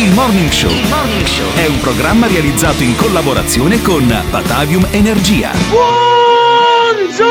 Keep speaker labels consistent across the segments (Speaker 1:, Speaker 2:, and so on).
Speaker 1: Il Morning Show è un programma realizzato in collaborazione con Batavium Energia.
Speaker 2: Buongiorno!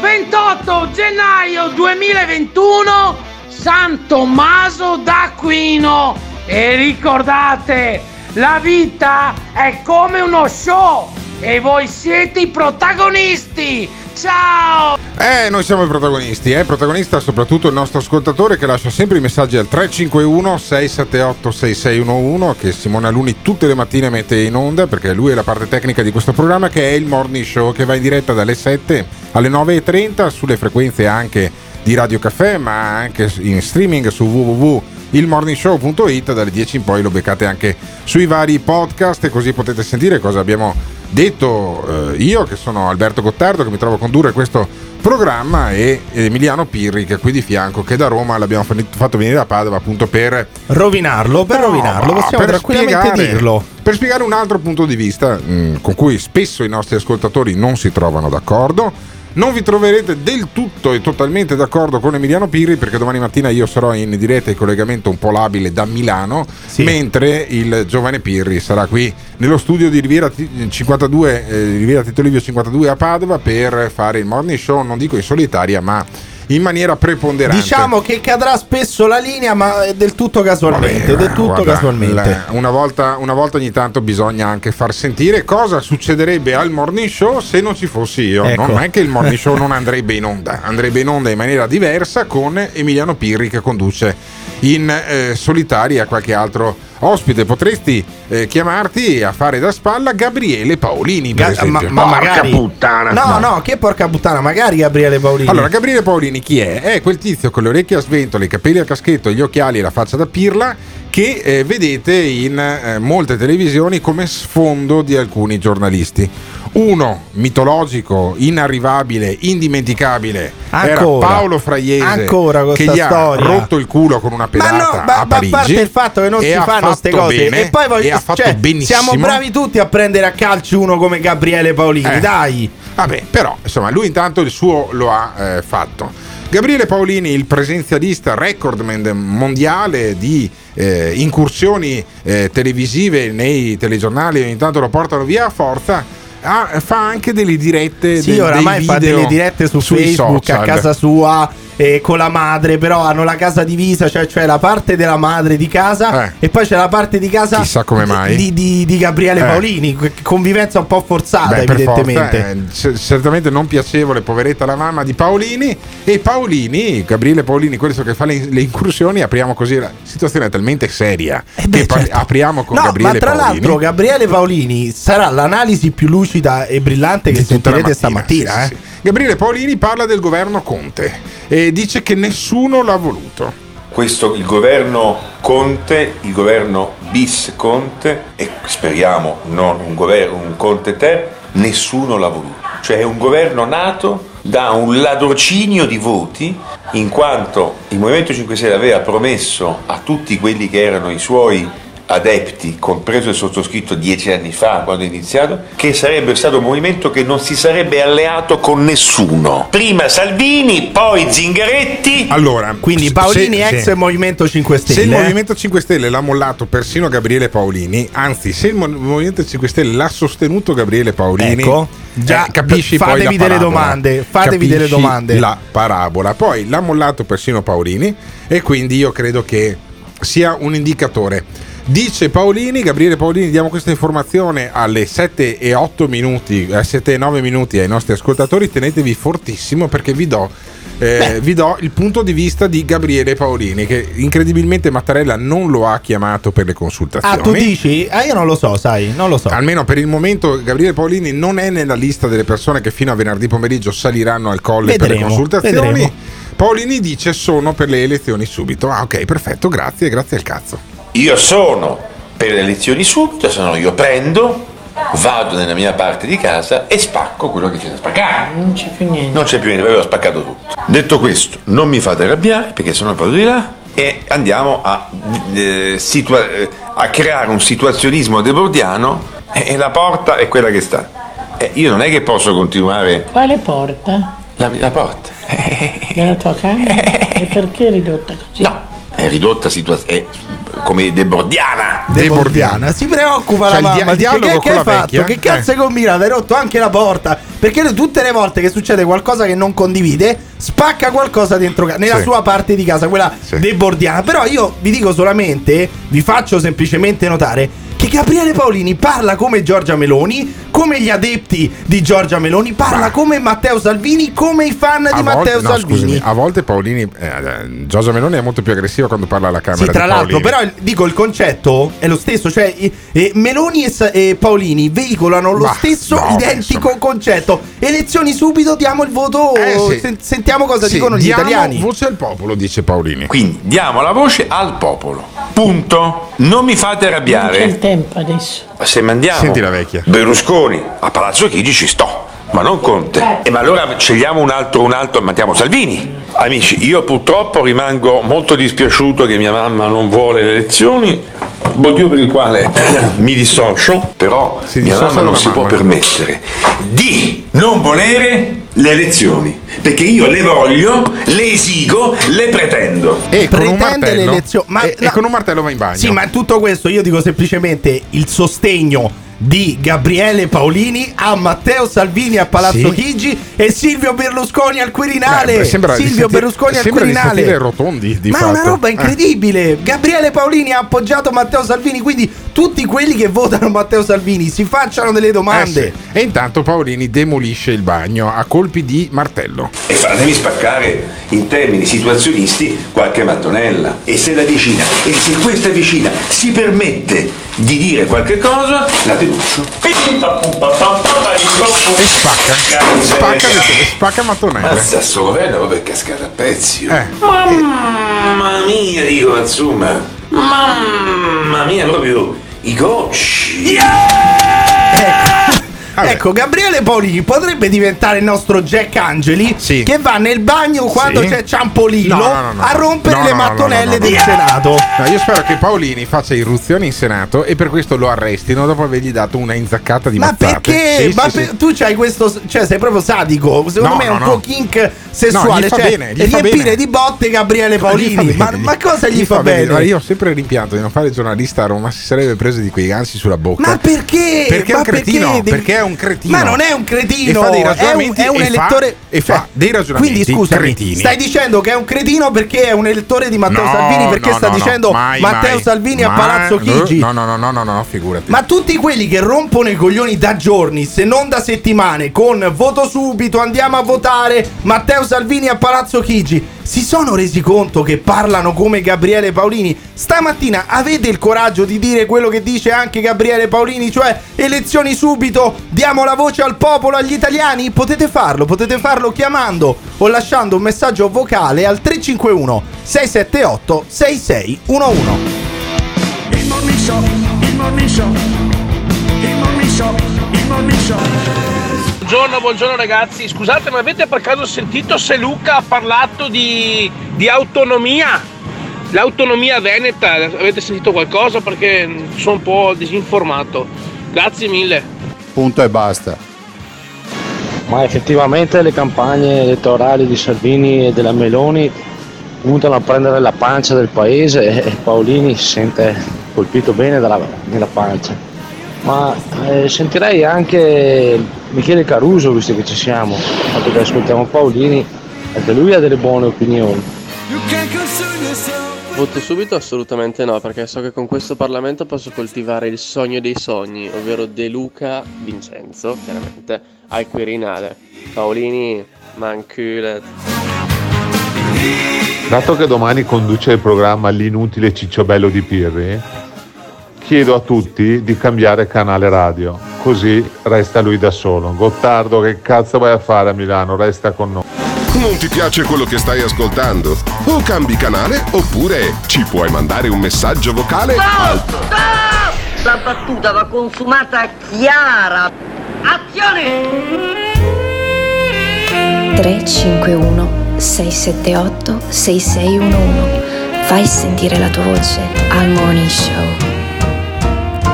Speaker 2: 28 gennaio 2021, San Tommaso d'Aquino. E ricordate, la vita è come uno show e voi siete i protagonisti. Ciao!
Speaker 3: Eh, noi siamo i protagonisti, eh? Protagonista soprattutto il nostro ascoltatore che lascia sempre i messaggi al 351 678 6611 che Simone Aluni tutte le mattine mette in onda perché lui è la parte tecnica di questo programma che è il Morning Show che va in diretta dalle 7 alle 9.30 sulle frequenze anche di Radio Caffè ma anche in streaming su www.ilmorningshow.it dalle 10 in poi lo beccate anche sui vari podcast e così potete sentire cosa abbiamo detto eh, io che sono Alberto Gottardo che mi trovo a condurre questo programma e Emiliano Pirri che è qui di fianco che da Roma l'abbiamo fatto venire da Padova appunto per
Speaker 4: rovinarlo per
Speaker 3: No,
Speaker 4: rovinarlo possiamo
Speaker 3: per
Speaker 4: tranquillamente
Speaker 3: spiegare-
Speaker 4: dirlo
Speaker 3: per spiegare un altro punto di vista mh, con cui spesso i nostri ascoltatori non si trovano d'accordo. Non vi troverete del tutto e totalmente d'accordo con Emiliano Pirri perché domani mattina io sarò in diretta e collegamento un po' labile da Milano,
Speaker 4: Sì.
Speaker 3: mentre il giovane Pirri sarà qui nello studio di Riviera Ti- 52, eh, Riviera Tito Livio 52 a Padova per fare il morning show, non dico in solitaria, ma in maniera preponderante.
Speaker 4: diciamo che cadrà spesso la linea ma è del tutto casualmente
Speaker 3: Vabbè,
Speaker 4: del tutto
Speaker 3: guarda,
Speaker 4: casualmente
Speaker 3: la- una, volta, una volta ogni tanto bisogna anche far sentire cosa succederebbe al morning show se non ci fossi io.
Speaker 4: Ecco.
Speaker 3: Non è che il morning show non andrebbe in onda, andrebbe in onda in maniera diversa con Emiliano Pirri che conduce in eh, solitaria qualche altro ospite. Potresti eh, chiamarti a fare da spalla Gabriele Paolini, per
Speaker 4: Ga- ma,
Speaker 3: esempio.
Speaker 4: ma magari
Speaker 5: puttana.
Speaker 4: no, no che porca puttana magari Gabriele Paolini
Speaker 3: Allora, Gabriele Paolini chi è? È quel tizio con le orecchie a sventole, i capelli a caschetto, gli occhiali e la faccia da pirla che eh, vedete in eh, molte televisioni come sfondo di alcuni giornalisti. Uno mitologico, inarrivabile, indimenticabile era
Speaker 4: Ancora.
Speaker 3: Paolo Fraiese
Speaker 4: Ancora
Speaker 3: che gli ha
Speaker 4: storia.
Speaker 3: rotto il culo con una
Speaker 4: ma
Speaker 3: pedata
Speaker 4: no, ma,
Speaker 3: a
Speaker 4: ma a
Speaker 3: Parigi.
Speaker 4: parte il fatto che non si
Speaker 3: ha
Speaker 4: fanno queste cose
Speaker 3: bene,
Speaker 4: e poi voglio-
Speaker 3: e ha fatto
Speaker 4: cioè,
Speaker 3: benissimo.
Speaker 4: siamo bravi tutti a prendere a calci uno come Gabriele Paolini
Speaker 3: Eh.
Speaker 4: dai
Speaker 3: Vabbè, però, insomma, lui intanto il suo lo ha eh, fatto. Gabriele Paolini, il presenzialista recordman mondiale di eh, incursioni eh, televisive nei telegiornali, ogni tanto lo portano via a forza. Ha- fa anche delle dirette
Speaker 4: Sì,
Speaker 3: de-
Speaker 4: oramai fa delle dirette su Facebook a
Speaker 3: social.
Speaker 4: casa sua eh, con la madre, però hanno la casa divisa, cioè, cioè la parte della madre di casa
Speaker 3: Eh.
Speaker 4: e poi c'è la parte di casa
Speaker 3: Chissà come mai.
Speaker 4: di, di- di Gabriele
Speaker 3: Eh.
Speaker 4: Paolini, convivenza un po' forzata
Speaker 3: Beh,
Speaker 4: evidentemente.
Speaker 3: forza, eh, certamente non piacevole, poveretta la mamma di Paolini. E Paolini, Gabriele Paolini, questo che fa le, le incursioni, apriamo così. La situazione è talmente seria
Speaker 4: Eh beh,
Speaker 3: che
Speaker 4: certo.
Speaker 3: apriamo con
Speaker 4: no,
Speaker 3: Gabriele
Speaker 4: ma tra
Speaker 3: Paolini.
Speaker 4: l'altro Gabriele Paolini sarà l'analisi più lucida e brillante che sentirete
Speaker 3: mattina,
Speaker 4: stamattina.
Speaker 3: sì,
Speaker 4: eh.
Speaker 3: sì. Gabriele Paolini parla del governo Conte e dice che nessuno l'ha voluto.
Speaker 6: questo il governo Conte, il governo bis Conte e speriamo non un governo un Conte ter, nessuno l'ha voluto. Cioè è un governo nato da un ladrocinio di voti in quanto il Movimento 5 Stelle aveva promesso a tutti quelli che erano i suoi adepti, compreso il sottoscritto dieci anni fa quando è iniziato, che sarebbe stato un movimento che non si sarebbe alleato con nessuno. Prima Salvini, poi Zingaretti,
Speaker 3: Allora,
Speaker 4: Quindi
Speaker 3: se-
Speaker 4: Paolini
Speaker 3: se-
Speaker 4: ex
Speaker 3: sì.
Speaker 4: Movimento 5 Stelle.
Speaker 3: Se il
Speaker 4: eh.
Speaker 3: Movimento 5 Stelle l'ha mollato persino Gabriele Paolini, anzi, se il Mo- Movimento 5 Stelle l'ha sostenuto Gabriele Paolini,
Speaker 4: Ecco, già,
Speaker 3: eh, capisci poi
Speaker 4: fatevi
Speaker 3: la
Speaker 4: delle domande, fatevi delle domande.
Speaker 3: La parabola. Poi l'ha mollato persino Paolini, e quindi io credo che sia un indicatore. Dice Paolini, Gabriele Paolini, diamo questa informazione alle 7 e 8 minuti, eh, 7 e 9 minuti ai nostri ascoltatori, tenetevi fortissimo perché vi do, eh, vi do il punto di vista di Gabriele Paolini che incredibilmente Mattarella non lo ha chiamato per le
Speaker 4: Ah,
Speaker 3: consultazioni.
Speaker 4: tu dici? Ah, io non lo so, sai, non lo so.
Speaker 3: Almeno per il momento Gabriele Paolini non è nella lista delle persone che fino a venerdì pomeriggio saliranno al colle per le
Speaker 4: Vedremo,
Speaker 3: consultazioni.
Speaker 4: vedremo.
Speaker 3: Paolini dice sono per le elezioni subito. Ah ok, perfetto, grazie, grazie al cazzo.
Speaker 6: Io sono per le elezioni subito, se no io prendo, vado nella mia parte di casa e spacco quello che c'è da spaccare.
Speaker 2: Non c'è più niente.
Speaker 6: Non c'è più niente, avevo spaccato tutto. Detto questo, non mi fate arrabbiare perché sennò vado di là e andiamo a, eh, situa- eh, a creare un situazionismo debordiano e, e la porta è quella che sta. E io non è che posso continuare
Speaker 2: Quale porta?
Speaker 6: la, la porta.
Speaker 2: Nella tua camera? E perché è ridotta così?
Speaker 6: No, è ridotta situazione come debordiana.
Speaker 4: Debordiana. Si preoccupa
Speaker 3: Cioè,
Speaker 4: la
Speaker 3: il dia-
Speaker 4: mamma.
Speaker 3: il
Speaker 4: dice,
Speaker 3: dialogo
Speaker 4: che, che hai fatto?
Speaker 3: vecchia?
Speaker 4: Che cazzo
Speaker 3: Eh.
Speaker 4: hai combinato? Hai rotto anche la porta. Perché tutte le volte che succede qualcosa che non condivide, spacca qualcosa dentro casa, nella
Speaker 3: Sì.
Speaker 4: sua parte di casa, quella
Speaker 3: Sì.
Speaker 4: debordiana. Però io vi dico solamente, vi faccio semplicemente notare che Gabriele Paolini parla come Giorgia Meloni, come gli adepti di Giorgia Meloni, parla
Speaker 3: Ma-
Speaker 4: come Matteo Salvini, come i fan di
Speaker 3: A
Speaker 4: Matteo
Speaker 3: volte, no,
Speaker 4: Salvini.
Speaker 3: scusami, a volte Paolini, eh, Giorgia Meloni è molto più aggressiva quando parla alla Camera
Speaker 4: Sì, tra
Speaker 3: di
Speaker 4: l'altro, però dico il concetto è lo stesso, cioè eh, Meloni e, Sa- e Paolini veicolano lo
Speaker 3: Ma,
Speaker 4: stesso
Speaker 3: no,
Speaker 4: identico
Speaker 3: insomma.
Speaker 4: concetto. Elezioni subito, diamo il voto,
Speaker 3: Eh, sì.
Speaker 4: sen- sentiamo cosa
Speaker 3: Sì,
Speaker 4: dicono gli
Speaker 3: diamo
Speaker 4: italiani.
Speaker 3: voce al popolo, dice Paolini.
Speaker 6: Quindi diamo la voce al popolo. Punto. Non mi fate
Speaker 2: Non c'è il
Speaker 6: arrabbiare.
Speaker 2: Tempo adesso.
Speaker 6: Se mandiamo
Speaker 3: Senti la vecchia.
Speaker 6: Berlusconi a Palazzo Chigi ci sto. Ma non Conte. E ma allora scegliamo un altro, un altro, mandiamo Salvini. Amici, io purtroppo rimango molto dispiaciuto che mia mamma non vuole le elezioni, motivo per il quale mi dissocio, però
Speaker 3: Si
Speaker 6: mia mamma non si può
Speaker 3: mamma.
Speaker 6: permettere di non volere le elezioni, perché io le voglio, le esigo, le pretendo.
Speaker 3: E con un
Speaker 4: Pretende
Speaker 3: martello,
Speaker 4: le elezioni- ma-
Speaker 3: e, e
Speaker 4: no.
Speaker 3: con un martello va in bagno.
Speaker 4: Sì, ma tutto questo io dico semplicemente il sostegno di Gabriele Paolini a Matteo Salvini a Palazzo
Speaker 3: Sì.
Speaker 4: Chigi e Silvio Berlusconi al Quirinale.
Speaker 3: Beh,
Speaker 4: Silvio
Speaker 3: sentire-
Speaker 4: Berlusconi al Quirinale.
Speaker 3: Rotondi, di
Speaker 4: Ma è una
Speaker 3: fatto.
Speaker 4: roba
Speaker 3: Eh.
Speaker 4: incredibile. Gabriele Paolini ha appoggiato Matteo Salvini, quindi tutti quelli che votano Matteo Salvini si facciano delle
Speaker 3: Eh
Speaker 4: domande.
Speaker 3: sì. E intanto Paolini demolisce il bagno a colpi di martello.
Speaker 6: E fatemi spaccare in termini situazionisti qualche mattonella. E se la vicina, e se questa vicina si permette di dire qualche cosa, la denuncio.
Speaker 3: E spacca. Spacca, spacca mattonelle.
Speaker 6: Mazza, sto governo proprio è cascato a pezzi.
Speaker 3: Eh.
Speaker 6: Mamma mia, dico, insomma. Mamma mia, proprio i gocci.
Speaker 3: Vabbè.
Speaker 4: Ecco, Gabriele Paolini potrebbe diventare il nostro Jack Angeli
Speaker 3: Sì.
Speaker 4: che va nel bagno quando
Speaker 3: Sì.
Speaker 4: c'è Ciampolillo
Speaker 3: No, no, no,
Speaker 4: a rompere le mattonelle del. Senato.
Speaker 3: No, io spero che Paolini faccia irruzione in Senato e per questo lo arrestino dopo avergli dato una inzaccata di
Speaker 4: Ma
Speaker 3: mazzate.
Speaker 4: perché?
Speaker 3: Sì,
Speaker 4: Ma per- tu c'hai questo. Cioè, sei proprio sadico. Secondo me è un
Speaker 3: no.
Speaker 4: tuo kink sessuale.
Speaker 3: No, gli fa
Speaker 4: cioè,
Speaker 3: bene, gli
Speaker 4: e
Speaker 3: fa
Speaker 4: riempire
Speaker 3: bene.
Speaker 4: di botte Gabriele
Speaker 3: Gli fa
Speaker 4: Paolini.
Speaker 3: bene,
Speaker 4: Ma, ma cosa gli, fa, bene?
Speaker 3: Guarda, io ho sempre rimpianto di non fare giornalista a Roma, si sarebbe preso di quei gansi sulla bocca.
Speaker 4: Ma perché?
Speaker 3: Perché è un cretino,
Speaker 4: devi-
Speaker 3: perché è un cretino.
Speaker 4: Ma non è un cretino. È un, è un
Speaker 3: e fa-
Speaker 4: elettore.
Speaker 3: e fa dei ragionamenti
Speaker 4: Quindi scusami,
Speaker 3: cretini.
Speaker 4: stai dicendo che è un cretino perché è un elettore di Matteo
Speaker 3: No,
Speaker 4: Salvini? Perché
Speaker 3: no,
Speaker 4: sta
Speaker 3: no,
Speaker 4: dicendo
Speaker 3: mai,
Speaker 4: Matteo
Speaker 3: mai.
Speaker 4: Salvini a
Speaker 3: Mai.
Speaker 4: Palazzo Chigi?
Speaker 3: No, no, no, no, no, no, figurati.
Speaker 4: Ma tutti quelli che rompono i coglioni da giorni, se non da settimane, con voto subito, andiamo a votare, Matteo Salvini a Palazzo Chigi, si sono resi conto che parlano come Gabriele Paolini? Stamattina avete il coraggio di dire quello che dice anche Gabriele Paolini, cioè elezioni subito, diamo la voce al popolo, agli italiani? Potete farlo, potete farlo chiamando o lasciando un messaggio vocale al 351 678 6611.
Speaker 7: Il morning show, il morning show, il morning show, il morning show.
Speaker 5: Buongiorno, buongiorno ragazzi. Scusate, ma avete per caso sentito se Luca ha parlato di, di autonomia? L'autonomia veneta, avete sentito qualcosa? Perché sono un po' disinformato. Grazie mille.
Speaker 8: Punto e basta.
Speaker 9: Ma effettivamente le campagne elettorali di Salvini e della Meloni puntano a prendere la pancia del paese e Paolini si sente colpito bene dalla, nella pancia. Ma eh, sentirei anche Michele Caruso, visto che ci siamo, dato che ascoltiamo Paolini, anche lui ha delle buone opinioni.
Speaker 8: Voto subito? Assolutamente no, perché so che con questo Parlamento posso coltivare il sogno dei sogni, ovvero De Luca Vincenzo, chiaramente, al Quirinale. Paolini, manculet.
Speaker 10: Dato che domani conduce il programma L'inutile cicciobello di Pirri, chiedo a tutti di cambiare canale radio, così resta lui da solo. Gottardo, che cazzo vai a fare a Milano? Resta con noi.
Speaker 11: Non ti piace quello che stai ascoltando? O cambi canale oppure ci puoi mandare un messaggio vocale al
Speaker 12: La battuta va consumata chiara. Azione!
Speaker 13: 351 678 6611 Fai sentire la tua voce al Morning Show.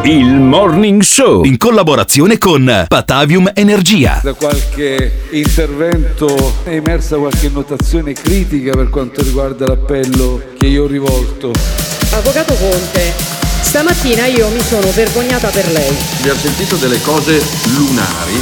Speaker 1: Il Morning Show in collaborazione con Patavium Energia.
Speaker 14: Da qualche intervento è emersa qualche notazione critica per quanto riguarda l'appello che io ho rivolto.
Speaker 15: Avvocato Conte, stamattina io mi sono vergognata per lei.
Speaker 16: Abbiamo sentito delle cose lunari,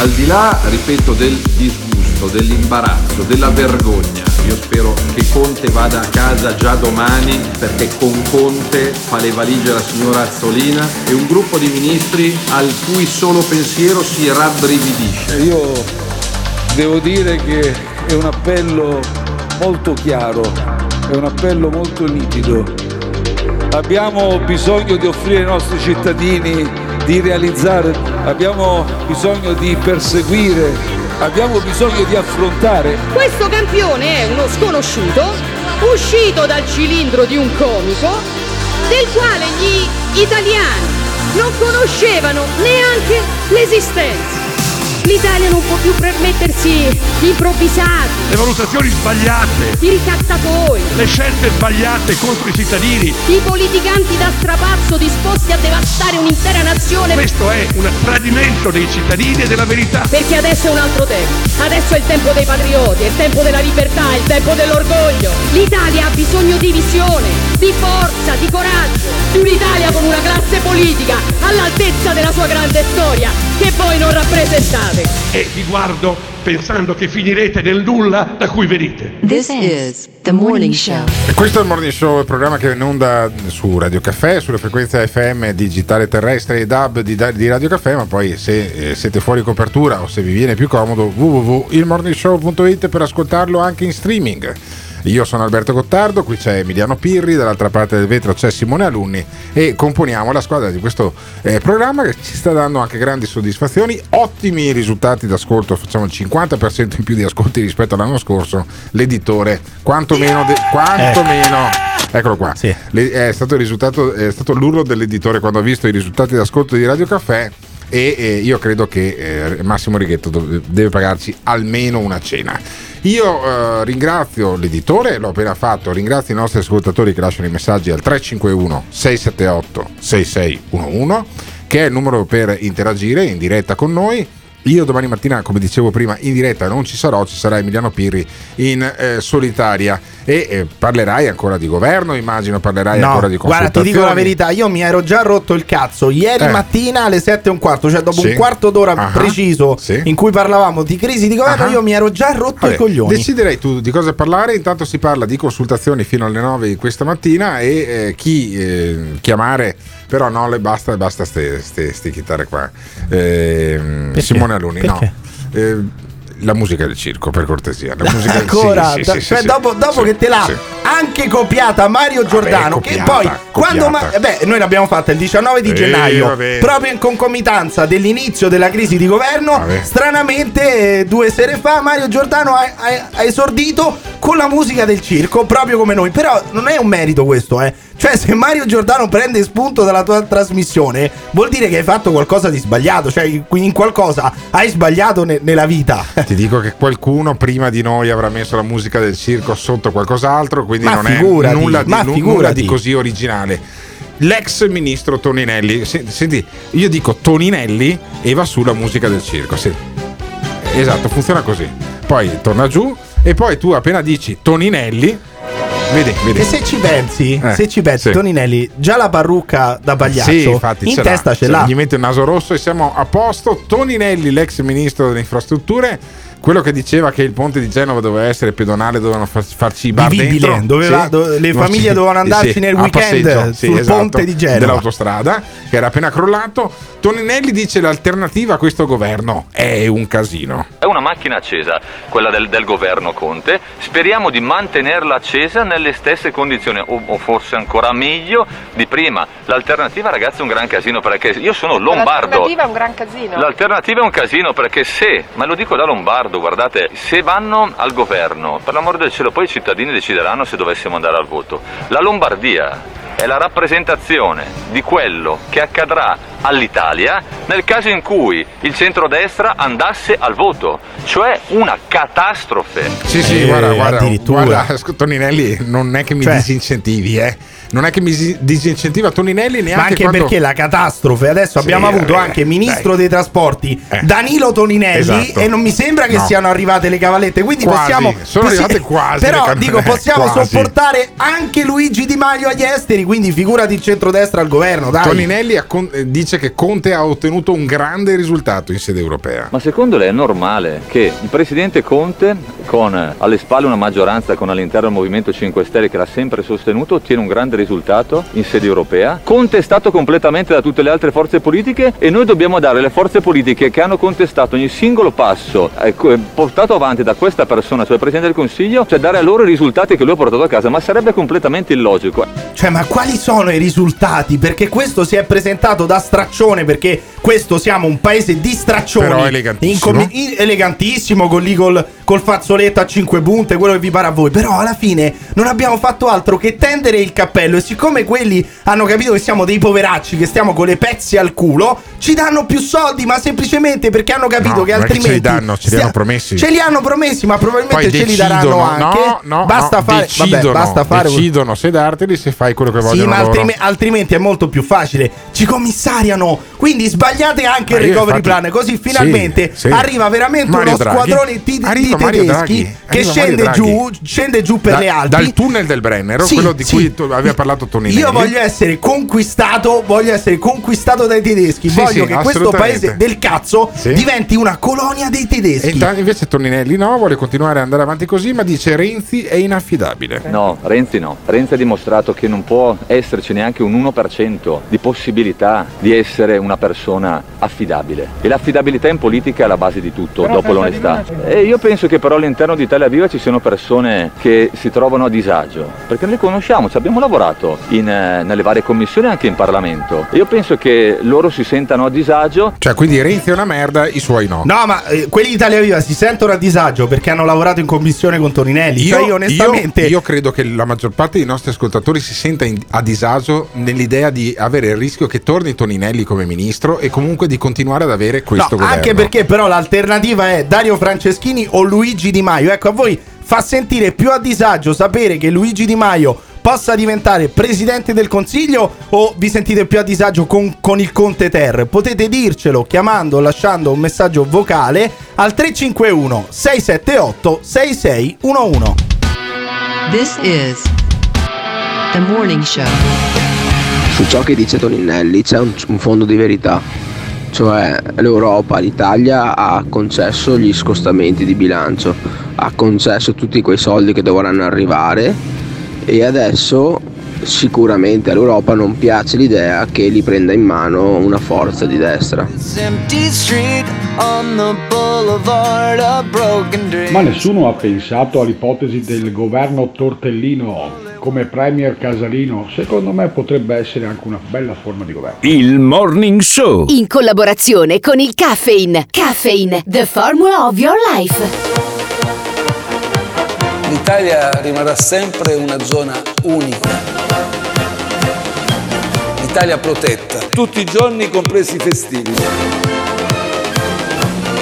Speaker 16: al di là, ripeto, del disgusto, dell'imbarazzo, della vergogna. Io spero che Conte vada a casa già domani perché con Conte fa le valigie la signora Azzolina e un gruppo di ministri al cui solo pensiero si rabbrividisce.
Speaker 14: Io devo dire che è un appello molto chiaro, è un appello molto nitido. Abbiamo bisogno di offrire ai nostri cittadini di realizzare, abbiamo bisogno di perseguire, abbiamo bisogno di affrontare
Speaker 15: Questo campione è uno sconosciuto, uscito dal cilindro di un comico, del quale gli italiani non conoscevano neanche l'esistenza. L'Italia non può più permettersi gli improvvisati,
Speaker 17: le valutazioni sbagliate,
Speaker 15: i ricattatori,
Speaker 17: le scelte sbagliate contro i cittadini.
Speaker 15: i politicanti da strapazzo disposti a devastare un'intera nazione.
Speaker 17: Questo è un tradimento dei cittadini e della verità.
Speaker 15: Perché adesso è un altro tempo. Adesso è il tempo dei patrioti, è il tempo della libertà, è il tempo dell'orgoglio. L'Italia ha bisogno di visione, di forza, di coraggio. Di un'Italia con una classe politica all'altezza della sua grande storia, che voi non rappresentate.
Speaker 17: E vi guardo pensando che finirete nel nulla da cui venite.
Speaker 13: This is the Morning Show.
Speaker 3: E questo è il Morning Show, il programma che è in onda su Radio Caffè, sulle frequenze FM digitale terrestre e DAB di, di Radio Caffè, ma poi se eh, siete fuori copertura o se vi viene più comodo www.ilmorningshow.it per ascoltarlo anche in streaming. Io sono Alberto Gottardo, qui c'è Emiliano Pirri, dall'altra parte del vetro c'è Simone Alunni e componiamo la squadra di questo eh, programma che ci sta dando anche grandi soddisfazioni, ottimi risultati d'ascolto, facciamo il 50% in più di ascolti rispetto all'anno scorso, l'editore quanto meno, de- quanto meno Eccolo qua. Le- è, stato il risultato, è stato l'urlo dell'editore quando ha visto i risultati d'ascolto di Radio Caffè e eh, io credo che eh, Massimo Righetto deve pagarci almeno una cena. Io eh, ringrazio l'editore, l'ho appena fatto, ringrazio i nostri ascoltatori che lasciano i messaggi al 351 678 6611 che è il numero per interagire in diretta con noi. Io domani mattina, come dicevo prima, in diretta non ci sarò, ci sarà Emiliano Pirri in eh, solitaria e eh, parlerai ancora di governo, immagino parlerai
Speaker 4: No,
Speaker 3: ancora di
Speaker 4: guarda, ti dico la verità, io mi ero già rotto il cazzo ieri
Speaker 3: Eh.
Speaker 4: mattina alle 7 e un quarto, cioè dopo
Speaker 3: Sì.
Speaker 4: un quarto d'ora
Speaker 3: Ah.
Speaker 4: preciso
Speaker 3: Sì.
Speaker 4: in cui parlavamo di crisi di governo,
Speaker 3: Ah.
Speaker 4: io mi ero già rotto
Speaker 3: Vabbè,
Speaker 4: i coglioni.
Speaker 3: Deciderei tu di cosa parlare. Intanto si parla di consultazioni fino alle 9 di questa mattina e eh, chi eh, chiamare, però no, le basta, basta ste, ste, ste chitarre qua.
Speaker 4: Perché?
Speaker 3: Simone Aluni, no.
Speaker 4: Perché?
Speaker 3: Eh, la musica del circo, per cortesia. La musica del-
Speaker 4: Ancora,
Speaker 3: sì, sì,
Speaker 4: da-
Speaker 3: sì,
Speaker 4: cioè,
Speaker 3: sì,
Speaker 4: dopo, dopo
Speaker 3: sì,
Speaker 4: che te l'ha
Speaker 3: sì.
Speaker 4: anche copiata Mario Giordano, che
Speaker 3: copiata,
Speaker 4: poi quando ma-
Speaker 3: copiata.
Speaker 4: beh, noi l'abbiamo fatta il 19 di
Speaker 3: Eh,
Speaker 4: gennaio,
Speaker 3: vabbè.
Speaker 4: proprio in concomitanza dell'inizio della crisi di governo.
Speaker 3: Vabbè.
Speaker 4: Stranamente, eh, due sere fa, Mario Giordano ha, ha- ha esordito con la musica del circo, proprio come noi. Però non è un merito questo, eh. Cioè, se Mario Giordano prende spunto dalla tua trasmissione, vuol dire che hai fatto qualcosa di sbagliato. Cioè, in qualcosa hai sbagliato ne- nella vita.
Speaker 3: Ti dico che qualcuno prima di noi avrà messo la musica del circo sotto qualcos'altro, quindi
Speaker 4: Ma
Speaker 3: non
Speaker 4: figurati,
Speaker 3: è nulla di,
Speaker 4: ma
Speaker 3: nulla di così originale. L'ex ministro Toninelli, se- senti, io dico Toninelli e va su la musica del circo. sì. Esatto, funziona così. Poi torna giù e poi tu appena dici Toninelli, vedi, vedi.
Speaker 4: E se ci pensi,
Speaker 3: Eh,
Speaker 4: se ci pensi,
Speaker 3: sì.
Speaker 4: Toninelli, già la parrucca da pagliaccio
Speaker 3: Sì, infatti
Speaker 4: in
Speaker 3: ce l'ha.
Speaker 4: testa ce l'ha.
Speaker 3: Gli mette il naso rosso e siamo a posto. Toninelli, l'ex ministro delle infrastrutture, quello che diceva che il ponte di Genova doveva essere pedonale, dovevano far- farci i bar
Speaker 4: Vivibile,
Speaker 3: dentro.
Speaker 4: doveva-
Speaker 3: Sì.
Speaker 4: do- le famiglie
Speaker 3: sì,
Speaker 4: dovevano andarci
Speaker 3: sì,
Speaker 4: nel weekend
Speaker 3: passeggio, sì,
Speaker 4: sul
Speaker 3: esatto,
Speaker 4: ponte di Genova.
Speaker 3: Dell'autostrada, che era appena crollato. Toninelli dice l'alternativa a questo governo è un casino.
Speaker 18: È una macchina accesa, quella del, del governo Conte. Speriamo di mantenerla accesa nelle stesse condizioni, o, o forse ancora meglio di prima. L'alternativa, ragazzi, è un gran casino perché io sono lombardo.
Speaker 19: L'alternativa è un gran casino.
Speaker 18: L'alternativa è un casino perché se, ma lo dico da lombardo, guardate, se vanno al governo, per l'amor del cielo, poi i cittadini decideranno se dovessimo andare al voto. La Lombardia è la rappresentazione di quello che accadrà all'Italia nel caso in cui il centrodestra andasse al voto, cioè una catastrofe.
Speaker 3: Sì, sì,
Speaker 4: Eh,
Speaker 3: guarda, guarda,
Speaker 4: addirittura.
Speaker 3: guarda, Toninelli non è che mi
Speaker 4: Cioè.
Speaker 3: disincentivi, eh. Non è che mi si- disincentiva Toninelli neanche
Speaker 4: Ma anche
Speaker 3: quando...
Speaker 4: perché la catastrofe adesso
Speaker 3: Sì,
Speaker 4: abbiamo avuto
Speaker 3: eh,
Speaker 4: anche ministro
Speaker 3: dai.
Speaker 4: dei trasporti
Speaker 3: Eh.
Speaker 4: Danilo Toninelli
Speaker 3: Esatto.
Speaker 4: e non mi sembra che
Speaker 3: No.
Speaker 4: siano arrivate le cavallette quindi
Speaker 3: Quasi,
Speaker 4: possiamo
Speaker 3: sono
Speaker 4: possi-
Speaker 3: arrivate quasi
Speaker 4: però dico possiamo
Speaker 3: quasi.
Speaker 4: sopportare anche Luigi Di Maio agli esteri quindi figurati il centrodestra al governo dai
Speaker 3: Toninelli con- eh, dice che Conte ha ottenuto un grande risultato in sede europea.
Speaker 18: Ma secondo lei è normale che il presidente Conte, con eh, alle spalle una maggioranza con all'interno il Movimento 5 Stelle che l'ha sempre sostenuto, ottiene un grande risultato in sede europea? Contestato completamente da tutte le altre forze politiche e noi dobbiamo dare alle forze politiche che hanno contestato ogni singolo passo co- eh, portato avanti da questa persona, cioè il Presidente del Consiglio, cioè dare a loro i risultati che lui ha portato a casa, ma sarebbe completamente illogico.
Speaker 4: Cioè, ma quali sono i risultati? Perché questo si è presentato da straccione, perché questo siamo un paese di straccioni.
Speaker 3: Però elegantissimo.
Speaker 4: In com- in- elegantissimo, con lì col, fazzoletto a cinque punte, quello che vi pare a voi. Però alla fine non abbiamo fatto altro che tendere il cappello. E siccome quelli hanno capito che siamo dei poveracci, che stiamo con le pezze al culo, ci danno più soldi, ma semplicemente perché hanno capito
Speaker 3: No,
Speaker 4: che altrimenti.
Speaker 3: ce li danno, ce li hanno promessi.
Speaker 4: Ce li hanno promessi, ma probabilmente
Speaker 3: Poi
Speaker 4: ce li
Speaker 3: decidono,
Speaker 4: daranno anche.
Speaker 3: no, no,
Speaker 4: basta
Speaker 3: no,
Speaker 4: fare.
Speaker 3: decidono,
Speaker 4: vabbè, basta fare.
Speaker 3: decidono se darteli se fai quello che vogliono
Speaker 4: Sì, ma
Speaker 3: loro.
Speaker 4: altrime- altrimenti è molto più facile. Ci commissariano. Quindi sbagliate anche
Speaker 3: Ma
Speaker 4: il recovery
Speaker 3: infatti-
Speaker 4: plan. Così
Speaker 3: sì,
Speaker 4: finalmente
Speaker 3: sì.
Speaker 4: arriva veramente
Speaker 3: Mario
Speaker 4: uno
Speaker 3: Draghi.
Speaker 4: squadrone di, di
Speaker 3: Mario
Speaker 4: tedeschi
Speaker 3: Draghi.
Speaker 4: che
Speaker 3: Mario
Speaker 4: scende
Speaker 3: Draghi.
Speaker 4: giù, scende giù per
Speaker 3: Da-
Speaker 4: le Alpi.
Speaker 3: Dal tunnel del Brennero,
Speaker 4: Sì,
Speaker 3: quello di
Speaker 4: sì.
Speaker 3: cui tu- aveva parlato Toninelli.
Speaker 4: Io voglio essere conquistato, voglio essere conquistato dai tedeschi.
Speaker 3: Sì,
Speaker 4: voglio
Speaker 3: sì,
Speaker 4: che questo paese del cazzo
Speaker 3: Sì.
Speaker 4: diventi una colonia dei
Speaker 3: E
Speaker 4: tedeschi.
Speaker 3: intanto invece Toninelli no, vuole continuare ad andare avanti così, ma dice Renzi è inaffidabile.
Speaker 18: No, Renzi no. Renzi ha dimostrato che non può esserci neanche un 1% di possibilità di essere una persona affidabile. E l'affidabilità in politica è la base di tutto,
Speaker 19: Però
Speaker 18: dopo l'onestà. E io penso che però all'interno di Italia Viva ci siano persone che si trovano a disagio, perché noi conosciamo, ci abbiamo lavorato in, eh, nelle varie commissioni e anche in Parlamento. Io penso che loro si sentano a disagio
Speaker 3: Cioè, quindi Renzi è una merda, i suoi no.
Speaker 4: No, ma eh, quelli di Italia Viva si sentono a disagio perché hanno lavorato in commissione con Toninelli. cioè, io onestamente.
Speaker 3: io- io credo che la maggior parte dei nostri ascoltatori si senta in- a disagio nell'idea di avere il rischio che torni Toninelli come ministro e comunque di continuare ad avere questo
Speaker 4: No,
Speaker 3: governo.
Speaker 4: anche perché però l'alternativa è Dario Franceschini o Luigi Di Maio. Ecco, a voi fa sentire più a disagio sapere che Luigi Di Maio possa diventare presidente del consiglio o vi sentite più a disagio con, con il Conte Ter? Potete dircelo chiamando o lasciando un messaggio vocale al 351 678 6611.
Speaker 13: This is the morning show.
Speaker 20: Su ciò che dice Toninelli c'è un, un fondo di verità, cioè l'Europa, l'Italia ha concesso gli scostamenti di bilancio, ha concesso tutti quei soldi che dovranno arrivare e adesso sicuramente all'Europa non piace l'idea che li prenda in mano una forza di destra.
Speaker 21: Ma nessuno ha pensato all'ipotesi del governo tortellino come premier Casalino? Secondo me potrebbe essere anche una bella forma di governo.
Speaker 22: Il Morning Show.
Speaker 23: In collaborazione con il Caffeine. Caffeine, the formula of your life.
Speaker 14: L'Italia rimarrà sempre una zona unica. L'Italia protetta, tutti i giorni compresi i festivi.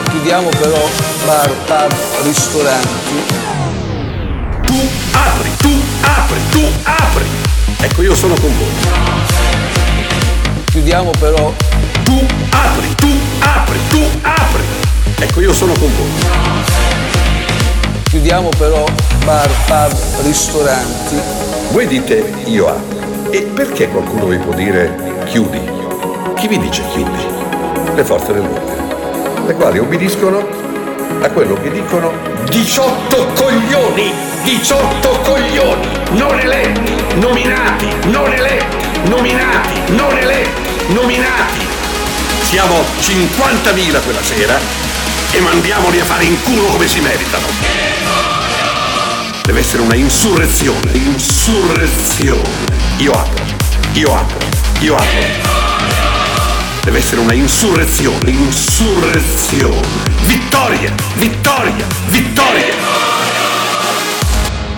Speaker 14: Chiudiamo però bar, pub, ristoranti.
Speaker 17: Apri, tu apri. Ecco, io sono con voi.
Speaker 14: Chiudiamo però
Speaker 17: Tu apri, tu apri, tu apri. Ecco, io sono con voi.
Speaker 14: Chiudiamo però bar, pub, ristoranti.
Speaker 11: Voi dite io apro. E perché qualcuno vi può dire chiudi? Chi vi dice chiudi? Le forze dell'ordine, le quali obbediscono
Speaker 17: a quello che dicono 18 coglioni, 18 coglioni, non eletti, nominati, non eletti, nominati, non eletti, nominati. Siamo 50.000 quella sera e mandiamoli a fare in culo come si meritano. Deve essere una insurrezione, insurrezione. Io apro, io apro, io apro. Deve essere una insurrezione, insurrezione. Vittoria, vittoria, vittoria.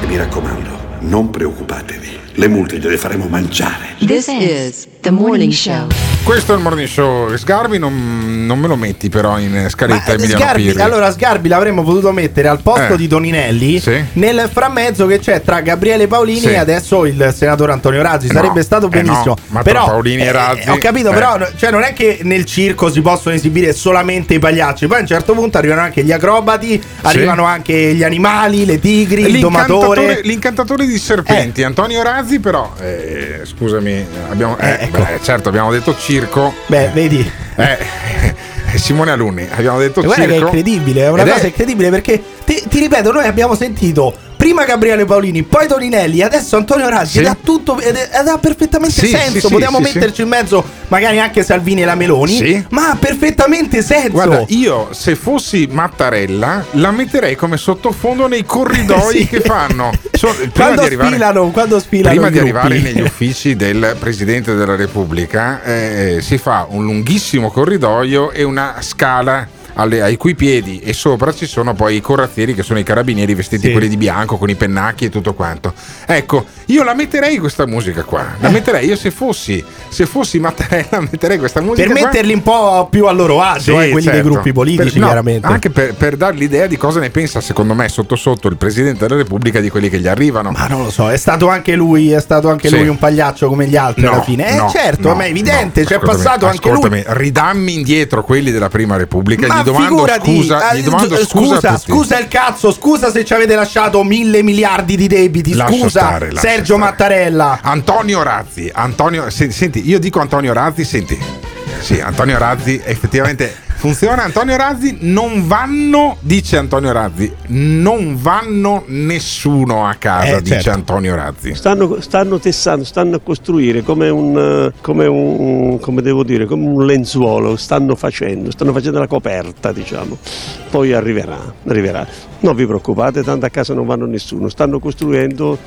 Speaker 17: E mi raccomando, non preoccupatevi, le multe gliele faremo mangiare.
Speaker 13: This is the morning show.
Speaker 3: Questo è il morning show. Sgarbi non, non me lo metti però in scaletta Emiliano
Speaker 4: Sgarbi,
Speaker 3: Pirri.
Speaker 4: allora Sgarbi l'avremmo potuto mettere al posto
Speaker 3: Eh.
Speaker 4: di Toninelli
Speaker 3: Sì.
Speaker 4: nel frammezzo che c'è tra Gabriele Paolini
Speaker 3: Sì.
Speaker 4: e adesso il senatore Antonio Razzi.
Speaker 3: Eh
Speaker 4: Sarebbe
Speaker 3: no,
Speaker 4: stato
Speaker 3: eh
Speaker 4: benissimo.
Speaker 3: no, ma tra
Speaker 4: però,
Speaker 3: Paolini e
Speaker 4: eh,
Speaker 3: Razzi,
Speaker 4: ho capito,
Speaker 3: eh.
Speaker 4: però cioè, non è che nel circo si possono esibire solamente i pagliacci. Poi a un certo punto arrivano anche gli acrobati, arrivano anche gli animali, le tigri, il domatore.
Speaker 3: l'incantatore di serpenti, Antonio Razzi, però, eh, scusami, abbiamo, eh,
Speaker 4: ecco.
Speaker 3: beh, certo, abbiamo detto circo.
Speaker 4: Beh, vedi.
Speaker 3: Eh, Simone Alunni, abbiamo detto
Speaker 4: guarda che è
Speaker 3: circo.
Speaker 4: incredibile, è una
Speaker 3: Ed
Speaker 4: cosa incredibile perché ti, ti ripeto, noi abbiamo sentito prima Gabriele Paolini, poi Toninelli, adesso Antonio Razzi
Speaker 3: Sì.
Speaker 4: ed ha tutto ed, ed ha perfettamente
Speaker 3: Sì,
Speaker 4: senso.
Speaker 3: sì,
Speaker 4: Potevamo metterci in mezzo magari anche Salvini e la Meloni, ma ha perfettamente senso.
Speaker 3: Guarda, io se fossi Mattarella la metterei come sottofondo nei corridoi che fanno. So- prima
Speaker 4: quando
Speaker 3: di arrivare,
Speaker 4: sfilano, quando sfilano
Speaker 3: prima di arrivare negli uffici del Presidente della Repubblica eh, si fa un lunghissimo corridoio e una scala alle- ai cui piedi e sopra ci sono poi i corazzieri che sono i carabinieri vestiti
Speaker 4: Sì.
Speaker 3: quelli di bianco con i pennacchi e tutto quanto. Ecco, io la metterei questa musica qua.
Speaker 4: Eh.
Speaker 3: La metterei io se fossi, se fossi Mattarella metterei questa musica
Speaker 4: per
Speaker 3: qua.
Speaker 4: metterli un po' più a loro agio,
Speaker 3: Sì,
Speaker 4: eh, quelli dei
Speaker 3: certo.
Speaker 4: gruppi politici,
Speaker 3: Per- no,
Speaker 4: chiaramente.
Speaker 3: Anche per, per dare l'idea di cosa ne pensa, secondo me, sotto sotto il Presidente della Repubblica di quelli che gli arrivano.
Speaker 4: Ma non lo so, è stato anche lui, è stato anche
Speaker 3: Sì.
Speaker 4: lui un pagliaccio come gli altri
Speaker 3: No,
Speaker 4: alla fine. Eh
Speaker 3: no,
Speaker 4: certo, ma è evidente,
Speaker 3: no,
Speaker 4: c'è
Speaker 3: ascoltami,
Speaker 4: passato anche lui.
Speaker 3: ridammi indietro quelli della Prima Repubblica.
Speaker 4: Ma
Speaker 3: gli domando
Speaker 4: figurati,
Speaker 3: scusa,
Speaker 4: eh,
Speaker 3: gli domando scusa,
Speaker 4: scusa, scusa il cazzo, scusa se ci avete lasciato mille miliardi di debiti,
Speaker 3: Lascia
Speaker 4: scusa
Speaker 3: stare,
Speaker 4: Sergio
Speaker 3: stare.
Speaker 4: Mattarella.
Speaker 3: Antonio Razzi, Antonio, se- senti, io dico Antonio Razzi, senti, sì, Antonio Razzi effettivamente funziona. Antonio Razzi non vanno, dice Antonio Razzi, non vanno nessuno a casa,
Speaker 24: Eh,
Speaker 3: dice
Speaker 24: certo.
Speaker 3: Antonio Razzi.
Speaker 24: Stanno, stanno tessando, stanno a costruire come un, eh, come un, come devo dire, come un lenzuolo, stanno facendo, stanno facendo la coperta, diciamo. Poi arriverà, arriverà. Non vi preoccupate, tanto a casa non vanno nessuno, stanno costruendo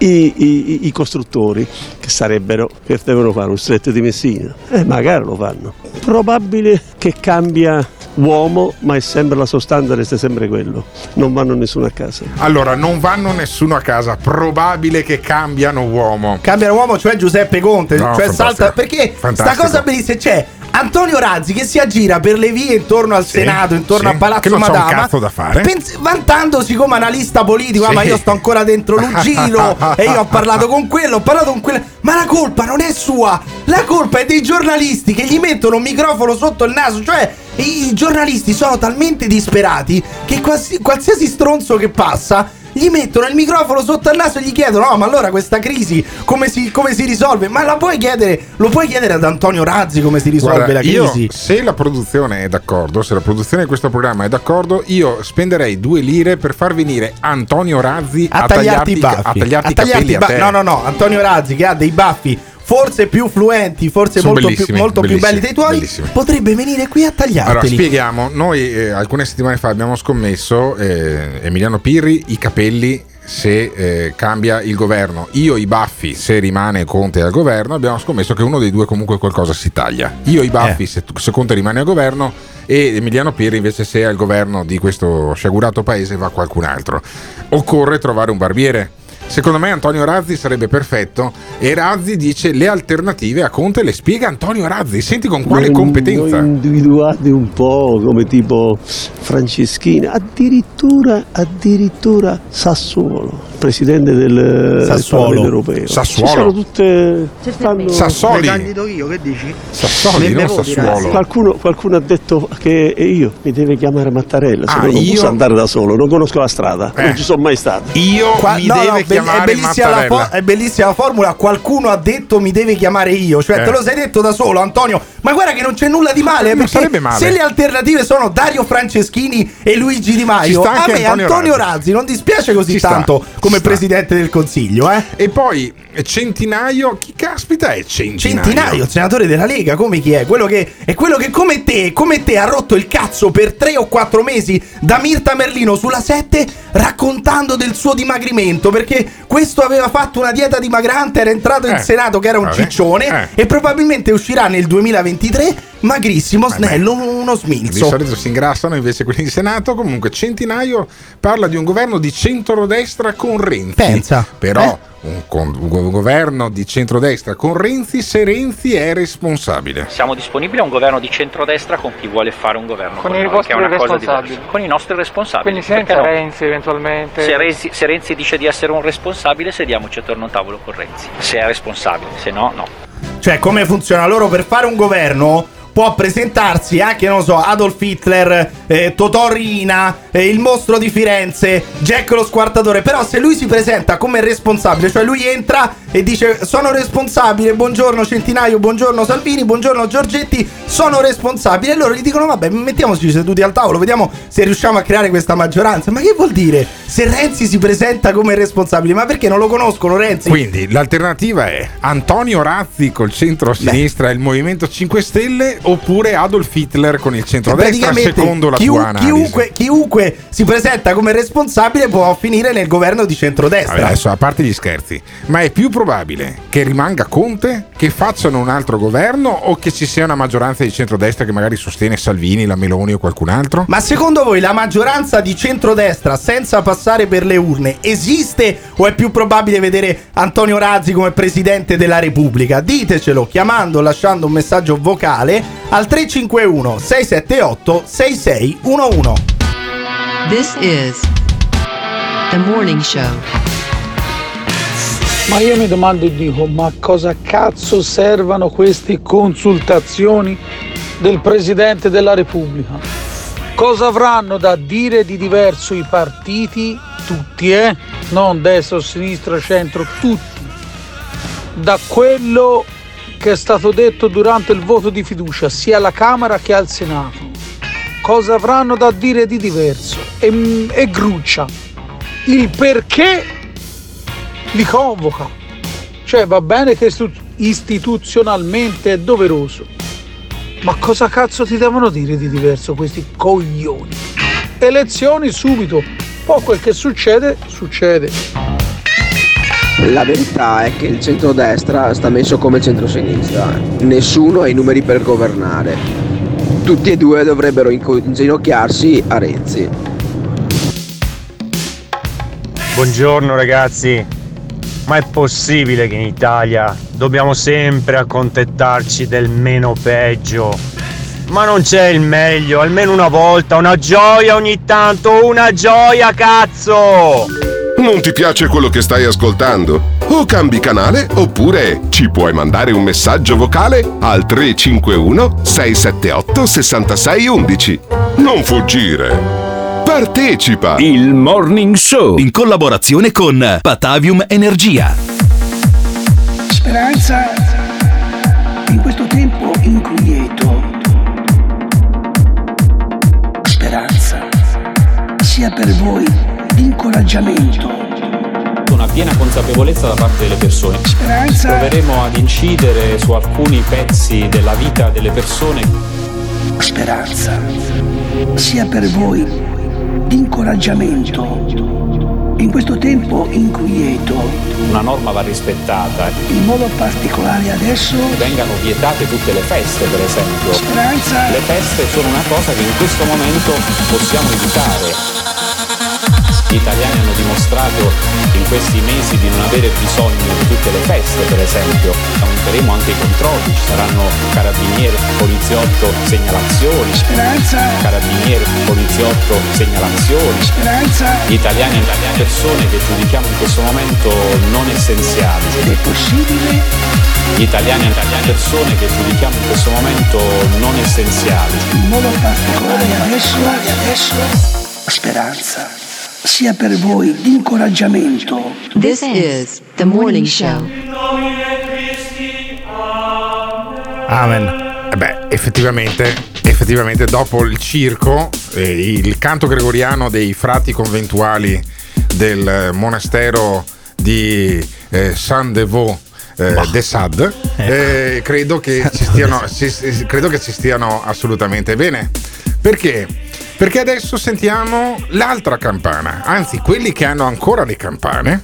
Speaker 24: i, i- i costruttori che sarebbero, che devono fare un stretto di Messina. Eh, magari lo fanno. Probabile che cambia uomo, ma è sempre la sostanza, resta sempre quello. Non vanno nessuno a casa.
Speaker 3: Allora, non vanno nessuno a casa, probabile che cambiano uomo.
Speaker 4: Cambiano uomo, cioè Giuseppe Conte,
Speaker 3: No,
Speaker 4: cioè
Speaker 3: fantastico.
Speaker 4: salta perché
Speaker 3: Fantastico.
Speaker 4: sta cosa bellissima c'è Antonio Razzi che si aggira per le vie intorno al
Speaker 3: Sì,
Speaker 4: Senato, intorno
Speaker 3: sì,
Speaker 4: a Palazzo Madama, pens- vantandosi come analista politico, ah,
Speaker 3: Sì.
Speaker 4: ma io sto ancora dentro l'Ugiro e io ho parlato con quello, ho parlato con quello, ma la colpa non è sua, la colpa è dei giornalisti che gli mettono un microfono sotto il naso, cioè i, giornalisti sono talmente disperati che qualsi- qualsiasi stronzo che passa gli mettono il microfono sotto al naso e gli chiedono: No, ma allora questa crisi come si, come si risolve? Ma la puoi chiedere, lo puoi chiedere ad Antonio Razzi come si risolve
Speaker 3: Guarda,
Speaker 4: la
Speaker 3: io,
Speaker 4: crisi?
Speaker 3: se la produzione è d'accordo, se la produzione di questo programma è d'accordo, io spenderei due lire per far venire Antonio Razzi
Speaker 4: A,
Speaker 3: a,
Speaker 4: tagliarti i
Speaker 3: i-
Speaker 4: baffi.
Speaker 3: a tagliarti i
Speaker 4: tagliarti i
Speaker 3: a
Speaker 4: ba-
Speaker 3: te.
Speaker 4: No, no, no. Antonio Razzi che ha dei baffi forse più fluenti, forse
Speaker 3: Sono
Speaker 4: molto, più, molto più belli dei tuoi. Potrebbe venire qui a
Speaker 3: Allora,
Speaker 4: tagliarteli.
Speaker 3: spieghiamo. Noi eh, alcune settimane fa abbiamo scommesso, eh, Emiliano Pirri, i capelli se eh, cambia il governo. Io i baffi se rimane Conte al governo. Abbiamo scommesso che uno dei due comunque qualcosa si taglia. Io i
Speaker 4: Eh.
Speaker 3: baffi se, se Conte rimane al governo e Emiliano Pirri invece se è al governo di questo sciagurato paese va qualcun altro. Occorre trovare un barbiere. Secondo me Antonio Razzi sarebbe perfetto e Razzi dice le alternative a Conte le spiega Antonio Razzi. Senti con quale
Speaker 24: Lo-
Speaker 3: competenza.
Speaker 24: Lo individuate un po' come tipo Franceschini, addirittura, addirittura Sassuolo. presidente del,
Speaker 4: Sassuolo.
Speaker 24: Parlamento europeo.
Speaker 3: Sassuolo.
Speaker 24: Ci sono tutte. stanno-
Speaker 3: Sassoli.
Speaker 25: Mi candido io, che dici?
Speaker 3: Sassoli, non Sassuolo.
Speaker 24: Qualcuno, qualcuno ha detto che io mi deve chiamare Mattarella, se
Speaker 3: Ah,
Speaker 24: no non
Speaker 3: io?
Speaker 24: posso andare da solo, non conosco la strada,
Speaker 3: Eh.
Speaker 24: non ci sono mai stato.
Speaker 3: Io
Speaker 4: Qua-
Speaker 3: mi
Speaker 4: no, no,
Speaker 3: deve
Speaker 4: be- è,
Speaker 3: chiamare
Speaker 4: bellissima la è bellissima la formula. Qualcuno ha detto mi deve chiamare io. Cioè,
Speaker 3: Eh.
Speaker 4: te lo sei detto da solo, Antonio. Ma guarda che non c'è nulla di male.
Speaker 3: Non sarebbe male.
Speaker 4: Se le alternative sono Dario Franceschini e Luigi Di Maio,
Speaker 3: Ci sta
Speaker 4: a me
Speaker 3: Antonio
Speaker 4: Antonio
Speaker 3: Razzi.
Speaker 4: Razzi non dispiace così
Speaker 3: Ci sta,
Speaker 4: tanto
Speaker 3: ci
Speaker 4: come
Speaker 3: sta.
Speaker 4: presidente del consiglio, eh?
Speaker 3: E poi Centinaio, chi caspita è Centinaio?
Speaker 4: Centinaio, senatore della Lega, come chi è? Quello che è quello che come te, come te ha rotto il cazzo per tre o quattro mesi da Mirta Merlino sulla 7 raccontando del suo dimagrimento perché questo aveva fatto una dieta dimagrante, era entrato in
Speaker 3: Eh,
Speaker 4: Senato che era un
Speaker 3: vabbè,
Speaker 4: ciccione
Speaker 3: eh.
Speaker 4: e probabilmente uscirà nel 2023 magrissimo, snello, uno
Speaker 3: Di
Speaker 4: smilzo.
Speaker 3: solito si ingrassano invece quelli in Senato. Comunque, Centinaio parla di un governo di centrodestra con Renzi.
Speaker 4: Pensa.
Speaker 3: Però un, con- un go- governo di centrodestra con Renzi se Renzi è responsabile.
Speaker 26: Siamo disponibili a un governo di centrodestra con chi vuole fare un governo
Speaker 19: Con
Speaker 26: con,
Speaker 19: i
Speaker 26: noi,
Speaker 19: vostri
Speaker 26: che è una cosa
Speaker 19: responsabili.
Speaker 26: Con i nostri responsabili.
Speaker 19: Quindi senza
Speaker 26: no?
Speaker 19: Renzi eventualmente.
Speaker 26: Se Renzi, se Renzi dice di essere un responsabile, sediamoci attorno a un tavolo con Renzi. Se è responsabile, se no, no.
Speaker 4: Cioè, come funziona loro per fare un governo? Può presentarsi anche, non so, Adolf Hitler, eh, Totò Riina, eh, il mostro di Firenze, Jack lo squartatore. Però, se lui si presenta come responsabile, cioè lui entra e dice: Sono responsabile, buongiorno Centinaio, buongiorno Salvini, buongiorno Giorgetti, sono responsabile. E loro gli dicono: Vabbè, mettiamoci seduti al tavolo, vediamo se riusciamo a creare questa maggioranza. Ma che vuol dire? Se Renzi si presenta come responsabile, ma perché non lo conoscono Renzi?
Speaker 3: Quindi l'alternativa è Antonio Razzi col centro-sinistra e il Movimento 5 Stelle oppure Adolf Hitler con il centrodestra secondo la
Speaker 4: chiu-
Speaker 3: tua analisi.
Speaker 4: chiunque, chiunque si presenta come responsabile può finire nel governo di centrodestra.
Speaker 3: Vabbè, adesso a parte gli scherzi, ma è più probabile che rimanga Conte, che facciano un altro governo o che ci sia una maggioranza di centrodestra che magari sostiene Salvini, la Meloni o qualcun altro?
Speaker 4: Ma secondo voi la maggioranza di centrodestra senza passare per le urne esiste o è più probabile vedere Antonio Razzi come presidente della Repubblica? Ditecelo chiamando lasciando un messaggio vocale al 351 678 6611.
Speaker 13: This is the morning show.
Speaker 22: Ma io mi domando e dico, ma cosa cazzo servano queste consultazioni del Presidente della Repubblica? Cosa avranno da dire di diverso i partiti, tutti eh? Non destra, sinistra, centro, tutti. Da quello che è stato detto durante il voto di fiducia, sia alla Camera che al Senato. Cosa avranno da dire di diverso? E, e gruccia il perché li convoca. Cioè va bene che istituzionalmente è doveroso, ma cosa cazzo ti devono dire di diverso questi coglioni? Elezioni subito, poi quel che succede, succede.
Speaker 20: La verità è che il centrodestra sta messo come centrosinistra. Nessuno ha i numeri per governare. Tutti e due dovrebbero inginocchiarsi a Renzi.
Speaker 27: Buongiorno ragazzi, ma è possibile che in Italia dobbiamo sempre accontentarci del meno peggio? Ma non c'è il meglio, almeno una volta, una gioia ogni tanto, una gioia cazzo!
Speaker 11: Non ti piace quello che stai ascoltando? O cambi canale oppure ci puoi mandare un messaggio vocale al 351 678 6611. Non fuggire. Partecipa!
Speaker 1: Il Morning Show in collaborazione con Patavium Energia.
Speaker 28: Speranza in questo tempo inquieto. Speranza sia per voi incoraggiamento.
Speaker 29: una piena consapevolezza da parte delle persone.
Speaker 28: Speranza.
Speaker 29: Proveremo ad incidere su alcuni pezzi della vita delle persone.
Speaker 28: Speranza sia per voi incoraggiamento. In questo tempo inquieto,
Speaker 29: Una norma va rispettata.
Speaker 28: in modo particolare adesso,
Speaker 29: Vengano vietate tutte le feste, per esempio.
Speaker 28: Speranza.
Speaker 29: Le feste sono una cosa che in questo momento possiamo evitare. Gli italiani hanno dimostrato in questi mesi di non avere bisogno di tutte le feste, per esempio. Aumenteremo anche i controlli, ci saranno carabinieri, poliziotto, segnalazioni.
Speaker 28: Speranza.
Speaker 29: Carabinieri, poliziotto, segnalazioni.
Speaker 28: Speranza.
Speaker 29: Gli italiani e le persone che giudichiamo in questo momento non essenziali.
Speaker 28: È possibile?
Speaker 29: Gli italiani e le persone che giudichiamo in questo momento non essenziali.
Speaker 28: In modo particolare adesso, adesso, speranza sia per voi di incoraggiamento.
Speaker 13: This is the morning show.
Speaker 4: Amen.
Speaker 3: Eh beh, effettivamente, effettivamente dopo il circo, eh, il canto gregoriano dei frati conventuali del eh, monastero di eh, Saint-Devaux eh, de Sade, eh, credo, che ci stiano, si- credo che ci stiano assolutamente bene. Perché? Perché adesso sentiamo l'altra campana, anzi quelli che hanno ancora le campane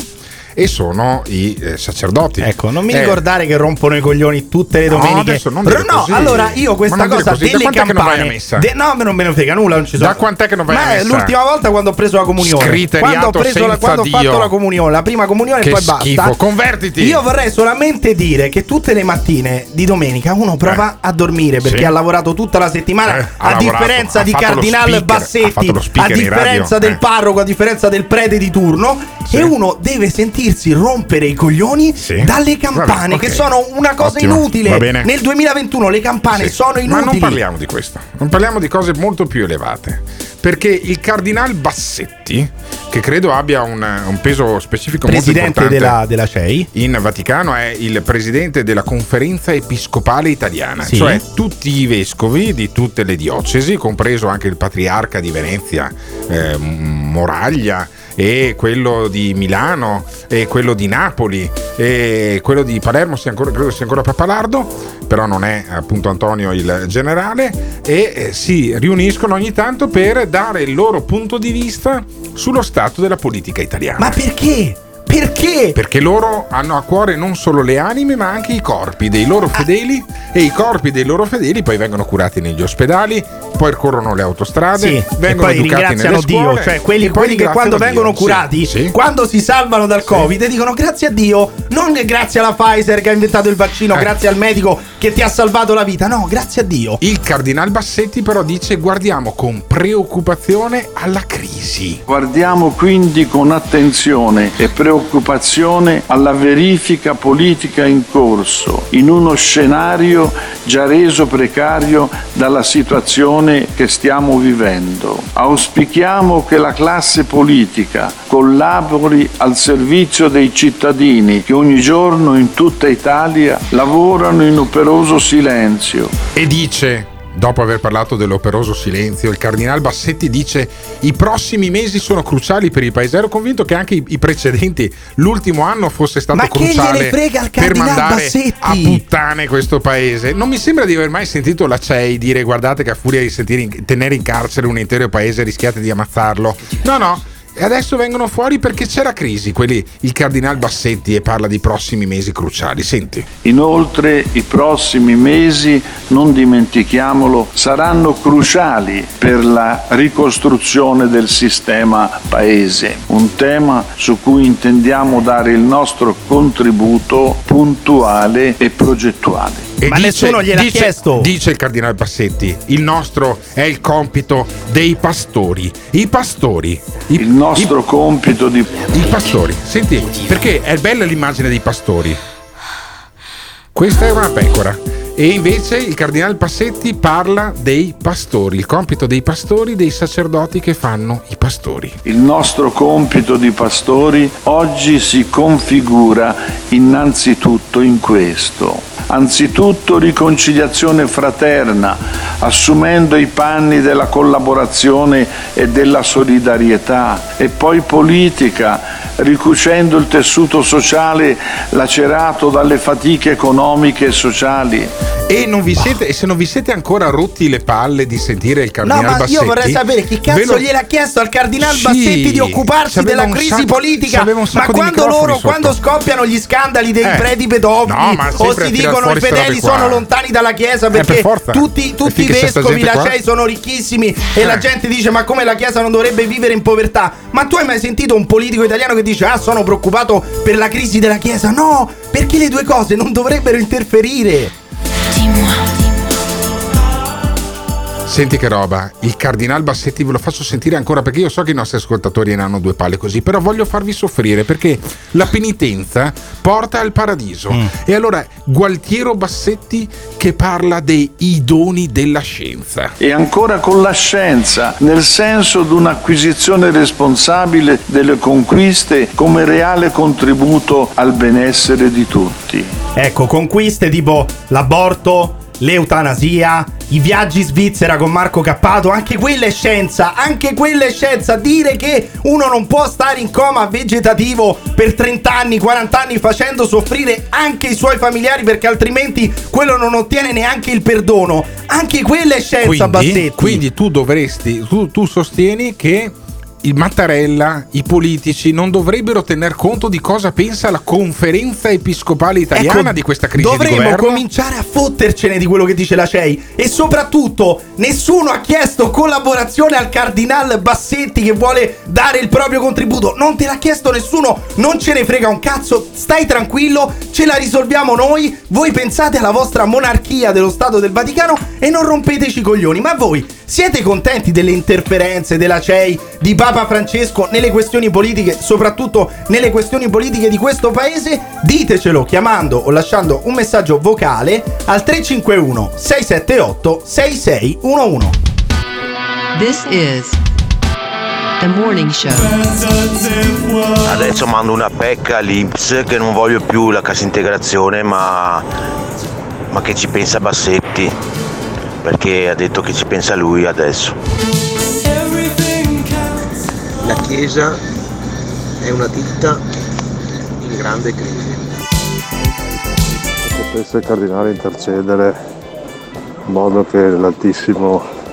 Speaker 3: e sono i eh, sacerdoti.
Speaker 4: Ecco, non mi
Speaker 3: Eh,
Speaker 4: ricordare che rompono i coglioni tutte le
Speaker 3: No,
Speaker 4: domeniche. Però
Speaker 3: dire
Speaker 4: no, allora io questa cosa
Speaker 3: così.
Speaker 4: Delle
Speaker 3: a
Speaker 4: campane. de- no, non me ne frega nulla, non ci sono.
Speaker 3: Da quant'è che non vai a
Speaker 4: Ma è
Speaker 3: messa?
Speaker 4: l'ultima volta quando ho preso la comunione. Quando ho, preso la, quando ho fatto
Speaker 3: Dio.
Speaker 4: la comunione, la prima comunione
Speaker 3: Che
Speaker 4: e poi basta.
Speaker 3: schifo, convertiti.
Speaker 4: Io vorrei solamente dire che tutte le mattine di domenica uno prova a dormire perché
Speaker 3: Sì.
Speaker 4: ha lavorato tutta la settimana.
Speaker 3: Eh,
Speaker 4: a differenza di Cardinal Bassetti, a differenza del
Speaker 3: eh.
Speaker 4: parroco, a differenza del prete di turno. E uno deve sentirsi rompere i coglioni dalle campane,
Speaker 3: Vabbè,
Speaker 4: che sono una cosa
Speaker 3: Ottimo,
Speaker 4: inutile. Nel 2021 le campane
Speaker 3: Sì.
Speaker 4: sono inutili.
Speaker 3: Ma non parliamo di questo, non parliamo di cose molto più elevate. Perché il cardinal Bassetti, che credo abbia un, un peso specifico
Speaker 4: Presidente
Speaker 3: molto importante
Speaker 4: della, della CEI.
Speaker 3: in Vaticano, è il presidente della conferenza episcopale italiana,
Speaker 4: Sì.
Speaker 3: cioè tutti i vescovi di tutte le diocesi, compreso anche il patriarca di Venezia, eh, Moraglia, e quello di Milano, e quello di Napoli, e quello di Palermo, sia ancora, credo sia ancora Papalardo, però non è appunto Antonio il generale, e eh, si riuniscono ogni tanto per dare il loro punto di vista sullo stato della politica italiana.
Speaker 4: Ma perché? Perché?
Speaker 3: Perché loro hanno a cuore non solo le anime, ma anche i corpi dei
Speaker 4: Ah.
Speaker 3: loro fedeli e i corpi dei loro fedeli poi vengono curati negli ospedali, poi corrono le autostrade,
Speaker 4: Sì, e
Speaker 3: vengono
Speaker 4: poi
Speaker 3: educati
Speaker 4: ringraziano
Speaker 3: nelle
Speaker 4: Dio,
Speaker 3: scuole,
Speaker 4: cioè quelli,
Speaker 3: e
Speaker 4: quelli che quando
Speaker 3: ringraziano
Speaker 4: vengono
Speaker 3: Dio.
Speaker 4: curati,
Speaker 3: Sì, sì.
Speaker 4: quando si salvano dal Covid, dicono grazie a Dio, non grazie alla Pfizer che ha inventato il vaccino,
Speaker 3: Eh.
Speaker 4: grazie al medico che ti ha salvato la vita, no, grazie a Dio.
Speaker 3: Il cardinal Bassetti però dice guardiamo con preoccupazione alla crisi.
Speaker 25: Guardiamo quindi con attenzione e preoccupazione alla verifica politica in corso, in uno scenario già reso precario dalla situazione che stiamo vivendo. Auspichiamo che la classe politica collabori al servizio dei cittadini che ogni giorno in tutta Italia lavorano in operoso silenzio.
Speaker 3: E dice, dopo aver parlato dell'operoso silenzio, il cardinal Bassetti dice i prossimi mesi sono cruciali per il paese. Ero convinto che anche i, precedenti, l'ultimo anno fosse stato
Speaker 4: Ma
Speaker 3: cruciale per mandare
Speaker 4: Bassetti?
Speaker 3: a puttane questo paese. Non mi sembra di aver mai sentito la CEI dire guardate che a furia di sentire tenere in carcere un intero paese rischiate di ammazzarlo. No, no. E adesso vengono fuori perché c'è la crisi, quelli, il cardinal Bassetti e parla di prossimi mesi cruciali. Senti.
Speaker 25: Inoltre i prossimi mesi, non dimentichiamolo, saranno cruciali per la ricostruzione del sistema paese, un tema su cui intendiamo dare il nostro contributo puntuale e progettuale.
Speaker 3: E
Speaker 4: Ma nessuno gliel'ha
Speaker 3: dice-
Speaker 4: chiesto.
Speaker 3: Dice il cardinale Bassetti, il nostro è il compito dei pastori. I pastori. I,
Speaker 25: Il nostro compito di
Speaker 3: i pastori. Senti, perché è bella l'immagine dei pastori. Questa è una pecora. E invece il cardinale Passetti parla dei pastori, il compito dei pastori, dei sacerdoti che fanno i pastori.
Speaker 25: Il nostro compito di pastori oggi si configura innanzitutto in questo. Anzitutto riconciliazione fraterna, assumendo i panni della collaborazione e della solidarietà, e poi politica, ricucendo il tessuto sociale lacerato dalle fatiche economiche e sociali.
Speaker 3: E, non vi siete, e se non vi siete ancora rotti le palle di sentire il
Speaker 4: No,
Speaker 3: cardinal
Speaker 4: ma
Speaker 3: Bassetti
Speaker 4: io vorrei sapere chi
Speaker 3: ve
Speaker 4: cazzo
Speaker 3: lo-
Speaker 4: gliel'ha chiesto al cardinal
Speaker 3: Sì,
Speaker 4: Bassetti di occuparsi della crisi
Speaker 3: sacco-
Speaker 4: politica. Ma quando loro,
Speaker 3: sotto.
Speaker 4: quando scoppiano gli scandali dei
Speaker 3: Eh.
Speaker 4: preti pedofili
Speaker 3: No, ma
Speaker 4: o si dicono i fedeli sono lontani dalla chiesa
Speaker 3: Eh,
Speaker 4: perché
Speaker 3: per forza.
Speaker 4: tutti, tutti i vescovi,
Speaker 3: gente
Speaker 4: la
Speaker 3: qua.
Speaker 4: CEI sono ricchissimi e la gente dice ma come la chiesa non dovrebbe vivere in povertà? Ma tu hai mai sentito un politico italiano che dice ah sono preoccupato per la crisi della chiesa? No, perché le due cose non dovrebbero interferire.
Speaker 3: Senti che roba, il cardinal Bassetti ve lo faccio sentire ancora perché io so che i nostri ascoltatori ne hanno due palle così, però voglio farvi soffrire perché la penitenza porta al paradiso.
Speaker 4: Mm.
Speaker 3: E allora Gualtiero Bassetti che parla dei doni della scienza.
Speaker 25: e ancora con la scienza, nel senso di un'acquisizione responsabile delle conquiste come reale contributo al benessere di tutti.
Speaker 4: Ecco, conquiste tipo l'aborto, l'eutanasia, i viaggi in Svizzera con Marco Cappato, anche quella è scienza, anche quella è scienza. Dire che uno non può stare in coma vegetativo per 30 anni, 40 anni facendo soffrire anche i suoi familiari perché altrimenti quello non ottiene neanche il perdono. Anche quella è scienza, Bassetti.
Speaker 3: Quindi, quindi tu dovresti, tu, tu sostieni che il Mattarella, i politici non dovrebbero tener conto di cosa pensa la conferenza episcopale italiana
Speaker 4: Ecco,
Speaker 3: di questa crisi di
Speaker 4: dovremmo cominciare a fottercene di quello che dice la CEI e soprattutto nessuno ha chiesto collaborazione al cardinal Bassetti che vuole dare il proprio contributo. Non te l'ha chiesto nessuno non ce ne frega un cazzo stai tranquillo ce la risolviamo noi. Voi pensate alla vostra monarchia dello Stato del Vaticano e non rompeteci i coglioni ma voi siete contenti delle interferenze della CEI di Papa Francesco nelle questioni politiche soprattutto nelle questioni politiche di questo paese? Ditecelo chiamando o lasciando un messaggio vocale al 351 678 6611
Speaker 13: This is the morning show.
Speaker 30: Adesso mando una pecca all'Inps che non voglio più la cassa integrazione ma, ma che ci pensa Bassetti perché ha detto che ci pensa lui adesso.
Speaker 31: La Chiesa è una ditta in grande crisi.
Speaker 32: potesse il cardinale intercedere in modo che l'Altissimo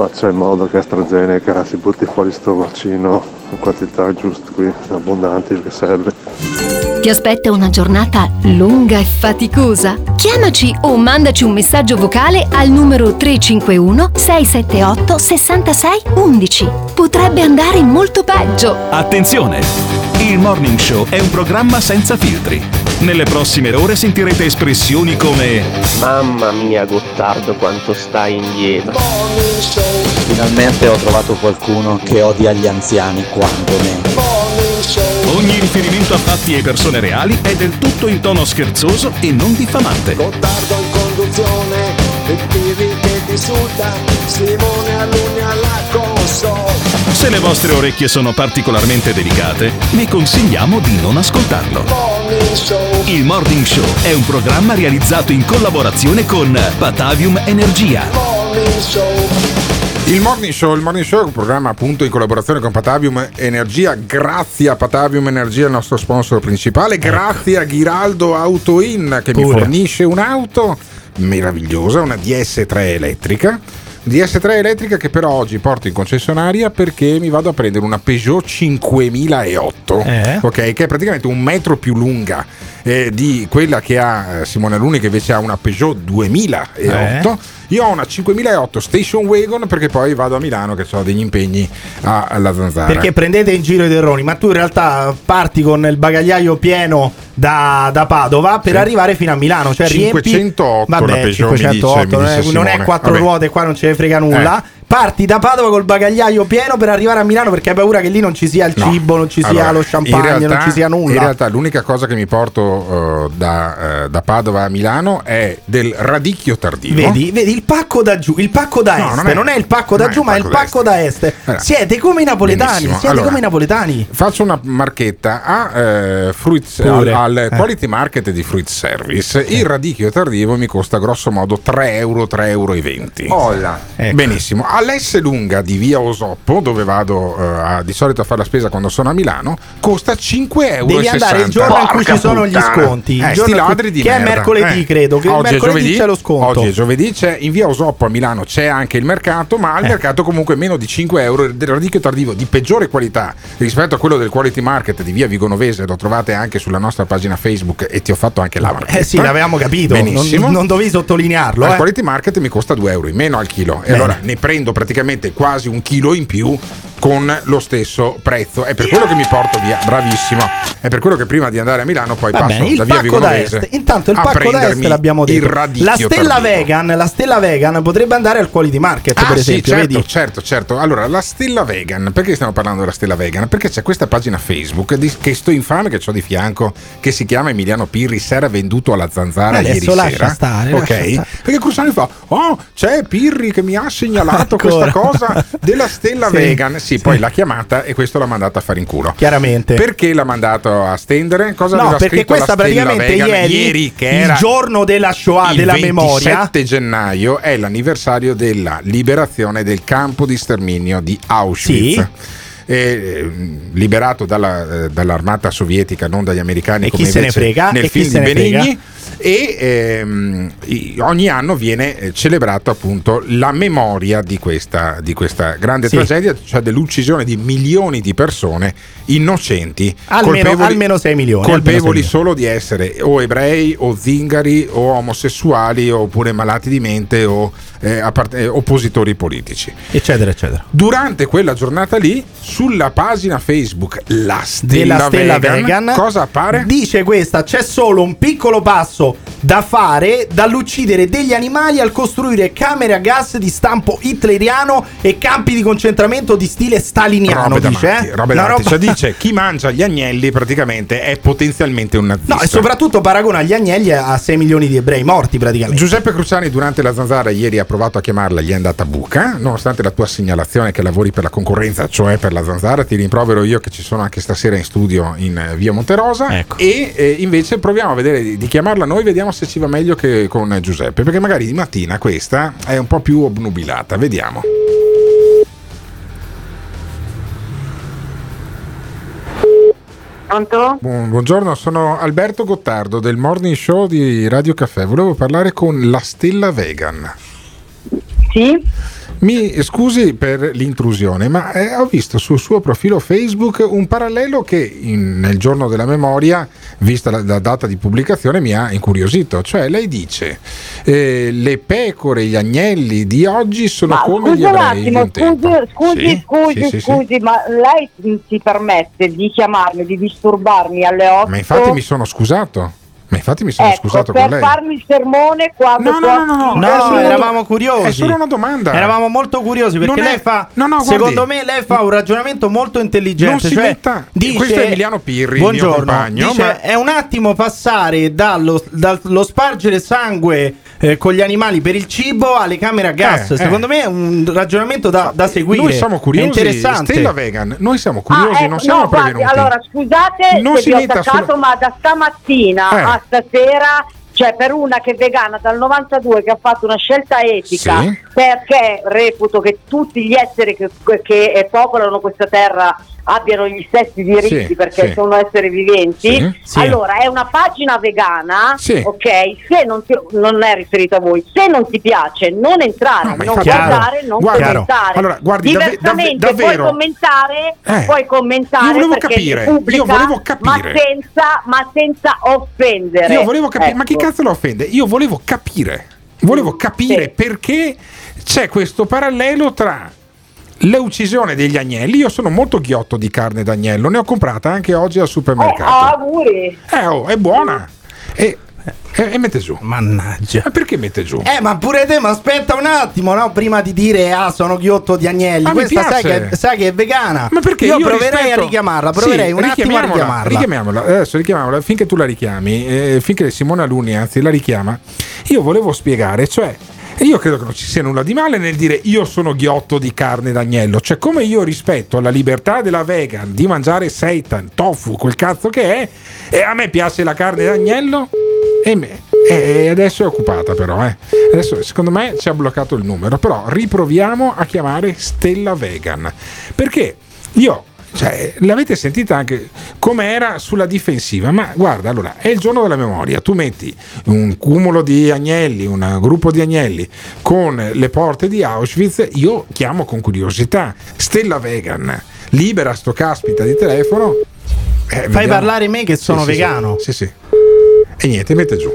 Speaker 32: faccia in modo che AstraZeneca si butti fuori sto vaccino in quantità giuste qui, abbondanti che serve.
Speaker 23: Ti aspetta una giornata lunga e faticosa? Chiamaci o mandaci un messaggio vocale al numero 351 678 66 11. Potrebbe andare molto peggio.
Speaker 1: Attenzione! Il Morning Show è un programma senza filtri. Nelle prossime ore sentirete espressioni come
Speaker 31: Mamma mia Gottardo quanto stai indietro.
Speaker 29: Finalmente ho trovato qualcuno che odia gli anziani quanto me.
Speaker 1: Ogni riferimento a fatti e persone reali è del tutto in tono scherzoso e non diffamante.
Speaker 33: Gottardo in conduzione, il Pirri che ti insulta, Simone Alunni alla console.
Speaker 1: Se le vostre orecchie sono particolarmente delicate, vi consigliamo di non ascoltarlo. Il Morning Show è un programma realizzato in collaborazione con Patavium Energia.
Speaker 3: Il Morning Show, il Morning Show è un programma appunto in collaborazione con Patavium Energia. Grazie a Patavium Energia, il nostro sponsor principale. Grazie a Ghiraldo Auto In che mi
Speaker 4: Pure.
Speaker 3: fornisce un'auto meravigliosa, una DS3 elettrica. DS3 elettrica che però oggi porto in concessionaria perché mi vado a prendere una Peugeot 5008,
Speaker 4: Eh?
Speaker 3: ok, che è praticamente un metro più lunga eh, di quella che ha eh, Simone Aluni che invece ha una Peugeot 2008. Io ho una 5008 Station Wagon perché poi vado a Milano che ho degli impegni a- alla zanzara.
Speaker 4: Perché prendete in giro i terroni, ma tu in realtà parti con il bagagliaio pieno da, da Padova per
Speaker 3: Sì.
Speaker 4: arrivare fino a Milano. Cioè riempi-
Speaker 3: 508 la
Speaker 4: Vabbè,
Speaker 3: Peugeot, mi dice-
Speaker 4: 508,
Speaker 3: mi
Speaker 4: non,
Speaker 3: dice
Speaker 4: è, non è quattro
Speaker 3: Vabbè.
Speaker 4: ruote, qua non ce ne frega nulla.
Speaker 3: Eh.
Speaker 4: Parti da Padova col bagagliaio pieno per arrivare a Milano perché hai paura che lì non ci sia il
Speaker 3: No.
Speaker 4: cibo, non ci sia
Speaker 3: Allora,
Speaker 4: lo
Speaker 3: in
Speaker 4: champagne,
Speaker 3: realtà-
Speaker 4: non ci sia
Speaker 3: In
Speaker 4: nulla.
Speaker 3: realtà l'unica cosa che mi porto eh, da, eh, da Padova a Milano è del radicchio tardivo.
Speaker 4: Vedi, vedi il pacco da giù, il pacco da
Speaker 3: No,
Speaker 4: est.
Speaker 3: non è-
Speaker 4: Non è, il pacco da
Speaker 3: è
Speaker 4: giù,
Speaker 3: il
Speaker 4: ma è il
Speaker 3: pacco da
Speaker 4: est.
Speaker 3: Allora,
Speaker 4: siete come i napoletani.
Speaker 3: benissimo.
Speaker 4: Siete
Speaker 3: Allora,
Speaker 4: come i napoletani.
Speaker 3: Faccio una marchetta a eh, Fruits- al, al
Speaker 4: Eh.
Speaker 3: Quality Market di Fruit Service. Il radicchio tardivo mi costa grosso modo 3 euro, 3,20 euro.
Speaker 4: Ecco.
Speaker 3: Benissimo. All'S lunga di via Osoppo, dove vado eh, a- di solito a fare la spesa quando sono a Milano, costa 5 euro.
Speaker 4: Devi andare il giorno in cui ci sono gli sconti. Il
Speaker 3: Eh,
Speaker 4: giorno
Speaker 3: sti
Speaker 4: cui-
Speaker 3: ladri di
Speaker 4: che è
Speaker 3: merda.
Speaker 4: mercoledì,
Speaker 3: Eh.
Speaker 4: credo, che
Speaker 3: oggi è
Speaker 4: mercoledì
Speaker 3: giovedì,
Speaker 4: c'è lo sconto.
Speaker 3: Oggi è giovedì, c'è in via Osoppo a Milano c'è anche il mercato, ma
Speaker 4: Eh.
Speaker 3: al mercato comunque meno di 5 euro del radicchio tardivo di peggiore qualità rispetto a quello del quality market di via Vigonovese. Lo trovate anche sulla nostra pagina Facebook e ti ho fatto anche la marchetta.
Speaker 4: Eh sì, l'avevamo capito.
Speaker 3: Benissimo.
Speaker 4: Non, non dovevi sottolinearlo.
Speaker 3: Al
Speaker 4: eh.
Speaker 3: quality market mi costa 2 euro in meno al chilo e
Speaker 4: Bene.
Speaker 3: allora ne prendo praticamente quasi un chilo in più con lo stesso prezzo. È per quello che mi porto via, bravissimo. È per quello che prima di andare a Milano poi
Speaker 4: Va
Speaker 3: passo
Speaker 4: bene, il
Speaker 3: da via Vigonovese.
Speaker 4: est. Intanto il pacco da est l'abbiamo
Speaker 3: il
Speaker 4: detto.
Speaker 3: radicchio
Speaker 4: La stella vegan, la stella vegan potrebbe andare al quality market,
Speaker 3: Ah,
Speaker 4: per
Speaker 3: sì,
Speaker 4: esempio,
Speaker 3: certo,
Speaker 4: vedi?
Speaker 3: certo, certo. Allora, la stella vegan, perché stiamo parlando della stella vegan? Perché c'è questa pagina Facebook di- che sto infame che ho di fianco, che si chiama Emiliano Pirri, si era venduto alla zanzara
Speaker 4: Adesso
Speaker 3: ieri
Speaker 4: lascia
Speaker 3: sera.
Speaker 4: stare,
Speaker 3: ok?
Speaker 4: lascia.
Speaker 3: Perché Cruciani fa, oh, c'è Pirri che mi ha segnalato questa cosa della stella
Speaker 4: Sì,
Speaker 3: vegan. Sì, poi l'ha chiamata e questo l'ha mandata a fare in culo.
Speaker 4: Chiaramente.
Speaker 3: Perché l'ha mandato a stendere? Cosa
Speaker 4: No, perché questa praticamente
Speaker 3: vegan
Speaker 4: ieri,
Speaker 3: che
Speaker 4: il
Speaker 3: era
Speaker 4: giorno della Shoah,
Speaker 3: il
Speaker 4: della
Speaker 3: 27
Speaker 4: memoria.
Speaker 3: gennaio è l'anniversario della liberazione del campo di sterminio di Auschwitz.
Speaker 4: Sì.
Speaker 3: E, eh, liberato dalla, eh, dall'armata sovietica, non dagli americani,
Speaker 4: E chi
Speaker 3: come
Speaker 4: se ne frega?
Speaker 3: nel
Speaker 4: chi
Speaker 3: film di
Speaker 4: ne frega?
Speaker 3: E ehm, ogni anno viene eh, celebrato appunto la memoria di questa, di questa grande
Speaker 4: Sì.
Speaker 3: tragedia, cioè dell'uccisione di milioni di persone innocenti,
Speaker 4: Almeno-
Speaker 3: colpevoli,
Speaker 4: almeno sei milioni, almeno
Speaker 3: colpevoli
Speaker 4: sei
Speaker 3: solo di essere o ebrei o zingari o omosessuali oppure malati di mente o eh, appart- eh, oppositori politici.
Speaker 4: Eccetera, eccetera.
Speaker 3: Durante quella giornata lì, sulla pagina Facebook La Stella,
Speaker 4: della stella
Speaker 3: vegan,
Speaker 4: vegan,
Speaker 3: cosa appare?
Speaker 4: Dice questa: c'è solo un piccolo passo da fare dall'uccidere degli animali al costruire camere a gas di stampo hitleriano e campi di concentramento di stile staliniano.
Speaker 3: Robe
Speaker 4: dice,
Speaker 3: matti,
Speaker 4: eh?
Speaker 3: robe
Speaker 4: roba-
Speaker 3: Cioè dice chi mangia gli agnelli praticamente è potenzialmente un nazista.
Speaker 4: No, e soprattutto paragona gli agnelli a 6 milioni di ebrei morti praticamente.
Speaker 3: Giuseppe Cruciani durante la zanzara ieri ha provato a chiamarla, gli è andata buca, nonostante la tua segnalazione che lavori per la concorrenza, cioè per la zanzara, ti rimprovero io che ci sono anche stasera in studio in eh, via Monterosa
Speaker 4: Ecco.
Speaker 3: e eh, invece proviamo a vedere di, di chiamarla noi, vediamo se ci va meglio che con Giuseppe, perché magari di mattina questa è un po' più obnubilata, vediamo.
Speaker 34: Pronto?
Speaker 3: Bu- Buongiorno, sono Alberto Gottardo del Morning Show di Radio Caffè. Volevo parlare con la Stella Vegan.
Speaker 34: Sì?
Speaker 3: Mi scusi per l'intrusione, ma eh, ho visto sul suo profilo Facebook un parallelo che in- nel giorno della memoria, vista la, la data di pubblicazione, mi ha incuriosito. Cioè, lei dice: eh, le pecore, gli agnelli di oggi sono
Speaker 34: Ma
Speaker 3: come gli
Speaker 34: scusi un
Speaker 3: ebrei. di
Speaker 34: attimo,
Speaker 3: un tempo.
Speaker 34: scusi, scusi,
Speaker 3: Sì,
Speaker 34: scusi,
Speaker 3: sì, sì, sì.
Speaker 34: scusi, ma lei mm, si permette di chiamarmi, di disturbarmi alle 8?
Speaker 3: Ma infatti mi sono scusato. Ma infatti mi sono
Speaker 34: ecco,
Speaker 3: scusato
Speaker 34: per
Speaker 3: con lei.
Speaker 34: farmi il sermone quando
Speaker 3: No, no, no, no, no. È
Speaker 4: eravamo curiosi.
Speaker 3: È solo una domanda.
Speaker 4: Eravamo molto curiosi perché
Speaker 3: è-
Speaker 4: lei fa.
Speaker 3: No, no, guardi.
Speaker 4: secondo me, lei fa un ragionamento molto intelligente.
Speaker 3: Non si
Speaker 4: cioè,
Speaker 3: metta- questo è Emiliano Pirri, il mio
Speaker 4: Buongiorno.
Speaker 3: compagno,
Speaker 4: Dice,
Speaker 3: ma-
Speaker 4: È un attimo passare dallo, dallo spargere sangue eh, con gli animali per il cibo alle camere a gas.
Speaker 3: Eh,
Speaker 4: secondo
Speaker 3: eh.
Speaker 4: me è un ragionamento da, da seguire.
Speaker 3: Noi siamo
Speaker 4: È
Speaker 3: curiosi.
Speaker 4: interessante.
Speaker 3: Stella Vegan, noi siamo curiosi,
Speaker 34: Ah,
Speaker 3: non siamo
Speaker 34: no, guardi,
Speaker 3: prevenuti.
Speaker 34: allora scusate
Speaker 3: Non
Speaker 34: se
Speaker 3: si
Speaker 34: vi ho
Speaker 3: metta
Speaker 34: attaccato,
Speaker 3: sulla-
Speaker 34: ma da stamattina Stasera, cioè per una che è vegana dal 92 che ha fatto una scelta etica,
Speaker 3: Sì.
Speaker 34: perché reputo che tutti gli esseri che, che popolano questa terra abbiano gli stessi diritti
Speaker 3: Sì,
Speaker 34: perché
Speaker 3: sì.
Speaker 34: sono esseri viventi.
Speaker 3: Sì.
Speaker 34: Allora è una pagina vegana, ok? Se non, ti- non è riferita a voi, se non ti piace, non entrare,
Speaker 3: No, ma
Speaker 34: non guardare, non
Speaker 3: Guarda,
Speaker 34: commentare.
Speaker 3: allora, guardi, dav-
Speaker 34: Diversamente
Speaker 3: dav- davvero-
Speaker 34: puoi commentare,
Speaker 3: Eh.
Speaker 34: puoi commentare
Speaker 3: Io volevo capire,
Speaker 34: pubblica,
Speaker 3: io volevo capire.
Speaker 34: Ma senza, ma senza offendere.
Speaker 3: Io volevo capire, ma chi
Speaker 34: Ecco.
Speaker 3: cazzo lo offende? Io volevo capire, volevo capire perché c'è questo parallelo tra l'uccisione degli agnelli. Io sono molto ghiotto di carne d'agnello, ne ho comprata anche oggi al supermercato.
Speaker 34: auguri.
Speaker 3: Eh, oh, è buona. E, e- e mette giù.
Speaker 4: Mannaggia.
Speaker 3: Ma perché mette giù?
Speaker 4: Eh, ma pure te, ma aspetta un attimo, no? Prima di dire, ah, sono ghiotto di agnelli.
Speaker 3: Ma mi
Speaker 4: Questa sai che, sai che è vegana.
Speaker 3: Ma perché
Speaker 4: io,
Speaker 3: io
Speaker 4: proverei
Speaker 3: rispetto-
Speaker 4: a richiamarla, proverei
Speaker 3: Sì,
Speaker 4: un attimo a richiamarla.
Speaker 3: richiamiamola. Adesso richiamiamola finché tu la richiami, eh, finché Simona Luni anzi la richiama. Io volevo spiegare, cioè io credo che non ci sia nulla di male nel dire io sono ghiotto di carne d'agnello, cioè come io rispetto la libertà della vegan di mangiare seitan, tofu, quel cazzo che è, e a me piace la carne d'agnello e, me- e adesso è occupata però, eh. Adesso secondo me ci ha bloccato il numero, però riproviamo a chiamare Stella Vegan. Perché io cioè, l'avete sentita anche come era sulla difensiva, ma guarda, allora è il giorno della memoria, tu metti un cumulo di agnelli, un gruppo di agnelli con le porte di Auschwitz, io chiamo con curiosità Stella Vegan, libera sto caspita di telefono. eh,
Speaker 4: Fai
Speaker 3: vediamo.
Speaker 4: parlare me che sono
Speaker 3: Sì, sì,
Speaker 4: vegano.
Speaker 3: Sì, sì. E niente, mette giù.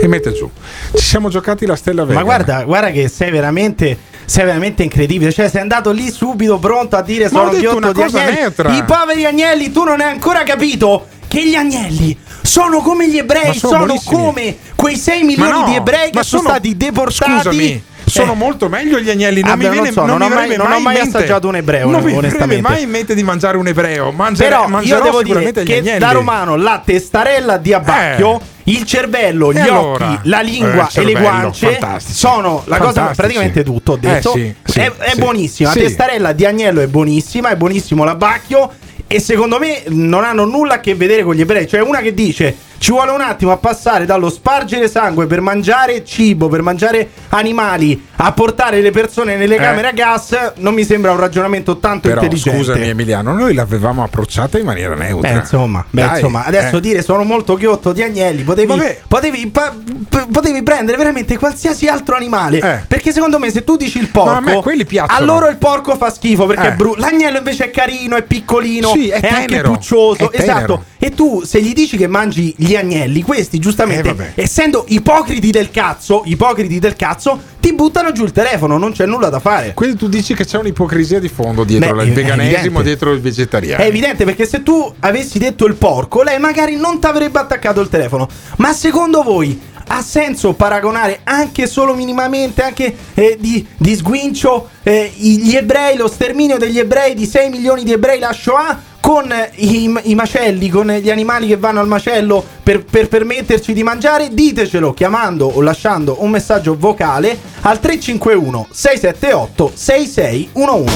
Speaker 3: E mette giù. Ci siamo giocati la Stella Vegan.
Speaker 4: Ma guarda, guarda che sei veramente. Sei veramente incredibile. Cioè, sei andato lì subito pronto a dire sono ghiotto di
Speaker 3: cosa
Speaker 4: agnelli.
Speaker 3: neutra.
Speaker 4: I poveri agnelli, tu non hai ancora capito che gli agnelli sono come gli ebrei,
Speaker 3: sono
Speaker 4: sono, come quei 6 milioni
Speaker 3: no,
Speaker 4: di ebrei che sono,
Speaker 3: sono-
Speaker 4: stati deportati.
Speaker 3: Scusami, sono
Speaker 4: Eh.
Speaker 3: molto meglio gli agnelli. Non
Speaker 4: Vabbè,
Speaker 3: mi viene,
Speaker 4: non so,
Speaker 3: non
Speaker 4: non ho mai- non mai
Speaker 3: mente-
Speaker 4: assaggiato un ebreo,
Speaker 3: Non mi verrebbe mai in mente di mangiare un ebreo. Mangerò,
Speaker 4: Però io devo dire
Speaker 3: sicuramente gli
Speaker 4: che
Speaker 3: agnelli.
Speaker 4: da romano la testarella di abbacchio, il cervello, gli
Speaker 3: allora?
Speaker 4: occhi, la
Speaker 3: Eh,
Speaker 4: lingua
Speaker 3: il
Speaker 4: e le guance
Speaker 3: fantastici.
Speaker 4: sono la cosa
Speaker 3: Fantastici.
Speaker 4: praticamente tutto. Ho detto
Speaker 3: Eh, sì, sì,
Speaker 4: è, è
Speaker 3: sì.
Speaker 4: buonissima. La testarella di agnello è buonissima, è buonissimo l'abbacchio. E secondo me non hanno nulla a che vedere con gli ebrei. Cioè, una che dice ci vuole un attimo a passare dallo spargere sangue per mangiare cibo, per mangiare animali, a portare le persone nelle
Speaker 3: Eh.
Speaker 4: camere a gas, non mi sembra un ragionamento tanto
Speaker 3: Però
Speaker 4: intelligente.
Speaker 3: scusami Emiliano, noi l'avevamo approcciata in maniera neutra.
Speaker 4: Beh, insomma, beh, insomma, adesso
Speaker 3: eh.
Speaker 4: dire sono molto ghiotto di agnelli, potevi, potevi, pa- p- potevi prendere veramente qualsiasi altro animale.
Speaker 3: Eh.
Speaker 4: Perché secondo me, se tu dici il
Speaker 3: a
Speaker 4: porco,
Speaker 3: quelli piacciono.
Speaker 4: a loro il porco fa schifo perché
Speaker 3: Eh.
Speaker 4: è brutto. L'agnello invece è carino, è piccolino,
Speaker 3: Sì, è
Speaker 4: anche
Speaker 3: tenero,
Speaker 4: puccioso.
Speaker 3: è.
Speaker 4: Esatto. E tu, se gli dici che mangi gli agnelli, questi giustamente,
Speaker 3: Eh,
Speaker 4: essendo ipocriti del cazzo, ipocriti del cazzo, ti buttano giù il telefono, non c'è nulla da fare.
Speaker 3: Quindi tu dici che c'è un'ipocrisia di fondo dietro
Speaker 4: Beh,
Speaker 3: il veganesimo, dietro il vegetariano.
Speaker 4: È evidente perché se tu avessi detto il porco, lei magari non ti avrebbe attaccato il telefono. Ma secondo voi ha senso paragonare anche solo minimamente, anche eh, di, di sguincio, eh, gli ebrei, lo sterminio degli ebrei, di 6 milioni di ebrei, la Shoah? Con i, i macelli, con gli animali che vanno al macello per, per permetterci di mangiare, ditecelo chiamando o lasciando un messaggio vocale al 351 678 6611.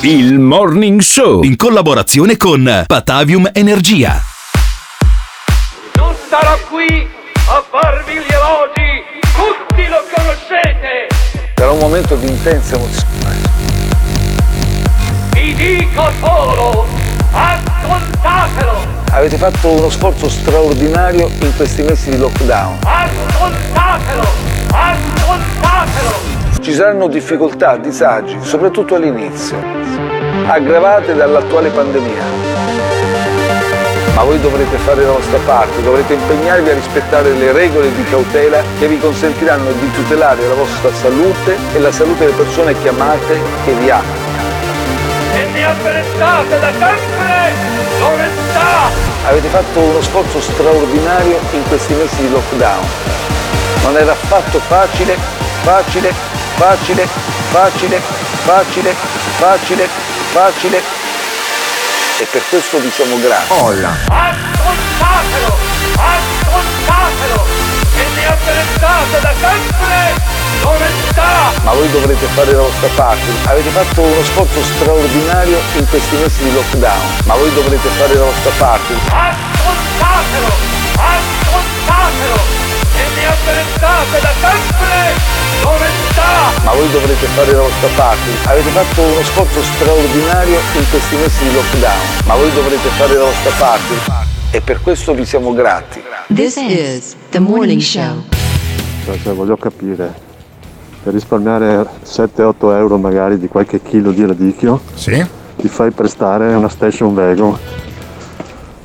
Speaker 1: Il Morning Show in collaborazione con Patavium Energia.
Speaker 28: Non starò qui a farvi gli elogi, tutti lo conoscete.
Speaker 32: Era un momento di intensa emozione.
Speaker 28: Vi dico solo, ascoltatelo,
Speaker 32: Avete fatto uno sforzo straordinario in questi mesi di lockdown.
Speaker 28: ascoltatelo, ascoltatelo.
Speaker 32: Ci saranno difficoltà, disagi, soprattutto all'inizio, aggravate dall'attuale pandemia. Ma voi dovrete fare la vostra parte, dovrete impegnarvi a rispettare le regole di cautela che vi consentiranno di tutelare la vostra salute e la salute delle persone che amate, che vi amano.
Speaker 28: E apprezzate da sempre l'onestà.
Speaker 32: Avete fatto uno sforzo straordinario in questi mesi di lockdown. Non era affatto facile, facile, facile, facile, facile, facile, facile. E per questo vi siamo grati.
Speaker 28: Ascoltatelo, ascoltatelo. E ne apprezzate da sempre l'onestà.
Speaker 32: Ma voi dovrete fare la vostra parte. Avete fatto uno sforzo straordinario in questi mesi di lockdown. Ma voi dovrete fare la vostra parte.
Speaker 28: Ascoltatelo, ascoltatelo. E ne apprezzate da sempre l'onestà.
Speaker 32: Ma voi dovrete fare la vostra parte. Avete fatto uno sforzo straordinario in questi mesi di lockdown. Ma voi dovrete fare la vostra parte. E per questo vi siamo grati.
Speaker 13: This is the morning show.
Speaker 32: Cioè, voglio capire, per risparmiare 7-8 euro magari di qualche chilo di radicchio, ti fai prestare una station wagon.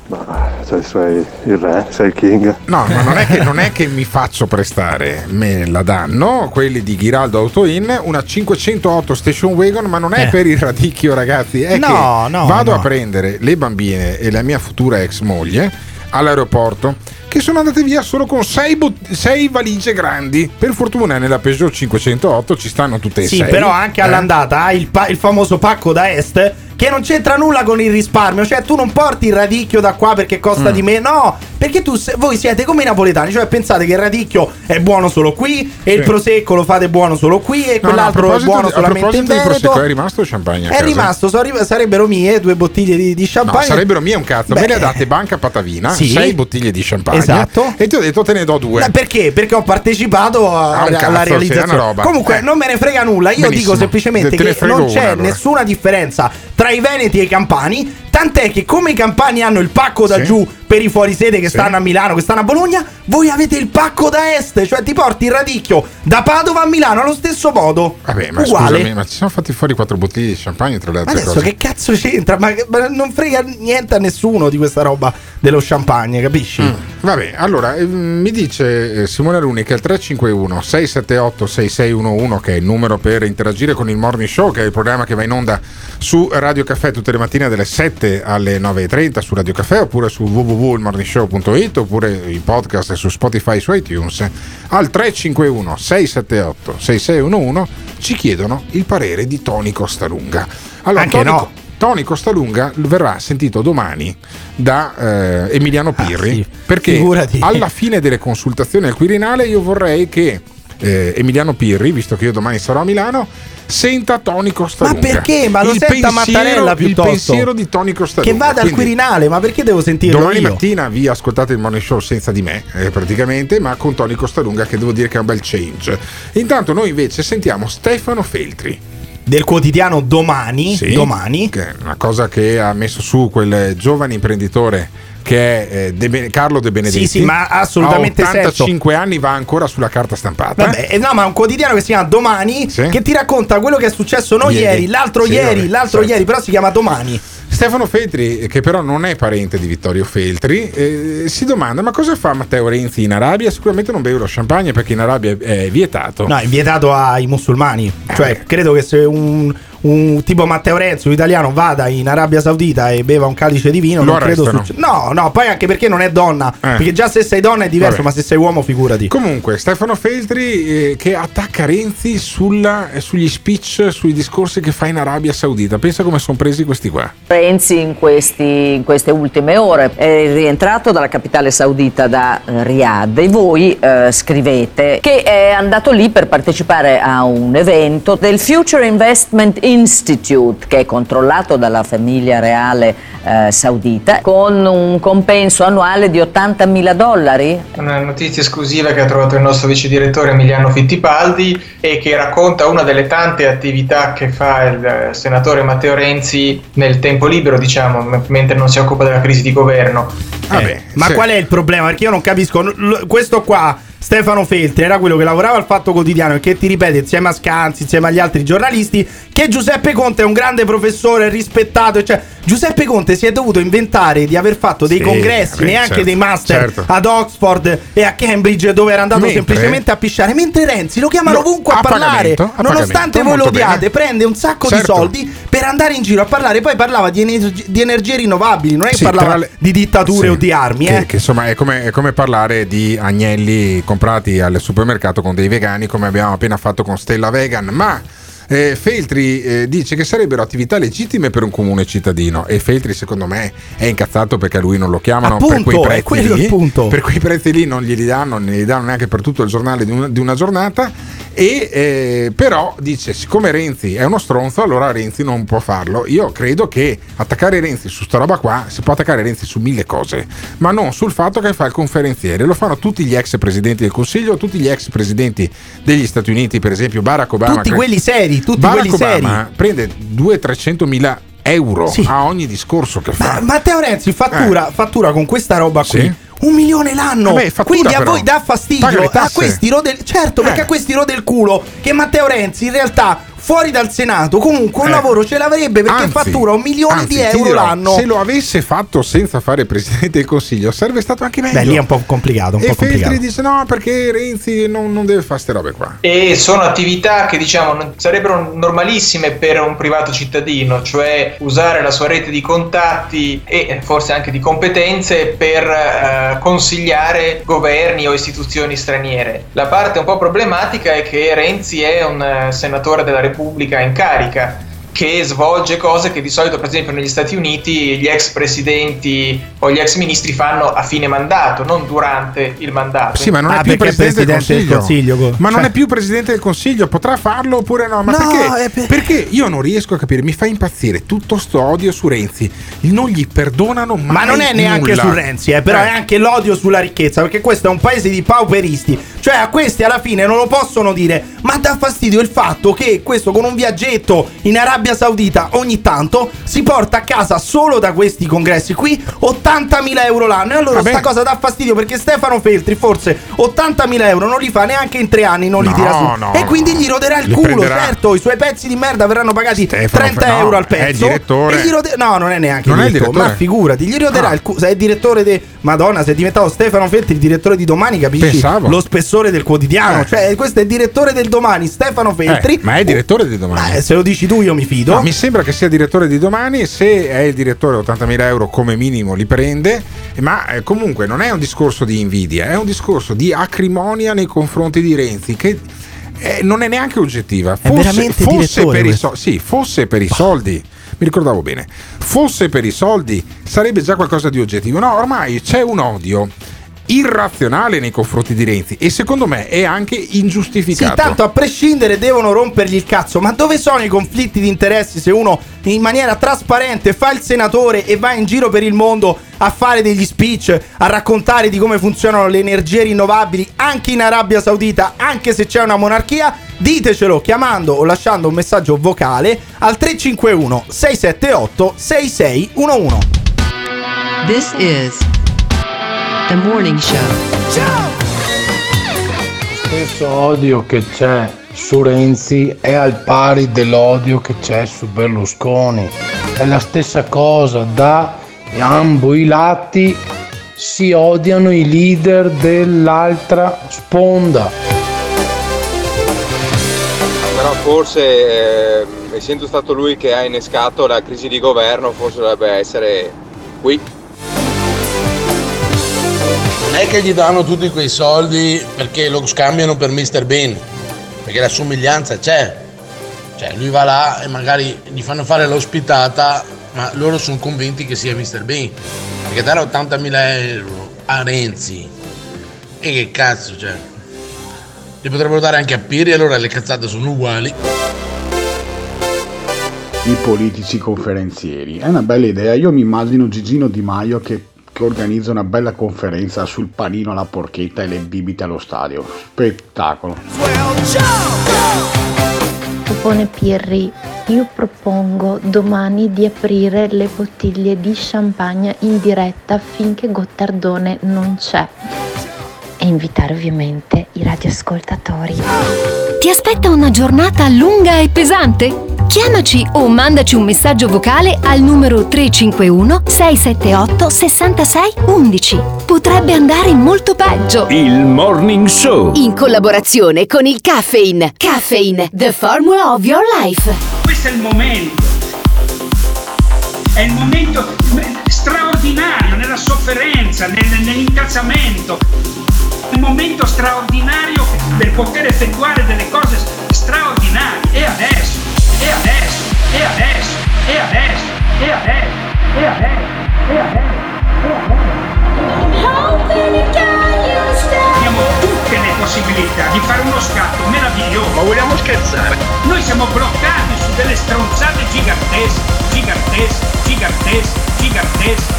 Speaker 32: Ma cioè, sei il re, sei il king.
Speaker 3: No, ma non è, che, non è che mi faccio prestare, me la danno quelli di Ghiraldo Auto In, una 508 Station Wagon, ma non è
Speaker 4: Eh.
Speaker 3: per il radicchio, ragazzi. È
Speaker 4: No,
Speaker 3: che
Speaker 4: no,
Speaker 3: vado
Speaker 4: no.
Speaker 3: a prendere le bambine e la mia futura ex moglie all'aeroporto che sono andate via solo con 6 valigie grandi. Per fortuna nella Peugeot 508 ci stanno tutte e
Speaker 4: Sì,
Speaker 3: sei.
Speaker 4: però anche
Speaker 3: eh.
Speaker 4: all'andata hai il, pa- il famoso pacco da est che non c'entra nulla con il risparmio. Cioè, tu non porti il radicchio da qua perché costa
Speaker 3: Mm.
Speaker 4: di meno. No, perché tu se- voi siete come i napoletani, cioè pensate che il radicchio è buono solo qui e il
Speaker 3: Sì.
Speaker 4: prosecco lo fate buono solo qui e
Speaker 3: No, no,
Speaker 4: quell'altro è
Speaker 3: proposito
Speaker 4: buono
Speaker 3: di-
Speaker 4: solamente in Veneto.
Speaker 3: prosecco, è rimasto champagne
Speaker 4: È rimasto, so- sarebbero mie due bottiglie di, di
Speaker 3: No,
Speaker 4: champagne.
Speaker 3: sarebbero mie un cazzo. Me
Speaker 4: Beh,
Speaker 3: le ha date Banca Patavina,
Speaker 4: Sì.
Speaker 3: sei bottiglie di champagne.
Speaker 4: Esatto.
Speaker 3: E ti ho detto te ne do due.
Speaker 4: Ma perché? Perché ho partecipato a-
Speaker 3: Ah, cazzo,
Speaker 4: alla
Speaker 3: è
Speaker 4: realizzazione. Comunque,
Speaker 3: Eh.
Speaker 4: non me ne frega nulla. Io
Speaker 3: Benissimo.
Speaker 4: dico semplicemente che non c'è
Speaker 3: allora.
Speaker 4: nessuna differenza tra i veneti e i campani. Tant'è che, come i campani hanno il pacco da
Speaker 3: Sì.
Speaker 4: giù per i fuorisede che
Speaker 3: Sì.
Speaker 4: stanno a Milano, che stanno a Bologna, voi avete il pacco da est. Cioè, ti porti il radicchio da Padova a Milano allo stesso modo.
Speaker 3: Vabbè, ma
Speaker 4: Uguale.
Speaker 3: scusami, ma ci siamo fatti fuori quattro bottiglie di champagne tra le altre
Speaker 4: adesso
Speaker 3: cose.
Speaker 4: che cazzo c'entra? Ma, ma non frega niente a nessuno di questa roba dello champagne, capisci?
Speaker 3: Mm. Vabbè, allora eh, mi dice eh, Simone Runi che il 351 678 6611 che è il numero per interagire con il Morning Show, che è il programma che va in onda su Radio Caffè tutte le mattine dalle 7 alle 9.30 su Radio Caffè oppure su www.ilmorningshow.it oppure i podcast su Spotify su iTunes al 351 678 6611 ci chiedono il parere di Tony Costalunga. Allora,
Speaker 4: Anche
Speaker 3: Tony,
Speaker 4: no.
Speaker 3: Tony Costalunga verrà sentito domani da eh, Emiliano Pirri
Speaker 4: Ah, sì.
Speaker 3: perché
Speaker 4: Figurati.
Speaker 3: alla fine delle consultazioni al Quirinale io vorrei che eh, Emiliano Pirri, visto che io domani sarò a Milano, senta Tony Costalunga.
Speaker 4: Ma perché? Ma lo
Speaker 3: il
Speaker 4: senta
Speaker 3: pensiero,
Speaker 4: Mattarella
Speaker 3: Il
Speaker 4: piuttosto.
Speaker 3: pensiero di Tony Costalunga.
Speaker 4: Che vada al
Speaker 3: Quindi,
Speaker 4: Quirinale, ma perché devo sentirlo
Speaker 3: Domani
Speaker 4: io?
Speaker 3: mattina vi ascoltate il morning show senza di me, eh, praticamente, ma con Tony Costalunga che devo dire che è un bel change. Intanto noi invece sentiamo Stefano Feltri.
Speaker 4: Del quotidiano domani,
Speaker 3: Sì,
Speaker 4: domani.
Speaker 3: che è una cosa che ha messo su quel giovane imprenditore che è eh, De Carlo De Benedetti.
Speaker 4: Sì, sì, ma assolutamente
Speaker 3: a 85 anni va ancora sulla carta stampata.
Speaker 4: Vabbè, eh, no, ma un quotidiano che si chiama Domani
Speaker 3: Sì.
Speaker 4: che ti racconta quello che è successo non
Speaker 3: Ieri.
Speaker 4: ieri, l'altro
Speaker 3: Sì,
Speaker 4: ieri,
Speaker 3: vabbè,
Speaker 4: l'altro
Speaker 3: certo.
Speaker 4: ieri, però si chiama Domani.
Speaker 3: Stefano Feltri, che però non è parente di Vittorio Feltri, eh, si domanda: ma cosa fa Matteo Renzi in Arabia? Sicuramente non beve lo champagne perché in Arabia è vietato.
Speaker 4: No, è vietato ai musulmani. Cioè, credo che se un, un tipo Matteo Renzi, un italiano, vada in Arabia Saudita e beva un calice di vino,
Speaker 3: Lo
Speaker 4: non credo succeda. No, no, poi anche perché non è donna. Perché già se sei donna è diverso,
Speaker 3: Vabbè.
Speaker 4: ma se sei uomo, figurati.
Speaker 3: Comunque, Stefano Feltri eh, che attacca Renzi sulla- eh, sugli speech, sui discorsi che fa in Arabia Saudita. Pensa come sono presi questi qua.
Speaker 35: Renzi in, questi- in queste ultime ore è rientrato dalla capitale saudita da eh, Riyadh e voi eh, scrivete che è andato lì per partecipare a un evento del Future Investment Institute che è controllato dalla famiglia reale eh, saudita con un compenso annuale di 80 mila dollari.
Speaker 36: Una notizia esclusiva che ha trovato il nostro vice direttore Emiliano Fittipaldi e che racconta una delle tante attività che fa il eh, senatore Matteo Renzi nel tempo libero, diciamo, m- mentre non si occupa della crisi di governo.
Speaker 4: Eh, ma qual è il problema? Perché io non capisco. L- Questo qua, Stefano Feltri, era quello che lavorava al Fatto Quotidiano e che ti ripete insieme a Scanzi, insieme agli altri giornalisti, che Giuseppe Conte è un grande professore, rispettato. Cioè, Giuseppe Conte si è dovuto inventare di aver fatto dei
Speaker 3: Sì,
Speaker 4: congressi,
Speaker 3: vabbè,
Speaker 4: neanche
Speaker 3: certo,
Speaker 4: dei master
Speaker 3: certo.
Speaker 4: ad Oxford e a Cambridge, dove era andato
Speaker 3: Mentre-
Speaker 4: semplicemente a pisciare. Mentre Renzi lo chiamano
Speaker 3: No,
Speaker 4: ovunque a,
Speaker 3: a
Speaker 4: parlare,
Speaker 3: a
Speaker 4: nonostante voi lo odiate,
Speaker 3: bene.
Speaker 4: prende un sacco
Speaker 3: Certo.
Speaker 4: di soldi per andare in giro a parlare. Poi parlava di, ener- di energie rinnovabili, non è che
Speaker 3: Sì,
Speaker 4: parlava
Speaker 3: le-
Speaker 4: di dittature
Speaker 3: Sì,
Speaker 4: o di armi.
Speaker 3: Che,
Speaker 4: eh.
Speaker 3: che insomma è come, è come parlare di agnelli comprati al supermercato con dei vegani, come abbiamo appena fatto con Stella Vegan. Ma eh, Feltri eh, dice che sarebbero attività legittime per un comune cittadino. E Feltri, secondo me, è incazzato perché a lui non lo chiamano per
Speaker 4: Appunto,
Speaker 3: quei
Speaker 4: è
Speaker 3: prezzi lì. Per quei prezzi lì non glieli danno, non glieli danno neanche per tutto il giornale di una, di una giornata. E eh, però dice: siccome Renzi è uno stronzo, allora Renzi non può farlo. Io credo che attaccare Renzi su sta roba qua si può attaccare Renzi su mille cose, ma non sul fatto che fa il conferenziere. Lo fanno tutti gli ex presidenti del Consiglio, tutti gli ex presidenti degli Stati Uniti, per esempio Barack Obama.
Speaker 4: Tutti quelli seri, tutti
Speaker 3: Barack
Speaker 4: quelli seri.
Speaker 3: Obama prende 200-300 mila euro
Speaker 4: Sì.
Speaker 3: a ogni discorso che fa.
Speaker 4: Ma Matteo Renzi fattura, fattura con questa roba qui.
Speaker 3: Eh. Sì.
Speaker 4: Un milione l'anno.
Speaker 3: Vabbè, fattura
Speaker 4: Quindi a
Speaker 3: però.
Speaker 4: voi dà fastidio. A questi rode Certo, perché
Speaker 3: Eh.
Speaker 4: a questi rode il culo che Matteo Renzi in realtà fuori dal Senato comunque un
Speaker 3: Eh.
Speaker 4: lavoro ce l'avrebbe perché
Speaker 3: Anzi,
Speaker 4: fattura un milione
Speaker 3: anzi,
Speaker 4: di euro
Speaker 3: dirò,
Speaker 4: l'anno.
Speaker 3: Se lo avesse fatto senza fare presidente del consiglio, sarebbe stato anche meglio.
Speaker 4: Beh, lì è un po' complicato, un
Speaker 3: e
Speaker 4: po'
Speaker 3: Feltri
Speaker 4: complicato.
Speaker 3: dice: no, perché Renzi non, non deve fare ste robe qua.
Speaker 36: E sono attività che diciamo sarebbero normalissime per un privato cittadino, cioè usare la sua rete di contatti e forse anche di competenze per eh, consigliare governi o istituzioni straniere. La parte un po' problematica è che Renzi è un eh, senatore della Repubblica in carica che svolge cose che di solito, per esempio, negli Stati Uniti gli ex presidenti o gli ex ministri fanno a fine mandato, non durante il mandato.
Speaker 3: Sì, ma non
Speaker 4: Ah,
Speaker 3: è più presidente,
Speaker 4: Presidente
Speaker 3: del
Speaker 4: del
Speaker 3: Consiglio.
Speaker 4: Consiglio,
Speaker 3: Ma non
Speaker 4: cioè-
Speaker 3: è più presidente del Consiglio, potrà farlo oppure no? Ma
Speaker 4: No,
Speaker 3: perché?
Speaker 4: per-
Speaker 3: Perché io non riesco a capire, mi fa impazzire tutto sto odio su Renzi. Non gli perdonano mai
Speaker 4: Ma non è neanche
Speaker 3: nulla.
Speaker 4: su Renzi, eh, però
Speaker 3: Eh.
Speaker 4: è anche l'odio sulla ricchezza, perché questo è un paese di pauperisti. Cioè, a questi alla fine non lo possono dire, ma dà fastidio il fatto che questo con un viaggetto in Arabia Saudita ogni tanto si porta a casa solo da questi congressi qui 80.000 euro l'anno. E allora
Speaker 3: Vabbè.
Speaker 4: sta cosa dà fastidio perché Stefano Feltri forse 80.000 euro non li fa neanche in tre anni, non li
Speaker 3: No,
Speaker 4: tira su.
Speaker 3: no,
Speaker 4: e quindi gli roderà il culo,
Speaker 3: prenderà.
Speaker 4: certo, i suoi pezzi di merda verranno pagati
Speaker 3: Stefano
Speaker 4: 30
Speaker 3: Fe- no,
Speaker 4: euro al
Speaker 3: è
Speaker 4: pezzo.
Speaker 3: direttore.
Speaker 4: E rode- no, non è neanche
Speaker 3: Non è il
Speaker 4: direttore,
Speaker 3: direttore?
Speaker 4: ma figurati, gli roderà
Speaker 3: Ah.
Speaker 4: il culo. Se è direttore di Madonna, se è diventato Stefano Feltri il direttore di domani, capisci
Speaker 3: Pensavo.
Speaker 4: lo spessore del quotidiano.
Speaker 3: Eh.
Speaker 4: Cioè, questo è il direttore del domani, Stefano Feltri.
Speaker 3: Eh, ma è direttore di domani.
Speaker 4: Eh, se lo dici tu, io mi fido.
Speaker 3: No, mi sembra che sia direttore di domani, se è il direttore 80.000 euro come minimo li prende, ma eh, comunque non è un discorso di invidia, è un discorso di acrimonia nei confronti di Renzi che eh, non è neanche oggettiva.
Speaker 4: È
Speaker 3: fosse per i so- sì, fosse per i soldi, mi ricordavo bene, fosse per i soldi sarebbe già qualcosa di oggettivo. No, ormai c'è un odio irrazionale nei confronti di Renzi e secondo me è anche
Speaker 4: Sì,
Speaker 3: ingiustificato.
Speaker 4: tanto a prescindere devono rompergli il cazzo. Ma dove sono i conflitti di interessi se uno in maniera trasparente fa il senatore e va in giro per il mondo a fare degli speech, a raccontare di come funzionano le energie rinnovabili anche in Arabia Saudita, anche se c'è una monarchia? Ditecelo chiamando o lasciando un messaggio vocale al 351 678 6611.
Speaker 13: This is the morning show.
Speaker 22: stesso odio che c'è su Renzi è al pari dell'odio che c'è su Berlusconi. È la stessa cosa, da ambo i lati si odiano i leader dell'altra sponda.
Speaker 37: Però forse, eh, essendo stato lui che ha innescato la crisi di governo, forse dovrebbe essere qui.
Speaker 38: Non è che gli danno tutti quei soldi perché lo scambiano per Mr. Bean, perché la somiglianza c'è. Cioè lui va là e magari gli fanno fare l'ospitata, ma loro sono convinti che sia Mr. Bean. Perché dare 80.000 euro a Renzi, e che cazzo, cioè. Li potrebbero dare anche a Piri, allora le cazzate sono uguali.
Speaker 39: i politici conferenzieri. È una bella idea. Io mi immagino Gigino Di Maio che, che organizza una bella conferenza sul panino alla porchetta e le bibite allo stadio. Spettacolo.
Speaker 40: Propone Pirri, io propongo domani di aprire le bottiglie di champagne in diretta finché Gottardone non c'è. E invitare ovviamente i radioascoltatori.
Speaker 23: Ti aspetta una giornata lunga e pesante? Chiamaci o mandaci un messaggio vocale al numero 351 678 66 11. Potrebbe andare molto peggio.
Speaker 1: Il Morning Show.
Speaker 23: In collaborazione con il Caffeine. Caffeine, the formula of your life.
Speaker 41: Questo è il momento. È il momento straordinario nella sofferenza, nel- nell'incazzamento. Il momento straordinario per poter effettuare delle cose straordinarie. E adesso, Abbiamo tutte le possibilità di fare uno scatto meraviglioso. Ma vogliamo scherzare? Noi siamo bloccati su delle stronzate gigantesche, gigantesche, gigantesche, gigantesche.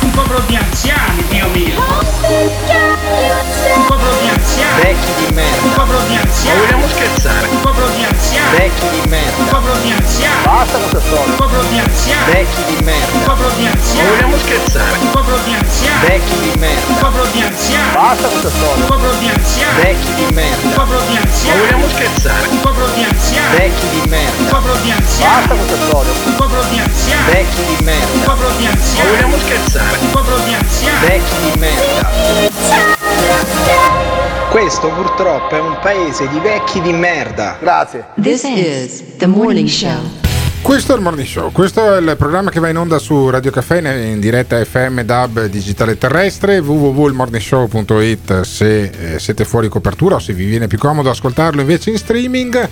Speaker 41: Un popolo di anziani, Dio mio. Un popolo di anziani.
Speaker 37: Vecchi di merda.
Speaker 41: Un popolo di anziani.
Speaker 37: Ma vogliamo scherzare?
Speaker 41: Un popolo di anziani.
Speaker 37: Vecchi di merda.
Speaker 41: Un popolo di anziani.
Speaker 37: Basta questa storia.
Speaker 41: Un popolo di anziani.
Speaker 37: Vecchi di merda.
Speaker 41: Un popolo di anziani.
Speaker 37: Ma vogliamo scherzare?
Speaker 41: Un popolo di anziani.
Speaker 37: Vecchi di merda.
Speaker 41: Un popolo di anziani.
Speaker 37: Basta questa storia.
Speaker 41: Un popolo di anziani.
Speaker 37: Vecchi di merda.
Speaker 41: Un popolo di anziani.
Speaker 37: Ma vogliamo scherzare?
Speaker 41: Un popolo di anziani.
Speaker 37: Vecchi di merda.
Speaker 41: Un popolo di anziani.
Speaker 37: Basta questa storia.
Speaker 41: Un popolo di anziani.
Speaker 37: Vecchi di merda.
Speaker 41: Un popolo di anziani.
Speaker 37: Ma vogliamo scherzare?
Speaker 41: Un popolo di anziani.
Speaker 37: Vecchi di merda.
Speaker 42: Questo purtroppo è un paese di vecchi di merda. Grazie.
Speaker 13: This is the morning show.
Speaker 3: Questo è il Morning Show, questo è il programma che va in onda su Radio Caffè in diretta FM, DAB, digitale terrestre, www.ilmorningshow.it se eh, siete fuori copertura o se vi viene più comodo ascoltarlo invece in streaming.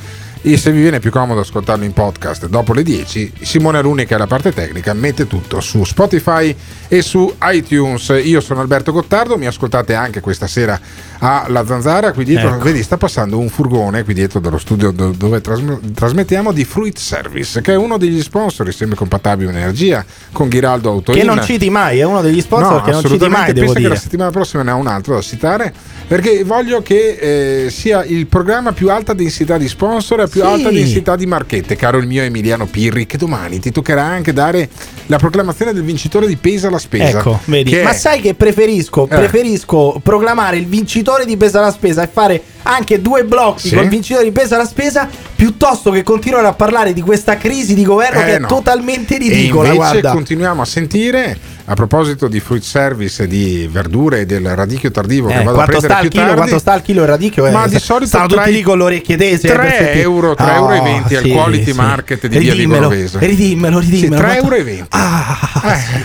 Speaker 3: E se vi viene più comodo ascoltarlo in podcast dopo le 10, Simone Aluni, che è la parte tecnica, mette tutto su Spotify e su iTunes. Io sono Alberto Gottardo, mi ascoltate anche questa sera alla Zanzara. Qui dietro,
Speaker 4: Ecco.
Speaker 3: vedi, sta passando un furgone qui dietro dallo studio do- dove trasm- trasmettiamo di Fruit Service, che è uno degli sponsor, sempre con Patabio Energia, con Ghiraldo Autoin.
Speaker 4: Che non citi mai, è uno degli sponsor che non citi mai, devo
Speaker 3: Pensa che
Speaker 4: dire.
Speaker 3: la settimana prossima ne ha un altro da citare perché voglio che eh, sia il programma più alta densità di sponsor più
Speaker 4: Sì.
Speaker 3: alta densità di marchette, caro il mio Emiliano Pirri, che domani ti toccherà anche dare la proclamazione del vincitore di Pesa la Spesa.
Speaker 4: Ecco, vedi.
Speaker 3: che
Speaker 4: Ma
Speaker 3: è-
Speaker 4: sai che preferisco?
Speaker 3: Eh.
Speaker 4: Preferisco proclamare il vincitore di Pesa la Spesa e fare anche due blocchi
Speaker 3: Sì.
Speaker 4: col vincitore di Pesa la Spesa piuttosto che continuare a parlare di questa crisi di governo
Speaker 3: Eh,
Speaker 4: che è
Speaker 3: no.
Speaker 4: totalmente
Speaker 3: E
Speaker 4: ridicola.
Speaker 3: invece
Speaker 4: Guarda.
Speaker 3: continuiamo a sentire a proposito di fruit service di verdure e del radicchio tardivo che
Speaker 4: Eh,
Speaker 3: vado a prendere
Speaker 4: sta
Speaker 3: più
Speaker 4: il chilo,
Speaker 3: tardi.
Speaker 4: quanto sta il chilo il radicchio? Eh,
Speaker 3: Ma di
Speaker 4: sta-
Speaker 3: solito
Speaker 4: stanno tutti lì con l'orecchie tese. eh,
Speaker 3: 3
Speaker 4: perfetti.
Speaker 3: euro, 3 euro e 20 al
Speaker 4: sì,
Speaker 3: quality
Speaker 4: sì.
Speaker 3: market di via
Speaker 4: Ridimmelo,
Speaker 3: Vigorovese.
Speaker 4: Ridimmelo, ridimmelo.
Speaker 3: 3
Speaker 4: quanto-
Speaker 3: euro e 20.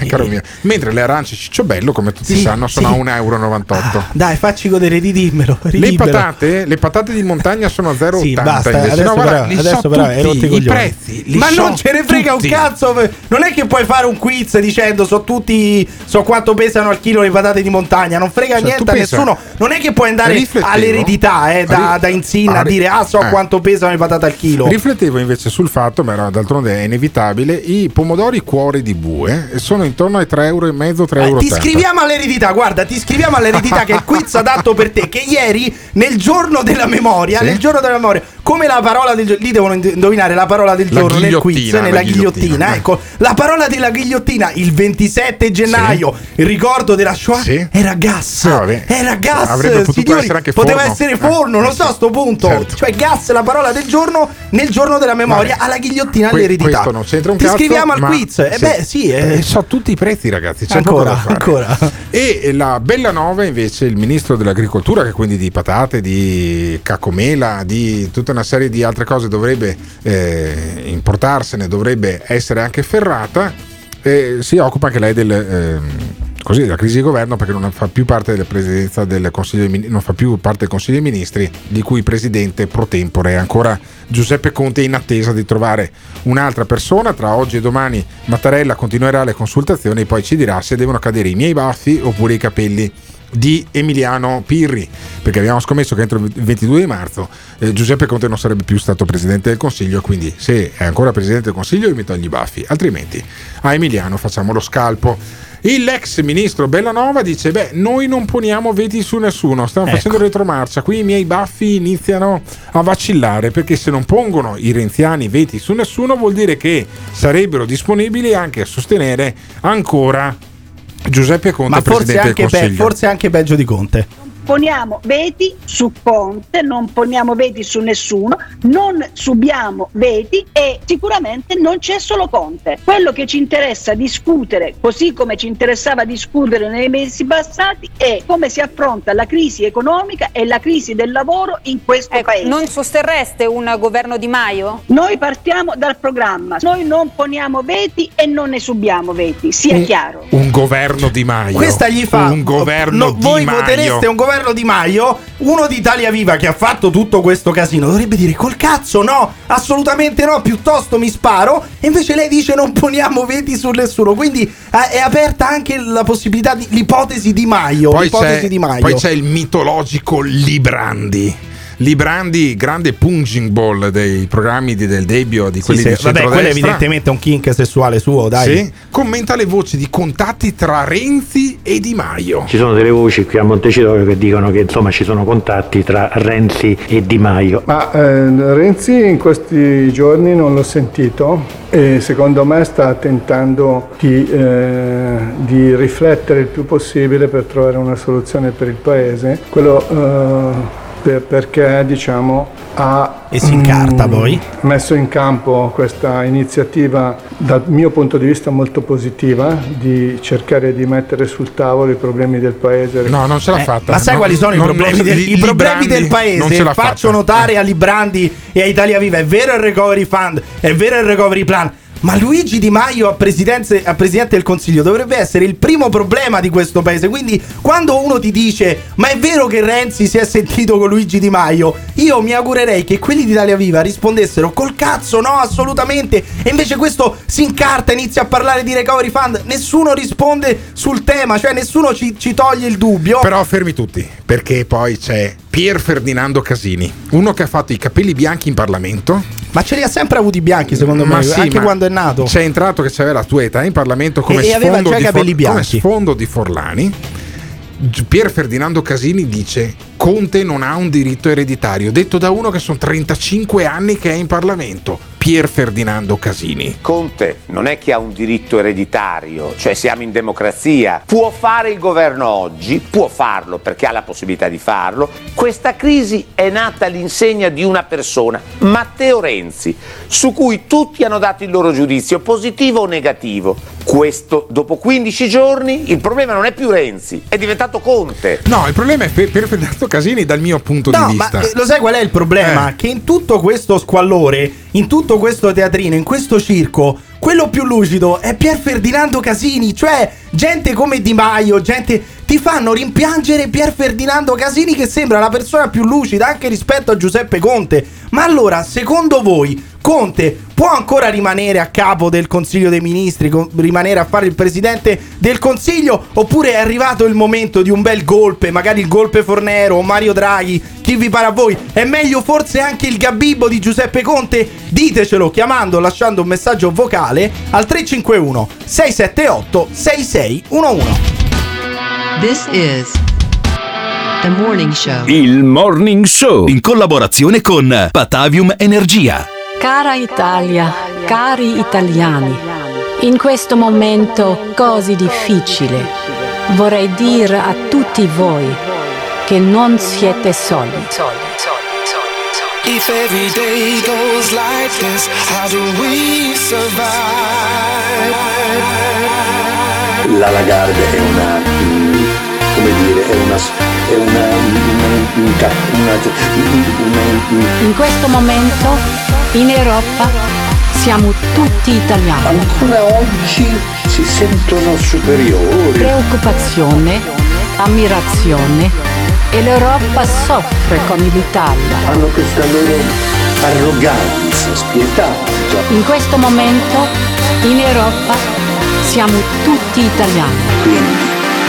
Speaker 3: eh, caro mio. Mentre le arance cicciobello, come tutti
Speaker 4: Sì,
Speaker 3: sanno, sono
Speaker 4: sì.
Speaker 3: a 1,98 euro.
Speaker 4: Dai, facci godere, ridimmelo.
Speaker 3: Le
Speaker 4: ridimmelo.
Speaker 3: Patate, le patate di montagna sono a 0,80
Speaker 4: Sì, basta,
Speaker 3: invece.
Speaker 4: adesso
Speaker 3: no, guarda,
Speaker 4: però- adesso
Speaker 3: so
Speaker 4: però
Speaker 3: tutti,
Speaker 4: i
Speaker 3: prezzi. li
Speaker 4: Ma
Speaker 3: so
Speaker 4: non ce ne frega
Speaker 3: tutti.
Speaker 4: un cazzo. Non è che puoi fare un quiz dicendo so tutti so quanto pesano al chilo le patate di montagna. Non frega
Speaker 3: Cioè,
Speaker 4: niente a nessuno. Non è che puoi andare all'eredità eh, da, da Insinna a
Speaker 3: Ah, ri-
Speaker 4: dire ah so
Speaker 3: eh.
Speaker 4: quanto pesano le patate al chilo.
Speaker 3: Riflettevo invece sul fatto, ma era- d'altronde è inevitabile, i pomodori cuori di bue sono intorno ai 3,5 euro, 3,80
Speaker 4: Eh,
Speaker 3: euro.
Speaker 4: ti iscriviamo all'eredità, guarda, ti iscriviamo all'eredità che è il quiz adatto per te. Che ieri, nel giorno della memoria,
Speaker 3: Sì.
Speaker 4: nel giorno della memoria, come la parola del giorno, lì devono ind- indovinare la parola del
Speaker 3: La
Speaker 4: giorno nel quiz, nella
Speaker 3: la
Speaker 4: ghigliottina.
Speaker 3: ghigliottina.
Speaker 4: Ecco, la parola della ghigliottina il 27 gennaio, il ricordo della Shoah
Speaker 3: Sì.
Speaker 4: era gas.
Speaker 3: Ah,
Speaker 4: era gas.
Speaker 3: Avrebbe potuto
Speaker 4: signori,
Speaker 3: essere anche
Speaker 4: poteva
Speaker 3: forno.
Speaker 4: essere
Speaker 3: Eh,
Speaker 4: forno, non
Speaker 3: eh,
Speaker 4: so a
Speaker 3: sì.
Speaker 4: sto punto.
Speaker 3: Certo.
Speaker 4: Cioè, gas, la parola del giorno nel giorno della memoria,
Speaker 3: Vabbè.
Speaker 4: alla ghigliottina
Speaker 3: Que-
Speaker 4: all'eredità.
Speaker 3: Questo non c'entra un
Speaker 4: ti
Speaker 3: cazzo.
Speaker 4: iscriviamo al quiz. Eh beh, sì, eh.
Speaker 3: Eh, so tutti i prezzi, ragazzi. C'è
Speaker 4: Ancora, ancora.
Speaker 3: E la Bella Nova, invece, il ministro dell'agricoltura, che quindi di patate, di cacomela, di tutta una serie di altre cose dovrebbe eh, importarsene, dovrebbe essere anche ferrata. eh, si occupa anche lei del. ehm, Così, della crisi di governo perché non fa più parte della presidenza del Consiglio dei non fa più parte del Consiglio dei Ministri, di cui presidente pro tempore è ancora Giuseppe Conte in attesa di trovare un'altra persona. Tra oggi e domani Mattarella continuerà le consultazioni e poi ci dirà se devono cadere i miei baffi oppure i capelli di Emiliano Pirri perché abbiamo scommesso che entro il 22 di marzo eh, Giuseppe Conte non sarebbe più stato presidente del consiglio quindi se è ancora presidente del consiglio io mi togli i baffi altrimenti a Emiliano facciamo lo scalpo l'ex ministro Bellanova dice beh noi non poniamo veti su nessuno stiamo
Speaker 4: Ecco.
Speaker 3: facendo retromarcia qui i miei baffi iniziano a vacillare perché se non pongono i renziani veti su nessuno vuol dire che sarebbero disponibili anche a sostenere ancora Giuseppe Conte
Speaker 4: Ma forse anche,
Speaker 3: consiglio
Speaker 4: forse anche peggio di Conte.
Speaker 43: Poniamo veti su Conte, non poniamo veti su nessuno, non subiamo veti e sicuramente non c'è solo Conte. Quello che ci interessa discutere, così come ci interessava discutere nei mesi passati, è come si affronta la crisi economica e la crisi del lavoro in questo paese.
Speaker 44: Non sosterreste un governo Di Maio?
Speaker 43: Noi partiamo dal programma, noi non poniamo veti e non ne subiamo veti, sia
Speaker 3: Un-
Speaker 43: chiaro.
Speaker 3: un governo di Maio
Speaker 4: Questa gli fa.
Speaker 3: un governo
Speaker 4: no,
Speaker 3: di
Speaker 4: voi
Speaker 3: Maio
Speaker 4: votereste un governo di Maio. Uno di Italia Viva che ha fatto tutto questo casino dovrebbe dire col cazzo no, assolutamente no, piuttosto mi sparo. E invece lei dice non poniamo veti su nessuno. Quindi eh, è aperta anche la possibilità di l'ipotesi di Maio.
Speaker 3: poi
Speaker 4: l'ipotesi
Speaker 3: c'è,
Speaker 4: di Maio.
Speaker 3: poi c'è il mitologico Librandi Librandi, grande punching ball dei programmi di- del Debbio, di
Speaker 4: Sì,
Speaker 3: quelli
Speaker 4: sì,
Speaker 3: di
Speaker 4: vabbè, quello è evidentemente un kink sessuale suo, dai.
Speaker 3: Sì, commenta le voci di contatti tra Renzi e Di Maio.
Speaker 45: Ci sono delle voci qui a Montecitorio che dicono che insomma ci sono contatti tra Renzi e Di Maio.
Speaker 32: Ma eh, Renzi in questi giorni non l'ho sentito e secondo me sta tentando di, eh, di riflettere il più possibile per trovare una soluzione per il Paese. Quello eh, per- perché diciamo ha
Speaker 4: E si incarta
Speaker 32: mm,
Speaker 4: poi?
Speaker 32: messo in campo questa iniziativa dal mio punto di vista molto positiva di cercare di mettere sul tavolo i problemi del paese.
Speaker 3: No, non ce l'ha
Speaker 4: Eh,
Speaker 3: fatta.
Speaker 4: Ma sai
Speaker 3: No,
Speaker 4: quali sono
Speaker 3: non-
Speaker 4: i problemi,
Speaker 3: non-
Speaker 4: del,
Speaker 3: Li-
Speaker 4: i problemi del paese? Faccio
Speaker 3: fatta.
Speaker 4: notare a Librandi e a Italia Viva: è vero il recovery fund, è vero il recovery plan. Ma Luigi Di Maio a, a Presidente del Consiglio dovrebbe essere il primo problema di questo paese. Quindi quando uno ti dice ma è vero che Renzi si è sentito con Luigi Di Maio, io mi augurerei che quelli di Italia Viva rispondessero col cazzo no assolutamente. E invece questo si incarta, inizia a parlare di recovery fund, nessuno risponde sul tema, cioè nessuno ci, ci toglie il dubbio.
Speaker 3: Però fermi tutti, perché poi c'è Pier Ferdinando Casini, uno che ha fatto i capelli bianchi in Parlamento.
Speaker 4: Ma ce li ha sempre avuti bianchi, secondo me,
Speaker 3: Ma sì,
Speaker 4: anche quando è nato.
Speaker 3: C'è entrato che aveva la tua età in Parlamento come,
Speaker 4: E- e
Speaker 3: sfondo,
Speaker 4: i
Speaker 3: di For- come sfondo di Forlani. Pier Ferdinando Casini dice Conte non ha un diritto ereditario, detto da uno che sono 35 anni che è in Parlamento. Pier Ferdinando Casini.
Speaker 46: Conte non è che ha un diritto ereditario, cioè siamo in democrazia. Può fare il governo oggi, può farlo perché ha la possibilità di farlo. Questa crisi è nata all'insegna di una persona, Matteo Renzi, su cui tutti hanno dato il loro giudizio, positivo o negativo. Questo, dopo 15 giorni, il problema non è più Renzi, è diventato Conte.
Speaker 3: No, il problema è Pier Ferdinando Casini dal mio punto
Speaker 4: No,
Speaker 3: di
Speaker 4: ma
Speaker 3: vista.
Speaker 4: eh, lo sai qual è il problema?
Speaker 3: Eh.
Speaker 4: Che in tutto questo squallore, in tutto questo teatrino, in questo circo, quello più lucido è Pier Ferdinando Casini, cioè gente come Di Maio, gente ti fanno rimpiangere Pier Ferdinando Casini che sembra la persona più lucida anche rispetto a Giuseppe Conte. Ma allora, secondo voi, Conte può ancora rimanere a capo del Consiglio dei Ministri, rimanere a fare il presidente del Consiglio? Oppure è arrivato il momento di un bel golpe, magari il golpe Fornero o Mario Draghi? Chi vi pare a voi? È meglio forse anche il gabibbo di Giuseppe Conte? Ditecelo chiamando, lasciando un messaggio vocale al 351 678 6611.
Speaker 13: This is the morning show.
Speaker 1: Il Morning Show in collaborazione con Patavium Energia.
Speaker 47: Cara Italia, cari italiani, in questo momento così difficile vorrei dire a tutti voi che non siete soli.
Speaker 28: If every day goes like this, how do we survive?
Speaker 48: La Lagarde è una, mm, come dire, è una, è una, una, una, una-
Speaker 47: In questo momento in Europa siamo tutti italiani.
Speaker 48: Ancora oggi si sentono superiori.
Speaker 47: Preoccupazione, ammirazione e l'Europa soffre con l'Italia.
Speaker 48: Hanno questa loro arroganza spietata.
Speaker 47: In questo momento in Europa siamo tutti italiani.
Speaker 48: Quindi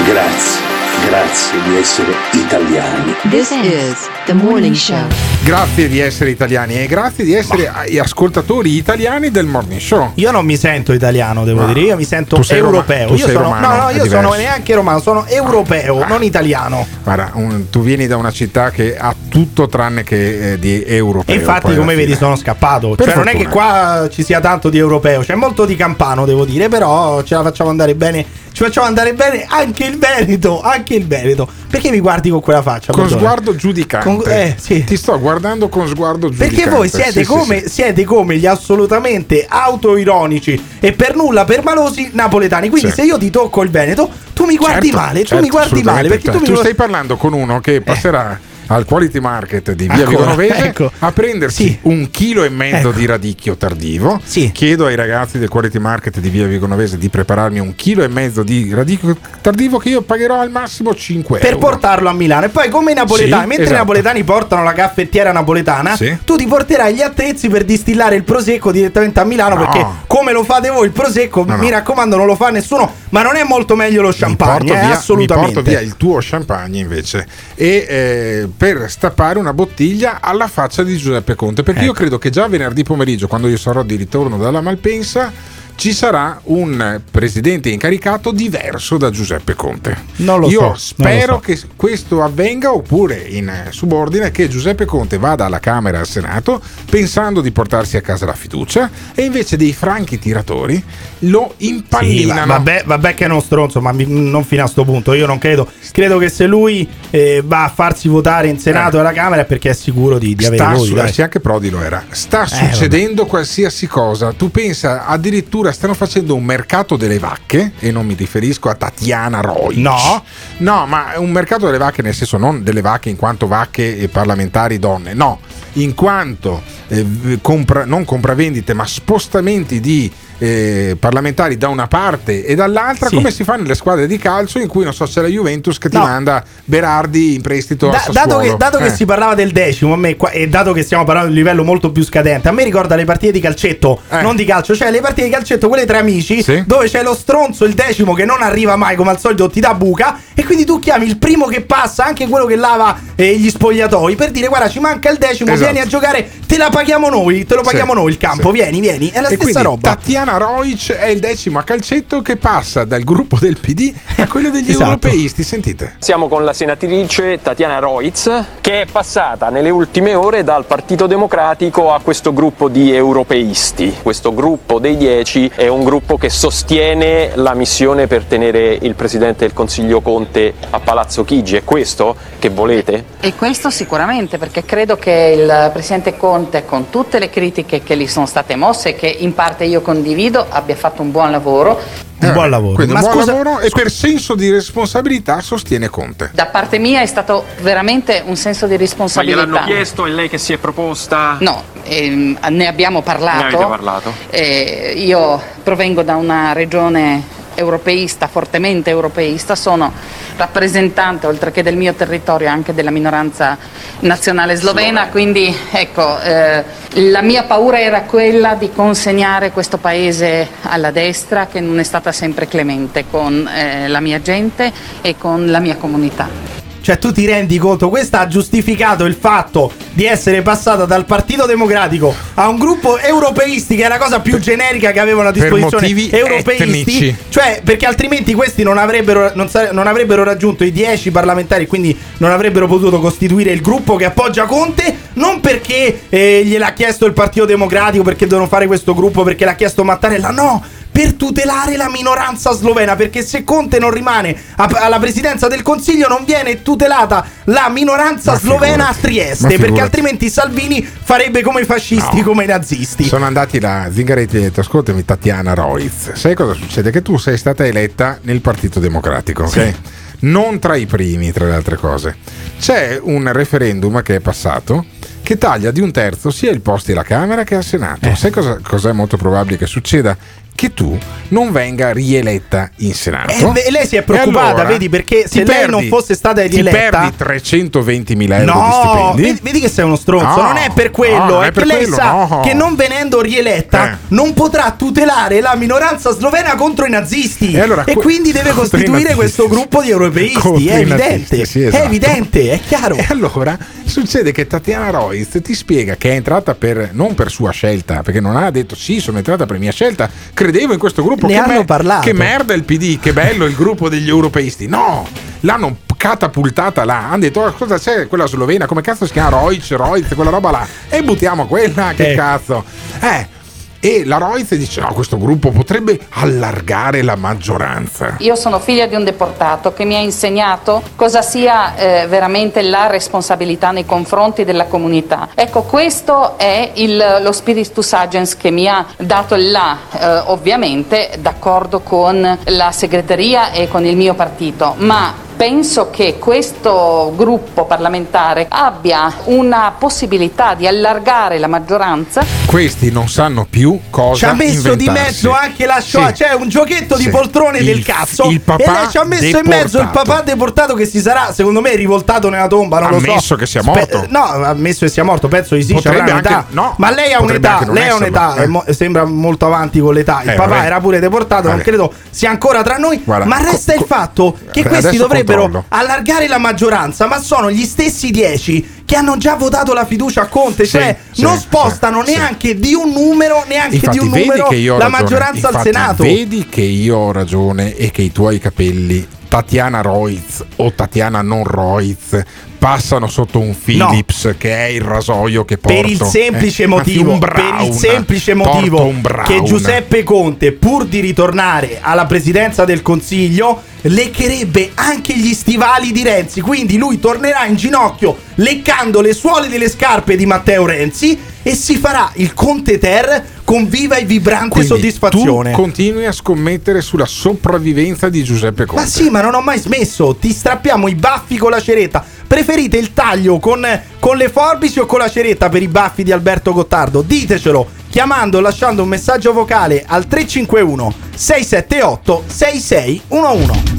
Speaker 48: grazie, grazie di essere italiani.
Speaker 13: This is the morning show.
Speaker 3: Grazie di essere italiani e grazie di essere ai ascoltatori italiani del Morning Show.
Speaker 4: Io non mi sento italiano, devo
Speaker 3: No.
Speaker 4: dire, io mi sento
Speaker 3: Tu sei roma-
Speaker 4: europeo.
Speaker 3: tu
Speaker 4: io
Speaker 3: sei
Speaker 4: sono,
Speaker 3: romano,
Speaker 4: no, no, io
Speaker 3: diverso.
Speaker 4: sono neanche romano, sono europeo, non italiano.
Speaker 3: Guarda, un- tu vieni da una città che ha tutto tranne che eh, di europeo.
Speaker 4: E infatti, come vedi, sono scappato.
Speaker 3: Per
Speaker 4: Cioè, non è
Speaker 3: fortuna.
Speaker 4: che qua ci sia tanto di europeo, c'è molto di campano, devo dire, però ce la facciamo andare bene. Ci facciamo andare bene anche il Veneto, anche il Veneto. Perché mi guardi con quella faccia?
Speaker 3: Con sguardo giudicante.
Speaker 4: Con- eh, sì.
Speaker 3: Ti sto guardando con sguardo giudicante.
Speaker 4: Perché voi siete,
Speaker 3: Sì,
Speaker 4: come,
Speaker 3: sì.
Speaker 4: siete come gli assolutamente autoironici e per nulla permalosi napoletani. Quindi, se io ti tocco il Veneto, tu mi guardi
Speaker 3: Certo,
Speaker 4: male. tu
Speaker 3: certo,
Speaker 4: mi guardi male. Perché tu mi
Speaker 3: tu stai parlando con uno che passerà al quality market di via
Speaker 4: Ancora,
Speaker 3: Vigonovese
Speaker 4: ecco.
Speaker 3: a prendersi un chilo e mezzo
Speaker 4: Ecco.
Speaker 3: di radicchio tardivo. Chiedo ai ragazzi del quality market di via Vigonovese di prepararmi un chilo e mezzo di radicchio tardivo che io pagherò al massimo 5
Speaker 4: per
Speaker 3: euro.
Speaker 4: portarlo a Milano. E poi, come i napoletani,
Speaker 3: Sì,
Speaker 4: mentre
Speaker 3: esatto.
Speaker 4: i napoletani portano la caffettiera napoletana,
Speaker 3: Sì.
Speaker 4: tu ti porterai gli attrezzi per distillare il prosecco direttamente a Milano.
Speaker 3: No.
Speaker 4: Perché, come lo fate voi, il prosecco,
Speaker 3: No, no.
Speaker 4: mi raccomando, non lo fa nessuno. Ma non è molto meglio lo
Speaker 3: mi
Speaker 4: champagne,
Speaker 3: porto,
Speaker 4: eh,
Speaker 3: via, mi
Speaker 4: assolutamente.
Speaker 3: porto via il tuo champagne invece e eh, per stappare una bottiglia alla faccia di Giuseppe Conte perché io
Speaker 4: Ecco.
Speaker 3: credo che già venerdì pomeriggio quando io sarò di ritorno dalla Malpensa ci sarà un presidente incaricato diverso da Giuseppe Conte.
Speaker 4: Non lo
Speaker 3: io
Speaker 4: so,
Speaker 3: spero
Speaker 4: lo so.
Speaker 3: che questo avvenga oppure in eh, subordine che Giuseppe Conte vada alla Camera e al Senato pensando di portarsi a casa la fiducia e invece dei franchi tiratori lo
Speaker 4: Sì,
Speaker 3: impallinano.
Speaker 4: va- vabbè, vabbè che è uno stronzo, ma non fino a sto punto. Io non credo. Credo che se lui eh, va a farsi votare in Senato e alla Camera è perché è sicuro di, di avere voti.
Speaker 3: su- sì, anche Prodi lo era. Sta
Speaker 4: vabbè.
Speaker 3: succedendo qualsiasi cosa. Tu pensa addirittura stanno facendo un mercato delle vacche e non mi riferisco a Tatiana Roy.
Speaker 4: No.
Speaker 3: No, ma un mercato delle vacche nel senso non delle vacche in quanto vacche e parlamentari donne, no, in quanto eh, compra- non compravendite ma spostamenti di eh, parlamentari da una parte e dall'altra,
Speaker 4: Sì.
Speaker 3: come si fa nelle squadre di calcio in cui non so c'è la Juventus che ti
Speaker 4: No.
Speaker 3: manda Berardi in prestito a
Speaker 4: Da- dato che, dato che
Speaker 3: Eh.
Speaker 4: si parlava del decimo a me, e dato che stiamo parlando di un livello molto più scadente, a me ricorda le partite di calcetto, non di calcio, cioè le partite di calcetto, quelle tra amici, dove c'è lo stronzo, il decimo che non arriva mai, come al solito ti dà buca, e quindi tu chiami il primo che passa, anche quello che lava eh, gli spogliatoi, per dire guarda ci manca il decimo,
Speaker 3: Esatto.
Speaker 4: vieni a giocare, te la paghiamo noi, te lo paghiamo
Speaker 3: Sì,
Speaker 4: noi il campo,
Speaker 3: sì.
Speaker 4: vieni, vieni, è la
Speaker 3: E
Speaker 4: stessa
Speaker 3: quindi
Speaker 4: roba.
Speaker 3: Tatiana Roic è il decimo a calcetto che passa dal gruppo del PD a quello degli
Speaker 4: Esatto.
Speaker 3: europeisti. Sentite.
Speaker 49: Siamo con la senatrice Tatiana Roiz che è passata nelle ultime ore dal Partito Democratico a questo gruppo di europeisti. Questo gruppo dei dieci è un gruppo che sostiene la missione per tenere il Presidente del Consiglio Conte a Palazzo Chigi. È questo che volete?
Speaker 50: E questo sicuramente, perché credo che il Presidente Conte, con tutte le critiche che gli sono state mosse, che in parte io condivido, abbia fatto un buon lavoro.
Speaker 4: Un buon lavoro.
Speaker 3: Quindi
Speaker 4: Ma
Speaker 3: un buon
Speaker 4: scusa-
Speaker 3: lavoro e per senso di responsabilità sostiene Conte.
Speaker 50: Da parte mia è stato veramente un senso di
Speaker 49: Ma
Speaker 50: responsabilità.
Speaker 49: gliel'hanno chiesto e lei che si è proposta?
Speaker 50: No, ehm, ne abbiamo parlato.
Speaker 49: Ne avete parlato?
Speaker 50: Eh, io provengo da una regione europeista, fortemente europeista, sono rappresentante oltre che del mio territorio anche della minoranza nazionale slovena, quindi ecco, eh, la mia paura era quella di consegnare questo paese alla destra che non è stata sempre clemente con eh, la mia gente e con la mia comunità.
Speaker 4: Cioè, tu ti rendi conto, questa ha giustificato il fatto di essere passata dal Partito Democratico a un gruppo europeisti, che è la cosa più generica che avevano a disposizione. europeisti,
Speaker 3: etnici.
Speaker 4: cioè, perché altrimenti questi non avrebbero, non sare- non avrebbero raggiunto i 10 parlamentari, quindi non avrebbero potuto costituire il gruppo che appoggia Conte. Non perché eh, gliel'ha chiesto il Partito Democratico, perché devono fare questo gruppo, perché l'ha chiesto Mattarella, no per tutelare la minoranza slovena, perché se Conte non rimane a- alla presidenza del Consiglio non viene tutelata la minoranza
Speaker 3: Ma
Speaker 4: slovena a
Speaker 3: figurati.
Speaker 4: Trieste,
Speaker 3: Ma
Speaker 4: perché altrimenti Salvini farebbe come i fascisti,
Speaker 3: No.
Speaker 4: come i nazisti.
Speaker 3: Sono andati là, Zingaretti ha detto, ascoltami Tatiana Roiz, sai cosa succede? Che tu sei stata eletta nel Partito Democratico, ok? Non tra i primi, tra le altre cose. C'è un referendum che è passato che taglia di un terzo sia il posti alla Camera che al Senato.
Speaker 4: Eh.
Speaker 3: Sai cosa, cosa è molto probabile che succeda? Che tu non venga rieletta in Senato.
Speaker 4: Eh, e lei si è preoccupata,
Speaker 3: allora
Speaker 4: vedi, perché se lei non fosse stata
Speaker 3: ti
Speaker 4: rieletta-
Speaker 3: perdi 320.000 euro di
Speaker 4: No,
Speaker 3: stipendi.
Speaker 4: vedi, vedi che sei uno stronzo.
Speaker 3: No,
Speaker 4: non è per quello,
Speaker 3: no,
Speaker 4: è,
Speaker 3: è per
Speaker 4: che lei
Speaker 3: quello,
Speaker 4: sa
Speaker 3: no.
Speaker 4: che non venendo rieletta
Speaker 3: Eh.
Speaker 4: non potrà tutelare la minoranza slovena contro i nazisti.
Speaker 3: E allora,
Speaker 4: e
Speaker 3: que-
Speaker 4: quindi deve costituire questo gruppo di europeisti. È evidente.
Speaker 3: sì,
Speaker 4: È
Speaker 3: esatto.
Speaker 4: evidente, è chiaro.
Speaker 3: E allora succede che Tatiana Roiz ti spiega che è entrata per, non per sua scelta, perché non ha detto sì, sono entrata per mia scelta, credevo in questo gruppo.
Speaker 4: Ne
Speaker 3: che,
Speaker 4: hanno parlato.
Speaker 3: che merda il PD, che bello il gruppo degli europeisti. No, l'hanno catapultata là. Hanno detto, "Oh, cosa c'è quella slovena? Come cazzo si chiama Roiz, Roiz, quella roba là? E buttiamo quella, che
Speaker 4: Eh.
Speaker 3: cazzo. Eh. E la Roiz dice: No, questo gruppo potrebbe allargare la maggioranza.
Speaker 50: Io sono figlia di un deportato che mi ha insegnato cosa sia eh, veramente la responsabilità nei confronti della comunità. Ecco, questo è il- lo spiritus agens che mi ha dato là, eh, ovviamente d'accordo con la segreteria e con il mio partito, ma penso che questo gruppo parlamentare abbia una possibilità di allargare la maggioranza
Speaker 3: Questi non sanno più cosa
Speaker 4: Ci ha messo di
Speaker 3: inventarsi.
Speaker 4: mezzo anche la Shoah,
Speaker 3: Sì.
Speaker 4: cioè un giochetto di
Speaker 3: Sì.
Speaker 4: poltrone
Speaker 3: Il-
Speaker 4: del cazzo.
Speaker 3: il papà
Speaker 4: e lei ci ha messo in mezzo il
Speaker 3: deportato.
Speaker 4: papà deportato che si sarà, secondo me, rivoltato nella tomba. Non lo so.
Speaker 3: Ammesso che sia
Speaker 4: Spe-
Speaker 3: morto.
Speaker 4: no, ha ammesso che sia morto, penso di sì.
Speaker 3: Potrebbe
Speaker 4: c'avrà un'età.
Speaker 3: anche- no,
Speaker 4: Ma lei ha un'età,
Speaker 3: non
Speaker 4: lei ha un'età,
Speaker 3: eh.
Speaker 4: mo- sembra molto avanti con l'età. Il
Speaker 3: Eh,
Speaker 4: papà
Speaker 3: vabbè.
Speaker 4: era pure deportato, non
Speaker 3: Vabbè.
Speaker 4: credo sia ancora tra noi.
Speaker 3: Guarda,
Speaker 4: ma resta
Speaker 3: co-
Speaker 4: il fatto che questi dovrebbero
Speaker 3: controllo.
Speaker 4: allargare la maggioranza, ma sono gli stessi dieci che hanno già votato la fiducia a Conte,
Speaker 3: Sì,
Speaker 4: cioè
Speaker 3: sì,
Speaker 4: non spostano
Speaker 3: sì.
Speaker 4: neanche di un numero, neanche
Speaker 3: Infatti,
Speaker 4: di un numero
Speaker 3: che io ho
Speaker 4: la
Speaker 3: ragione.
Speaker 4: maggioranza al
Speaker 3: Infatti,
Speaker 4: Senato.
Speaker 3: Vedi che io ho ragione e che i tuoi capelli, Tatiana Roiz o Tatiana non Roiz, passano sotto un Philips che è il rasoio che porto.
Speaker 4: Per il semplice
Speaker 3: eh,
Speaker 4: motivo, per il semplice motivo che Giuseppe Conte, pur di ritornare alla presidenza del Consiglio, leccherebbe anche gli stivali di Renzi. Quindi lui tornerà in ginocchio leccando le suole delle scarpe di Matteo Renzi e si farà il Conte Ter con viva e vibrante
Speaker 3: Quindi
Speaker 4: soddisfazione.
Speaker 3: Tu continui a scommettere sulla sopravvivenza di Giuseppe Conte.
Speaker 4: Ma sì, ma non ho mai smesso. Ti strappiamo i baffi con la ceretta. Preferite il taglio con, con le forbici o con la ceretta per i baffi di Alberto Gottardo? Ditecelo. Chiamando o lasciando un messaggio vocale al 351 678 6611.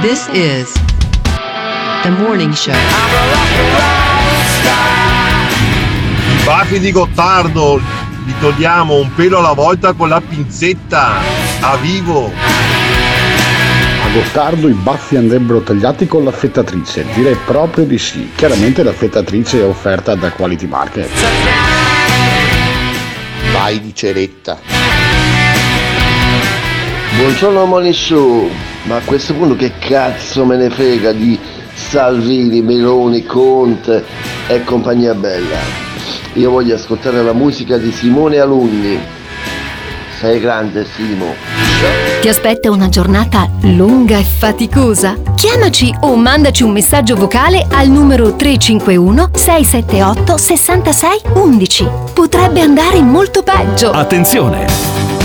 Speaker 13: This is The Morning Show.
Speaker 51: Baffi di Gottardo, li togliamo un pelo alla volta con la pinzetta. A vivo!
Speaker 39: A Gottardo i baffi andrebbero tagliati con l'affettatrice, direi proprio di sì. Chiaramente l'affettatrice è offerta da Quality Market.
Speaker 52: Vai di ceretta. Buongiorno Monissu, ma a questo punto che cazzo me ne frega di Salvini, Meloni, Conte e compagnia bella. Io voglio ascoltare la musica di Simone Alunni. Sei grande Simo.
Speaker 23: Ti aspetta una giornata lunga e faticosa? Chiamaci o mandaci un messaggio vocale al numero 351 678 66 11. Potrebbe andare molto peggio.
Speaker 1: Attenzione!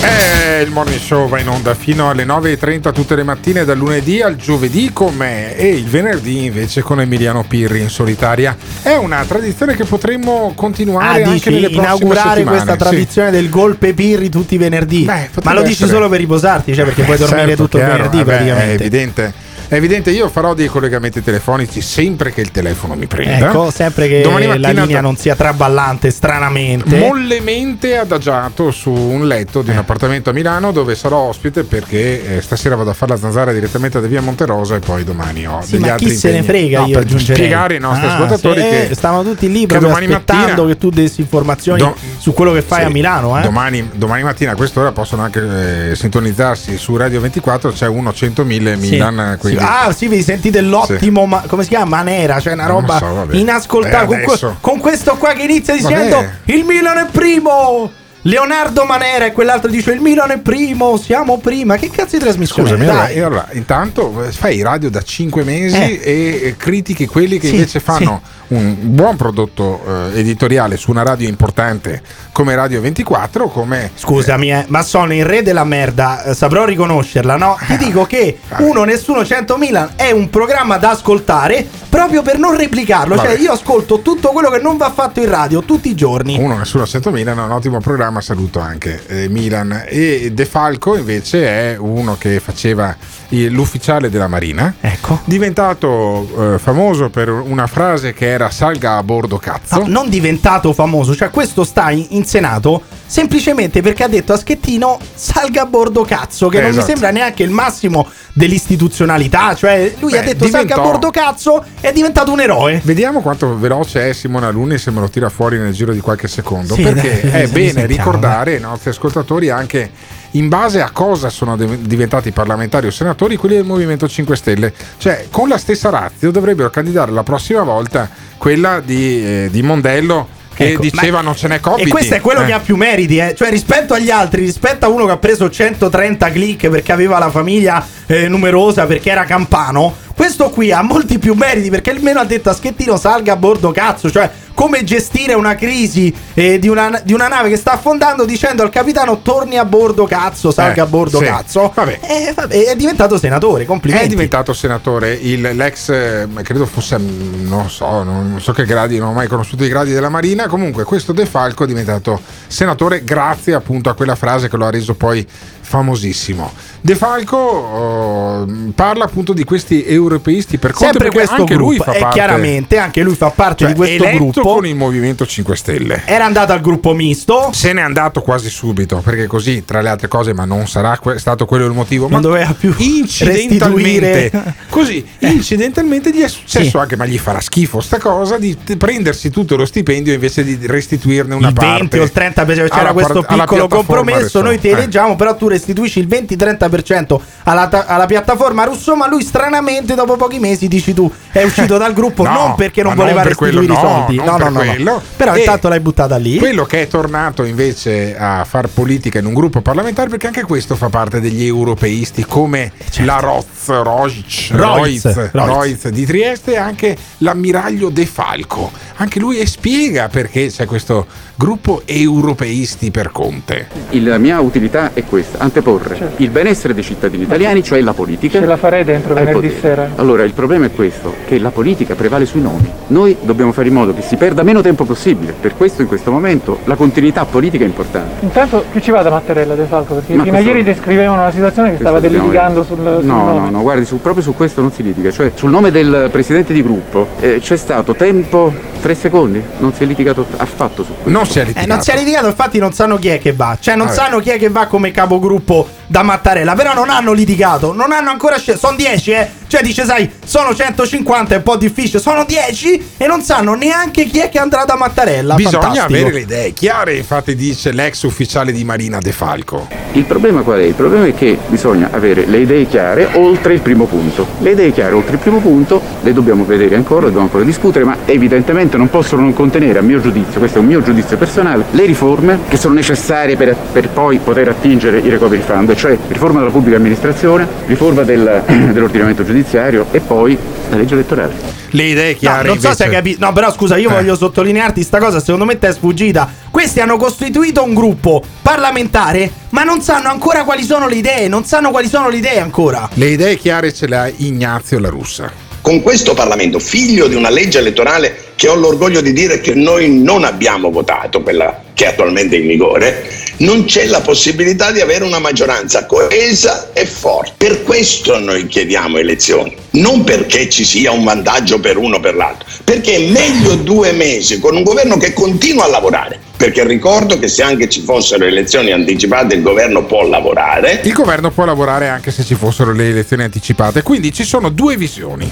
Speaker 3: Eh, il morning show va in onda fino alle 9.30 tutte le mattine dal lunedì al giovedì con me e il venerdì invece con Emiliano Pirri in solitaria. È una tradizione che potremmo continuare
Speaker 4: Ah,
Speaker 3: anche
Speaker 4: dici
Speaker 3: nelle
Speaker 4: inaugurare
Speaker 3: settimane.
Speaker 4: questa
Speaker 3: sì.
Speaker 4: tradizione del golpe pirri tutti i venerdì. Ma lo
Speaker 3: potrebbe
Speaker 4: dici
Speaker 3: essere.
Speaker 4: solo per riposarti, cioè perché puoi
Speaker 3: Eh,
Speaker 4: dormire
Speaker 3: certo,
Speaker 4: tutto il
Speaker 3: chiaro,
Speaker 4: venerdì
Speaker 3: vabbè,
Speaker 4: praticamente.
Speaker 3: È evidente. È evidente, io farò dei collegamenti telefonici sempre che il telefono mi prenda.
Speaker 4: Ecco, sempre che
Speaker 3: Domani
Speaker 4: la linea non sia traballante stranamente.
Speaker 3: mollemente adagiato su un letto
Speaker 4: Eh.
Speaker 3: di un appartamento a Milano dove sarò ospite perché eh, stasera vado a fare la zanzara direttamente da via Monterosa e poi domani ho
Speaker 4: Sì,
Speaker 3: degli
Speaker 4: ma
Speaker 3: altri
Speaker 4: chi se ne
Speaker 3: impegni.
Speaker 4: frega
Speaker 3: No,
Speaker 4: io
Speaker 3: per spiegare ai nostri
Speaker 4: Ah,
Speaker 3: ascoltatori
Speaker 4: sì,
Speaker 3: che
Speaker 4: stavano tutti lì
Speaker 3: che domani
Speaker 4: aspettando
Speaker 3: mattina-
Speaker 4: che tu dessi informazioni
Speaker 3: Do-
Speaker 4: su quello che fai
Speaker 3: Sì,
Speaker 4: a Milano, eh.
Speaker 3: Domani, domani mattina a quest'ora possono anche eh, sintonizzarsi su Radio 24, c'è 1 100.000
Speaker 4: Sì.
Speaker 3: Milan.
Speaker 4: Sì.
Speaker 3: Quindi
Speaker 4: Ah, sì, vi sentite l'ottimo, ma- come si chiama? Manera, cioè una roba
Speaker 3: so,
Speaker 4: inascoltabile.
Speaker 3: Eh,
Speaker 4: Con, con questo qua che inizia dicendo
Speaker 3: Vabbè.
Speaker 4: il Milan è primo. Leonardo Manera e quell'altro dice il Milan è primo, siamo prima. Che cazzo di trasmissione?
Speaker 3: Scusami,
Speaker 4: Dai.
Speaker 3: allora, intanto eh, fai radio da 5 mesi
Speaker 4: Eh.
Speaker 3: e eh, critichi quelli che
Speaker 4: Sì,
Speaker 3: invece fanno un buon prodotto eh, editoriale su una radio importante come Radio 24, come
Speaker 4: Scusami, eh, ma sono il re della merda, eh, saprò riconoscerla, no? Ti dico che Uno Nessuno 100 Milan è un programma da ascoltare proprio per non replicarlo. Cioè,
Speaker 3: Vabbè.
Speaker 4: io ascolto tutto quello che non va fatto in radio tutti i giorni.
Speaker 3: Uno nessuno a 100 Milan è un ottimo programma, saluto anche eh, Milan. E De Falco invece è uno che faceva l'ufficiale della Marina.
Speaker 4: Ecco.
Speaker 3: Diventato eh, famoso per una frase che era salga a bordo cazzo.
Speaker 4: No, non diventato famoso, cioè questo sta in, in Senato semplicemente perché ha detto a Schettino salga a bordo cazzo, che
Speaker 3: Eh,
Speaker 4: non
Speaker 3: esatto.
Speaker 4: mi sembra neanche il massimo dell'istituzionalità, cioè lui
Speaker 3: Beh,
Speaker 4: ha detto salga a
Speaker 3: diventò-
Speaker 4: bordo cazzo e è diventato un eroe.
Speaker 3: Vediamo quanto veloce è Simone Alunni se me lo tira fuori nel giro di qualche secondo.
Speaker 4: Sì,
Speaker 3: perché
Speaker 4: dai,
Speaker 3: è bene
Speaker 4: sentiamo,
Speaker 3: ricordare ai nostri ascoltatori anche in base a cosa sono diventati parlamentari o senatori quelli del Movimento 5 Stelle. Cioè, con la stessa razza dovrebbero candidare la prossima volta quella di, eh, di Mondello che
Speaker 4: Ecco,
Speaker 3: diceva non ce n'è Covid.
Speaker 4: E questo è quello che ha più meriti, eh. cioè rispetto agli altri, rispetto a uno che ha preso 130 click perché aveva la famiglia eh, numerosa, perché era campano. Questo qui ha molti più meriti perché almeno ha detto a Schettino salga a bordo cazzo, cioè come gestire una crisi eh, di, una, di una nave che sta affondando dicendo al capitano torni a bordo cazzo, salga
Speaker 3: Eh,
Speaker 4: a bordo
Speaker 3: sì.
Speaker 4: cazzo.
Speaker 3: Vabbè.
Speaker 4: Eh, vabbè, è diventato senatore, complimenti.
Speaker 3: È diventato senatore, il- l'ex, eh, credo fosse, mm, non so, non so che gradi, non ho mai conosciuto i gradi della Marina, comunque questo De Falco è diventato senatore grazie appunto a quella frase che lo ha reso poi famosissimo. De Falco oh, parla appunto di questi europeisti per conto
Speaker 4: Sempre questo
Speaker 3: anche
Speaker 4: gruppo,
Speaker 3: lui fa
Speaker 4: e
Speaker 3: parte
Speaker 4: chiaramente anche lui fa parte
Speaker 3: cioè,
Speaker 4: di questo
Speaker 3: eletto
Speaker 4: gruppo.
Speaker 3: con il Movimento 5 Stelle.
Speaker 4: Era andato al gruppo misto.
Speaker 3: Se n'è andato quasi subito, perché così, tra le altre cose, ma non sarà que- stato quello il motivo.
Speaker 4: Non
Speaker 3: ma
Speaker 4: doveva più
Speaker 3: incidentalmente, così, incidentalmente gli è successo anche, ma gli farà schifo sta cosa, di t- prendersi tutto lo stipendio invece di restituirne una
Speaker 4: il
Speaker 3: parte.
Speaker 4: 20 o il 30% c'era questo
Speaker 3: par- alla
Speaker 4: piccolo compromesso noi ti
Speaker 3: Eh.
Speaker 4: eleggiamo però tu restituisci il 20-30% alla, ta- alla piattaforma russo ma lui stranamente dopo pochi mesi dici tu è uscito dal gruppo
Speaker 3: No,
Speaker 4: non perché non voleva
Speaker 3: per quello,
Speaker 4: restituire i
Speaker 3: no,
Speaker 4: soldi
Speaker 3: non
Speaker 4: no
Speaker 3: per
Speaker 4: no no, no.
Speaker 3: quello.
Speaker 4: però
Speaker 3: E
Speaker 4: intanto l'hai buttata lì
Speaker 3: Quello che è tornato invece a far politica in un gruppo parlamentare, perché anche questo fa parte degli europeisti, come la Roz, Rozic,
Speaker 4: Roiz,
Speaker 3: Roiz,
Speaker 4: Roiz.
Speaker 3: Roiz di Trieste e anche l'ammiraglio De Falco. Anche lui e spiega perché c'è questo gruppo europeisti per Conte.
Speaker 53: La mia utilità è questa, anteporre il benessere dei cittadini italiani, cioè la politica.
Speaker 54: Ce la farei dentro venerdì
Speaker 53: potere.
Speaker 54: sera.
Speaker 53: Allora, il problema è questo, che la politica prevale sui nomi. Noi dobbiamo fare in modo che si perda meno tempo possibile. Per questo in questo momento la continuità politica è importante.
Speaker 54: Intanto più ci vada Mattarella De Falco, perché
Speaker 53: Ma
Speaker 54: fino a ieri descrivevano una situazione che
Speaker 53: dobbiamo
Speaker 54: litigando sul, sul
Speaker 53: No,
Speaker 54: nome.
Speaker 53: no, no, guardi, su- proprio su questo non si litiga, cioè sul nome del presidente di gruppo eh, c'è stato tempo, tre secondi, non si è litigato affatto su questo.
Speaker 3: Non si è
Speaker 4: Eh, non si è litigato, infatti non sanno chi è che va. Cioè, non
Speaker 53: Vabbè.
Speaker 4: sanno chi è che va come capogruppo da Mattarella. Però non hanno litigato, non hanno ancora scelto. Sono 10, eh. Cioè, dice, sai, sono 150, è un po' difficile. Sono 10 e non sanno neanche chi è che andrà da Mattarella.
Speaker 3: Bisogna
Speaker 4: Fantastico.
Speaker 3: avere le idee chiare, infatti dice l'ex ufficiale di Marina De Falco.
Speaker 53: Il problema qual è? Il problema è che bisogna avere le idee chiare oltre il primo punto. Le idee chiare oltre il primo punto le dobbiamo vedere ancora, le dobbiamo ancora discutere, ma evidentemente non possono non contenere, a mio giudizio, questo è un mio giudizio personale, le riforme che sono necessarie per, per poi poter attingere i recovery fund, cioè riforma della pubblica amministrazione, riforma del- dell'ordinamento giudiziario e poi la legge elettorale.
Speaker 3: Le idee
Speaker 4: No,
Speaker 3: chiare
Speaker 4: non so
Speaker 3: invece-
Speaker 4: se hai capito. No, però scusa, io
Speaker 3: Eh.
Speaker 4: voglio sottolinearti sta cosa. Secondo me ti è sfuggita. Questi hanno costituito un gruppo parlamentare, ma non sanno ancora quali sono le idee. Non sanno quali sono le idee ancora.
Speaker 3: Le idee chiare ce le ha Ignazio La Russa.
Speaker 55: Con questo Parlamento, figlio di una legge elettorale che ho l'orgoglio di dire che noi non abbiamo votato, quella che è attualmente in vigore, non c'è la possibilità di avere una maggioranza coesa e forte. Per questo noi chiediamo elezioni, non perché ci sia un vantaggio per uno o per l'altro, perché è meglio due mesi con un governo che continua a lavorare. Perché ricordo che se anche ci fossero elezioni anticipate il governo può lavorare.
Speaker 3: Il governo può lavorare anche se ci fossero le elezioni anticipate, quindi ci sono due visioni.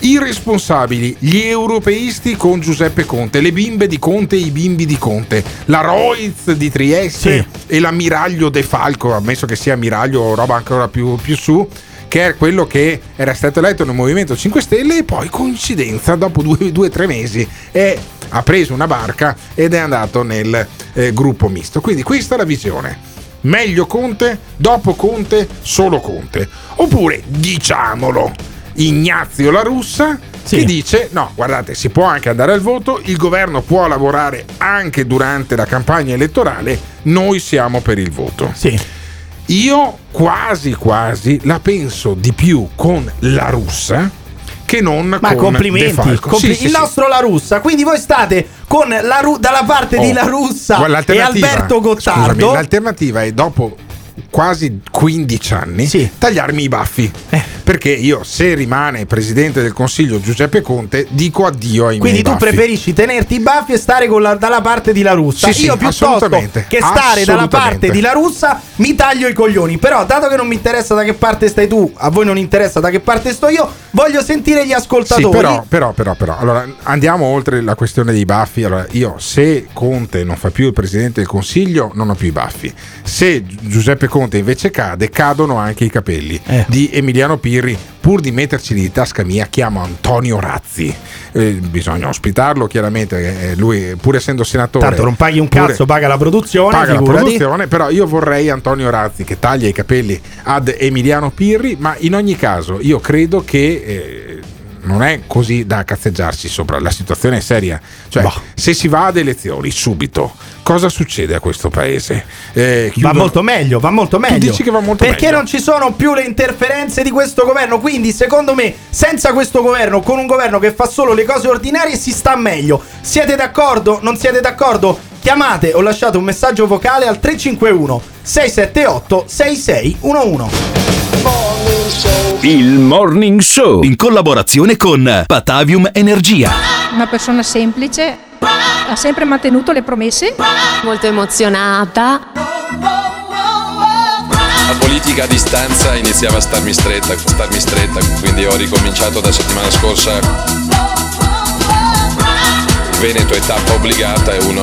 Speaker 3: I responsabili, gli europeisti con Giuseppe Conte, le bimbe di Conte e i bimbi di Conte, la Roiz di Trieste e l'ammiraglio De Falco, ammesso che sia ammiraglio o roba ancora più, più su, che è quello che era stato eletto nel Movimento 5 Stelle e poi coincidenza dopo due o tre mesi è- ha preso una barca ed è andato nel eh, gruppo misto. Quindi questa è la visione. Meglio Conte, dopo Conte, solo Conte. Oppure, diciamolo, Ignazio La Russa che dice no, guardate, si può anche andare al voto, il governo può lavorare anche durante la campagna elettorale, noi siamo per il voto. Io quasi quasi la penso di più con La Russa che non
Speaker 4: Ma
Speaker 3: con
Speaker 4: complimenti, compli-
Speaker 3: Sì, sì,
Speaker 4: il
Speaker 3: sì.
Speaker 4: nostro La Russa. Quindi voi state con la Ru- dalla parte di
Speaker 3: Oh,
Speaker 4: La Russa e Alberto Gottardo.
Speaker 3: Scusami, l'alternativa è dopo quasi 15 anni tagliarmi i baffi.
Speaker 4: Eh.
Speaker 3: Perché io, se rimane presidente del consiglio Giuseppe Conte, dico addio ai
Speaker 4: Quindi
Speaker 3: miei
Speaker 4: tu
Speaker 3: baffi.
Speaker 4: preferisci tenerti i baffi e stare la- dalla parte di La Russa.
Speaker 3: Sì, sì,
Speaker 4: Io piuttosto
Speaker 3: assolutamente,
Speaker 4: che stare dalla parte di La Russa mi taglio i coglioni. Però, dato che non mi interessa da che parte stai tu, a voi non interessa da che parte sto io, voglio sentire gli
Speaker 3: Sì,
Speaker 4: ascoltatori.
Speaker 3: però, però, però, però, allora andiamo oltre la questione dei baffi. Allora, io se Conte non fa più il presidente del consiglio, non ho più i baffi. Se Gi- Giuseppe Conte invece cade, cadono anche i capelli
Speaker 4: Eh.
Speaker 3: di Emiliano Pirri. Pur di metterceli di tasca mia, chiamo Antonio Razzi. Eh, bisogna ospitarlo, chiaramente. eh, lui, pur essendo senatore,
Speaker 4: Tanto non paghi un cazzo, paga la produzione.
Speaker 3: paga la
Speaker 4: figurati.
Speaker 3: produzione, però io vorrei Antonio Razzi che taglia i capelli ad Emiliano Pirri, ma in ogni caso io credo che eh, non è così da cazzeggiarsi sopra, la situazione è seria. Cioè, se si va ad elezioni subito, cosa succede a questo paese? Eh,
Speaker 4: Va molto meglio, va molto meglio.
Speaker 3: dici che va molto
Speaker 4: Perché
Speaker 3: meglio?
Speaker 4: non ci sono più le interferenze di questo governo. Quindi, secondo me, senza questo governo, con un governo che fa solo le cose ordinarie, si sta meglio. Siete d'accordo? Non siete d'accordo? Chiamate o lasciate un messaggio vocale al 351 678 6611.
Speaker 1: Il Morning Show in collaborazione con Patavium Energia.
Speaker 56: Una persona semplice,
Speaker 57: Ha sempre mantenuto le promesse.
Speaker 58: Molto emozionata.
Speaker 59: La politica a distanza iniziava a starmi stretta, starmi stretta, quindi ho ricominciato da settimana scorsa. Il Veneto è tappa obbligata, è uno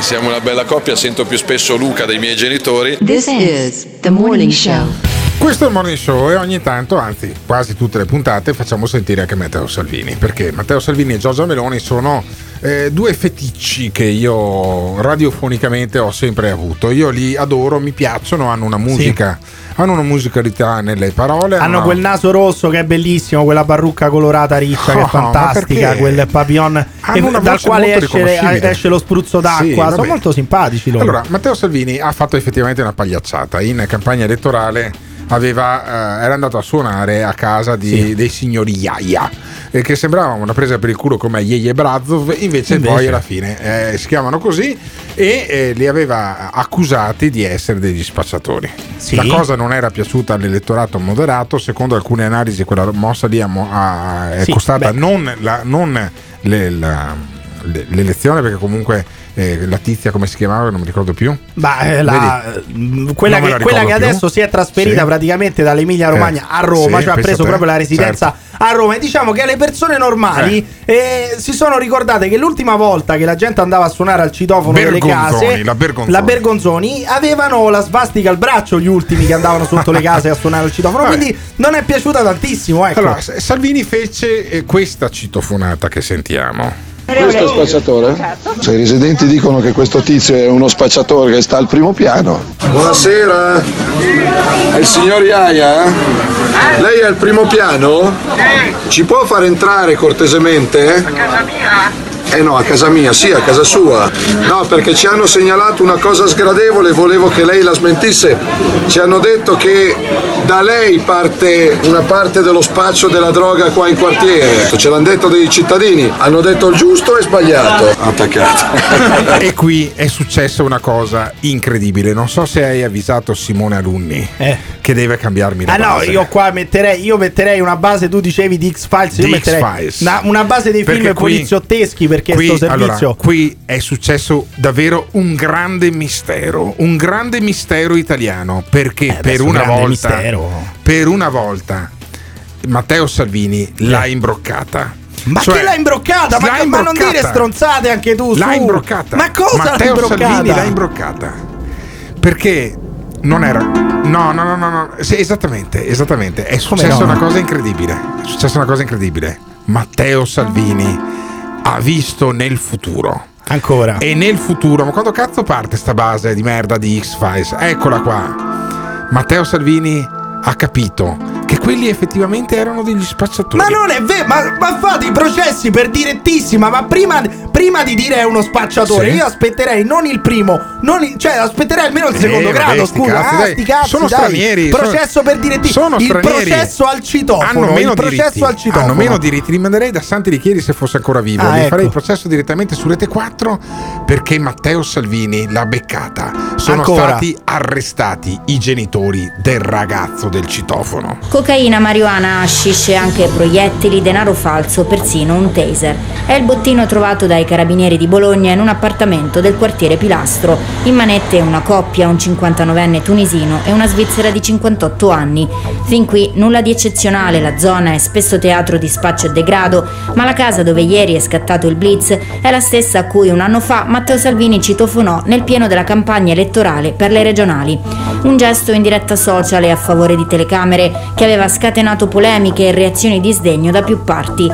Speaker 59: Siamo una bella coppia, sento più spesso Luca dei miei genitori.
Speaker 13: This is the morning show.
Speaker 3: Questo è il morning show e ogni tanto, anzi quasi tutte le puntate, facciamo sentire anche Matteo Salvini, perché Matteo Salvini e Giorgia Meloni sono eh, due feticci che io radiofonicamente ho sempre avuto. Io li adoro, mi piacciono, hanno una musica, hanno una musicalità nelle parole.
Speaker 4: Hanno quel naso rosso che è bellissimo, quella parrucca colorata riccia che
Speaker 3: Oh,
Speaker 4: è fantastica, quel papillon
Speaker 3: Hanno
Speaker 4: dal quale esce, esce lo spruzzo
Speaker 3: Sì,
Speaker 4: d'acqua.
Speaker 3: vabbè.
Speaker 4: Sono molto simpatici loro.
Speaker 3: Allora, Matteo Salvini ha fatto effettivamente una pagliacciata. In campagna elettorale aveva, eh, era andato a suonare a casa di- dei signori Iaia, eh, che sembrava una presa per il culo come Yeye Brazov, invece,
Speaker 4: Invece.
Speaker 3: poi alla fine eh, si chiamano così e eh, li aveva accusati di essere degli spacciatori.
Speaker 4: Sì.
Speaker 3: La cosa non era piaciuta all'elettorato moderato, secondo alcune analisi quella mossa lì ha ha- è
Speaker 4: Sì,
Speaker 3: costata
Speaker 4: beh.
Speaker 3: non, la- non le- la- le- l'elezione perché comunque eh, la tizia come si chiamava non mi ricordo più
Speaker 4: Ma eh, la- quella,
Speaker 3: la
Speaker 4: che, quella che
Speaker 3: più.
Speaker 4: adesso si è trasferita
Speaker 3: Sì.
Speaker 4: praticamente dall'Emilia Romagna
Speaker 3: Eh,
Speaker 4: a Roma,
Speaker 3: sì,
Speaker 4: cioè ha preso proprio la residenza
Speaker 3: Certo.
Speaker 4: a Roma. E diciamo che le persone normali eh, si sono ricordate che l'ultima volta che la gente andava a suonare al citofono delle
Speaker 3: Bergonzoni,
Speaker 4: case,
Speaker 3: la Bergonzoni.
Speaker 4: la Bergonzoni, avevano la svastica al braccio gli ultimi che andavano sotto le case a suonare al citofono.
Speaker 3: Vabbè.
Speaker 4: Quindi non è piaciuta tantissimo. Ecco.
Speaker 3: allora Salvini fece eh, questa citofonata che sentiamo
Speaker 60: Questo è spacciatore? Cioè, i residenti dicono che questo tizio è uno spacciatore che sta al primo piano. Buonasera, è il signor Iaia? Lei è al primo piano? Ci può far entrare cortesemente? A casa mia? Eh no, a casa mia, sì, a casa sua. No, perché ci hanno segnalato una cosa sgradevole, volevo che lei la smentisse. Ci hanno detto che da lei parte una parte dello spaccio della droga qua in quartiere. Ce l'hanno detto dei cittadini. Hanno detto il giusto e sbagliato. Attaccato.
Speaker 3: e qui è successa una cosa incredibile non so se hai avvisato Simone Alunni che deve cambiarmi la
Speaker 4: Ah no,
Speaker 3: base.
Speaker 4: io qua metterei, io metterei una base, tu dicevi di X-Files, io
Speaker 3: Di
Speaker 4: metterei
Speaker 3: X-Files.
Speaker 4: una, una base dei
Speaker 3: Perché
Speaker 4: film
Speaker 3: qui-
Speaker 4: poliziotteschi perché
Speaker 3: qui,
Speaker 4: sto servizio...
Speaker 3: allora, qui è successo davvero un grande mistero, un grande mistero italiano, perché per
Speaker 4: adesso
Speaker 3: una
Speaker 4: grande
Speaker 3: volta
Speaker 4: mistero.
Speaker 3: per una volta Matteo Salvini l'ha imbroccata.
Speaker 4: Ma
Speaker 3: Cioè,
Speaker 4: che l'ha imbroccata? Ma,
Speaker 3: l'ha
Speaker 4: ma non
Speaker 3: imbroccata.
Speaker 4: dire stronzate anche tu.
Speaker 3: L'ha
Speaker 4: su.
Speaker 3: imbroccata.
Speaker 4: Ma cosa
Speaker 3: Matteo
Speaker 4: l'ha imbroccata?
Speaker 3: Salvini l'ha imbroccata. Perché non era. No, no, no, no, no. Sì, esattamente, esattamente. È successa
Speaker 4: no?
Speaker 3: una cosa incredibile. È successa una cosa incredibile. Matteo Salvini ha visto nel futuro.
Speaker 4: Ancora.
Speaker 3: E nel futuro, ma quando cazzo parte sta base di merda di X-Files? Eccola qua. Matteo Salvini ha capito che quelli effettivamente erano degli spacciatori.
Speaker 4: Ma non è vero, ma, ma fate i processi per direttissima. Ma prima, prima di dire è uno spacciatore,
Speaker 3: Sì.
Speaker 4: io aspetterei non il primo, non il- cioè aspetterei almeno il
Speaker 3: Eh,
Speaker 4: secondo
Speaker 3: vabbè,
Speaker 4: grado.
Speaker 3: sti
Speaker 4: Scusa,
Speaker 3: cazzi,
Speaker 4: ah,
Speaker 3: dai.
Speaker 4: sti cazzi,
Speaker 3: Sono
Speaker 4: dai.
Speaker 3: stranieri,
Speaker 4: Processo
Speaker 3: sono-
Speaker 4: per direttissima.
Speaker 3: sono
Speaker 4: il
Speaker 3: stranieri.
Speaker 4: processo al citofono.
Speaker 3: hanno meno
Speaker 4: il processo
Speaker 3: diritti.
Speaker 4: al citofono.
Speaker 3: Hanno meno diritti. Li manderei da Santi Richieri se fosse ancora vivo.
Speaker 4: Ah,
Speaker 3: Gli
Speaker 4: ecco.
Speaker 3: farei il processo direttamente su Rete 4 perché Matteo Salvini l'ha beccata. Sono
Speaker 4: Ancora.
Speaker 3: stati arrestati i genitori del ragazzo del citofono.
Speaker 61: Cocaina, marijuana, hashish anche proiettili, denaro falso, persino un taser. È il bottino trovato dai carabinieri di Bologna in un appartamento del quartiere Pilastro. In manette una coppia, un 59enne tunisino e una svizzera di 58 anni. Fin qui nulla di eccezionale, la zona è spesso teatro di spaccio e degrado, ma la casa dove ieri è scattato il blitz è la stessa a cui un anno fa Matteo Salvini citofonò nel pieno della campagna elettorale per le regionali. Un gesto in diretta social e a favore di telecamere che aveva scatenato polemiche e reazioni di sdegno da più parti.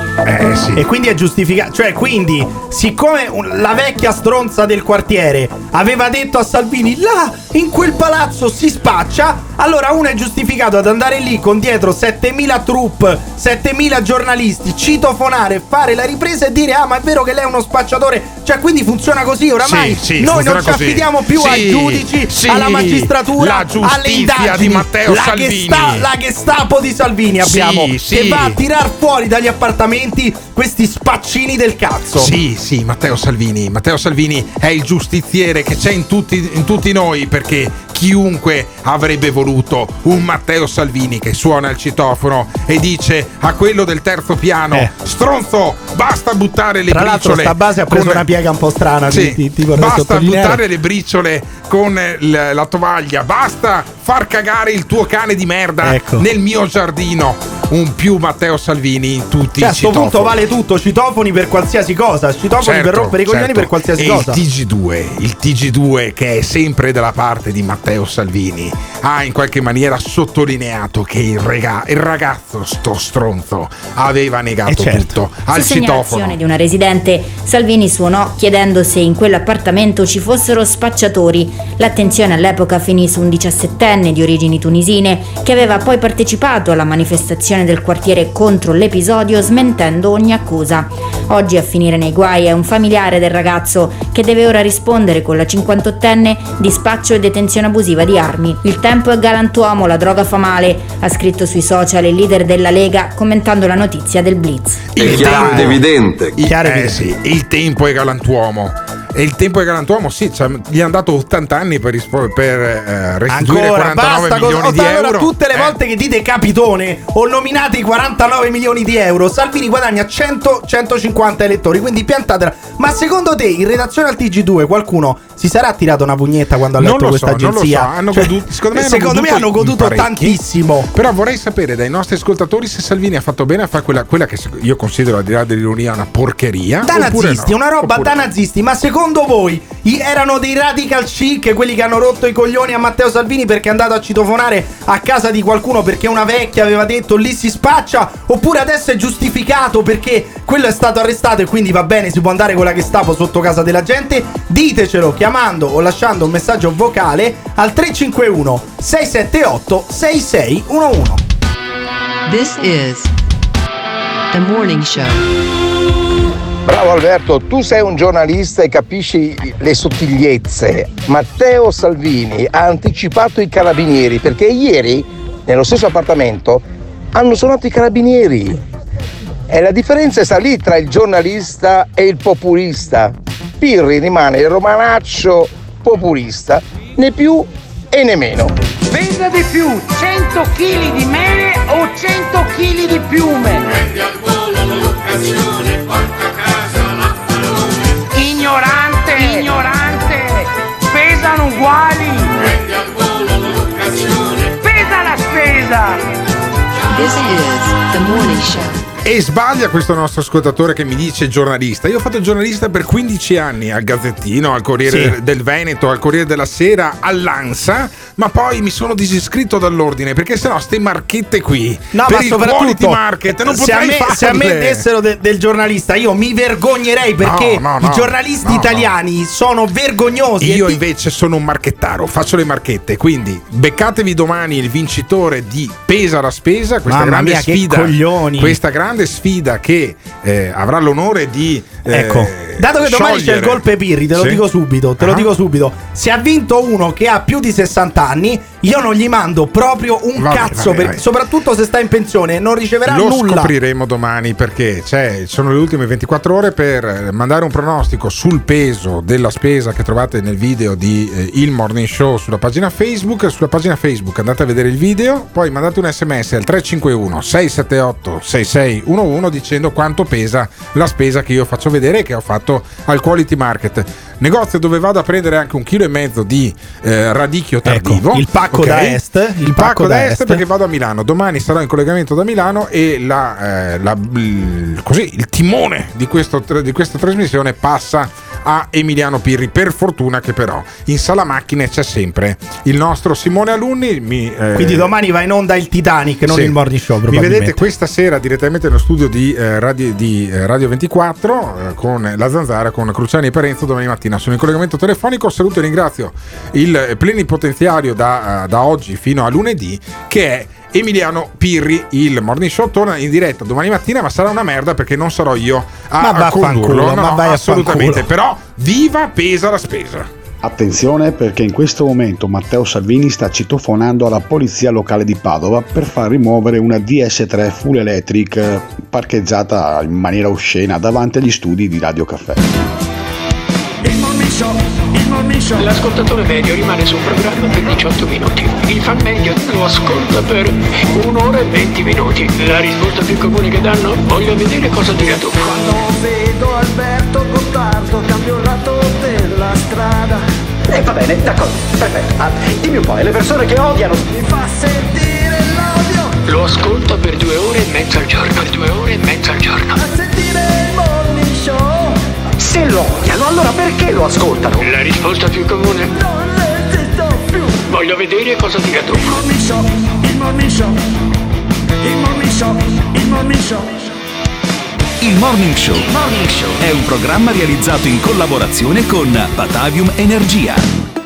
Speaker 4: E quindi è giustificato. Cioè, quindi, siccome un- la vecchia stronza del quartiere aveva detto a Salvini là in quel palazzo si spaccia, Allora uno è giustificato ad andare lì con dietro 7000 troupe, 7000 giornalisti, citofonare, fare la ripresa e dire ah ma è vero che lei è uno spacciatore. Cioè quindi funziona così oramai.
Speaker 3: Sì, sì,
Speaker 4: Noi non ci affidiamo più
Speaker 3: Sì,
Speaker 4: ai giudici, alla magistratura, alle indagini.
Speaker 3: di Matteo
Speaker 4: la
Speaker 3: Salvini.
Speaker 4: Gesta- la Gestapo di Salvini abbiamo che va a tirar fuori dagli appartamenti questi spaccini del cazzo.
Speaker 3: Sì, sì, Matteo Salvini. Matteo Salvini è il giustiziere che c'è in tutti, in tutti noi perché chiunque avrebbe voluto un Matteo Salvini che suona il citofono e dice a quello del terzo piano: Stronzo, basta buttare le
Speaker 4: Eh. Tra
Speaker 3: briciole.
Speaker 4: sta base ha preso
Speaker 3: con-
Speaker 4: una piega un po' strana,
Speaker 3: Sì,
Speaker 4: ti, ti-
Speaker 3: basta buttare le briciole con eh, l- la tovaglia, basta far cagare il tuo cane di merda
Speaker 4: Ecco.
Speaker 3: nel mio giardino. Un più Matteo Salvini in tutti
Speaker 4: Cioè, a
Speaker 3: i
Speaker 4: sto punto
Speaker 3: citofoni.
Speaker 4: vale tutto, citofoni per qualsiasi cosa, citofoni per rompere i coglioni
Speaker 3: certo.
Speaker 4: per qualsiasi
Speaker 3: e
Speaker 4: cosa.
Speaker 3: Il TG2, il TG2 che è sempre dalla parte di Matteo Salvini, ha in qualche maniera sottolineato che il, rega- il ragazzo, sto stronzo, aveva negato
Speaker 4: Eh, certo.
Speaker 3: tutto al
Speaker 61: Su
Speaker 3: citofono.
Speaker 61: di una residente, Salvini suonò chiedendo se in quell'appartamento ci fossero spacciatori. L'attenzione all'epoca finì su un diciassettenne di origini tunisine che aveva poi partecipato alla manifestazione del quartiere contro l'episodio smentendo ogni accusa. Oggi a finire nei guai è un familiare del ragazzo che deve ora rispondere con la 58enne di spaccio e detenzione abusiva di armi. Il tempo è galantuomo, la droga fa male, ha scritto sui social il leader della Lega commentando la notizia del Blitz.
Speaker 3: Il
Speaker 62: chiaro ed evidente.
Speaker 3: Il, eh,
Speaker 4: evidente.
Speaker 3: sì, il tempo è galantuomo. E il tempo è galantuomo, sì, cioè, gli hanno dato 80 anni per, rispo- per eh, restituire
Speaker 4: Ancora,
Speaker 3: 49
Speaker 4: basta con
Speaker 3: milioni di
Speaker 4: allora,
Speaker 3: euro.
Speaker 4: tutte le
Speaker 3: Eh,
Speaker 4: volte che dite capitone o nominate i 49 milioni di euro, Salvini guadagna 100-150 elettori, quindi piantatela. Ma secondo te in redazione al TG2 qualcuno si sarà tirato una pugnetta quando ha letto questa
Speaker 3: so, non lo
Speaker 4: agenzia?
Speaker 3: so, hanno
Speaker 4: Cioè,
Speaker 3: goduto- secondo me hanno
Speaker 4: secondo me
Speaker 3: goduto
Speaker 4: hanno
Speaker 3: in
Speaker 4: goduto tantissimo.
Speaker 3: Però vorrei sapere dai nostri ascoltatori se Salvini ha fatto bene a fare quella, quella che io considero, al di là dell'ironia, una porcheria.
Speaker 4: Da nazisti,
Speaker 3: no.
Speaker 4: una roba
Speaker 3: Oppure
Speaker 4: da nazisti. Ma secondo voi i- erano dei radical chic quelli che hanno rotto i coglioni a Matteo Salvini perché è andato a citofonare a casa di qualcuno perché una vecchia aveva detto lì si spaccia? Oppure adesso è giustificato perché quello è stato arrestato e quindi va bene, si può andare con la Gestapo sotto casa della gente? Ditecelo chiamando o lasciando un messaggio vocale al 351 678 6611.
Speaker 13: This is the morning show.
Speaker 63: Bravo Alberto, tu sei un giornalista e capisci le sottigliezze. Matteo Salvini ha anticipato i carabinieri perché ieri, nello stesso appartamento, hanno suonato i carabinieri. E la differenza sta lì tra il giornalista e il populista. Pirri rimane il romanaccio populista, né più e né meno.
Speaker 64: Venda di più 100 kg di mele o 100 kg di piume? Ignorante, ignorante, pesano uguali. Pesa la spesa.
Speaker 13: This is the morning show.
Speaker 3: E sbaglia questo nostro ascoltatore che mi dice giornalista. Io ho fatto giornalista per 15 anni al Gazzettino, al Corriere
Speaker 4: Sì.
Speaker 3: del Veneto, al Corriere della Sera, all'Ansa, ma poi mi sono disiscritto dall'ordine perché sennò ste marchette qui
Speaker 4: No,
Speaker 3: per
Speaker 4: ma
Speaker 3: il quality market non
Speaker 4: se, a
Speaker 3: potrei
Speaker 4: me,
Speaker 3: farle.
Speaker 4: se a me dessero de- del giornalista, io mi vergognerei perché
Speaker 3: No, no, no,
Speaker 4: i giornalisti italiani sono vergognosi.
Speaker 3: Io
Speaker 4: ti-
Speaker 3: invece sono un marchettaro, faccio le marchette, quindi beccatevi domani il vincitore di Pesa la spesa, questa
Speaker 4: Mamma
Speaker 3: grande
Speaker 4: mia, che
Speaker 3: sfida.
Speaker 4: coglioni.
Speaker 3: Questa grande sfida che eh, avrà l'onore di
Speaker 4: Ecco, dato che domani c'è il
Speaker 3: sciogliere-
Speaker 4: golpe Pirri, te lo
Speaker 3: Sì.
Speaker 4: dico subito, te lo
Speaker 3: Ah.
Speaker 4: dico subito. Se ha vinto uno che ha più di 60 anni, io non gli mando proprio un
Speaker 3: Vabbè,
Speaker 4: cazzo,
Speaker 3: vabbè,
Speaker 4: per-
Speaker 3: vabbè.
Speaker 4: soprattutto se sta in pensione, non riceverà
Speaker 3: Lo
Speaker 4: nulla.
Speaker 3: scopriremo domani perché c'è- sono le ultime 24 ore per eh, mandare un pronostico sul peso della spesa che trovate nel video di eh, Il Morning Show sulla pagina Facebook. Sulla pagina Facebook andate a vedere il video, poi mandate un sms al 351 678 6611 dicendo quanto pesa la spesa che io faccio vedere e che ho fatto al Quality Market. Negozio dove vado a prendere anche un chilo e mezzo di eh, radicchio tardivo.
Speaker 4: Ecco, il pacco
Speaker 3: ok?
Speaker 4: da est, il
Speaker 3: Il
Speaker 4: pacco
Speaker 3: pacco
Speaker 4: da
Speaker 3: da est
Speaker 4: est.
Speaker 3: perché vado a Milano. Domani sarò in collegamento da Milano e la, eh, la- così, il timone di, questo- di questa trasmissione passa a Emiliano Pirri. Per fortuna che però in sala macchine c'è sempre il nostro Simone Alunni. Mi, eh,
Speaker 4: Quindi domani va in onda il Titanic, non
Speaker 3: sì.
Speaker 4: il morning show.
Speaker 3: Mi vedete questa sera direttamente nello studio di, eh, radio, di, eh, Radio 24 eh, con la Zanzara, con Cruciani e Parenzo domani mattina. Sono in collegamento telefonico. Saluto e ringrazio il plenipotenziario da, eh, da oggi fino a lunedì che è Emiliano Pirri. Il morning show torna in diretta domani mattina, ma sarà una merda perché non sarò io a,
Speaker 4: Ma
Speaker 3: a condurlo.
Speaker 4: ma
Speaker 3: No,
Speaker 4: vai a
Speaker 3: assolutamente. Però viva pesa la spesa.
Speaker 39: Attenzione perché in questo momento Matteo Salvini sta citofonando alla polizia locale di Padova per far rimuovere una DS3 full electric eh, parcheggiata in maniera oscena davanti agli studi di Radio Caffè.
Speaker 7: Il morning show, show.
Speaker 65: L'ascoltatore medio rimane sul programma per 18 minuti. Il fan medio lo ascolta per un'ora e 20 minuti. La risposta più comune che danno? Voglio vedere cosa dirà tu.
Speaker 7: Quando vedo Alberto Gottardo cambio il lato della strada.
Speaker 66: E va bene, d'accordo, perfetto. Ah, dimmi un po', le persone che odiano.
Speaker 7: Mi fa sentire l'odio.
Speaker 65: Lo ascolta per due ore e mezza al giorno. Per due ore e mezza al giorno.
Speaker 66: Se lo odiano, allora perché lo ascoltano?
Speaker 65: La risposta più comune?
Speaker 7: Non resisto più.
Speaker 65: Voglio vedere cosa dirà tu.
Speaker 7: Il morning show, il morning show. Il morning show, il morning show.
Speaker 1: Il Morning Show è un programma realizzato in collaborazione con Batavium Energia.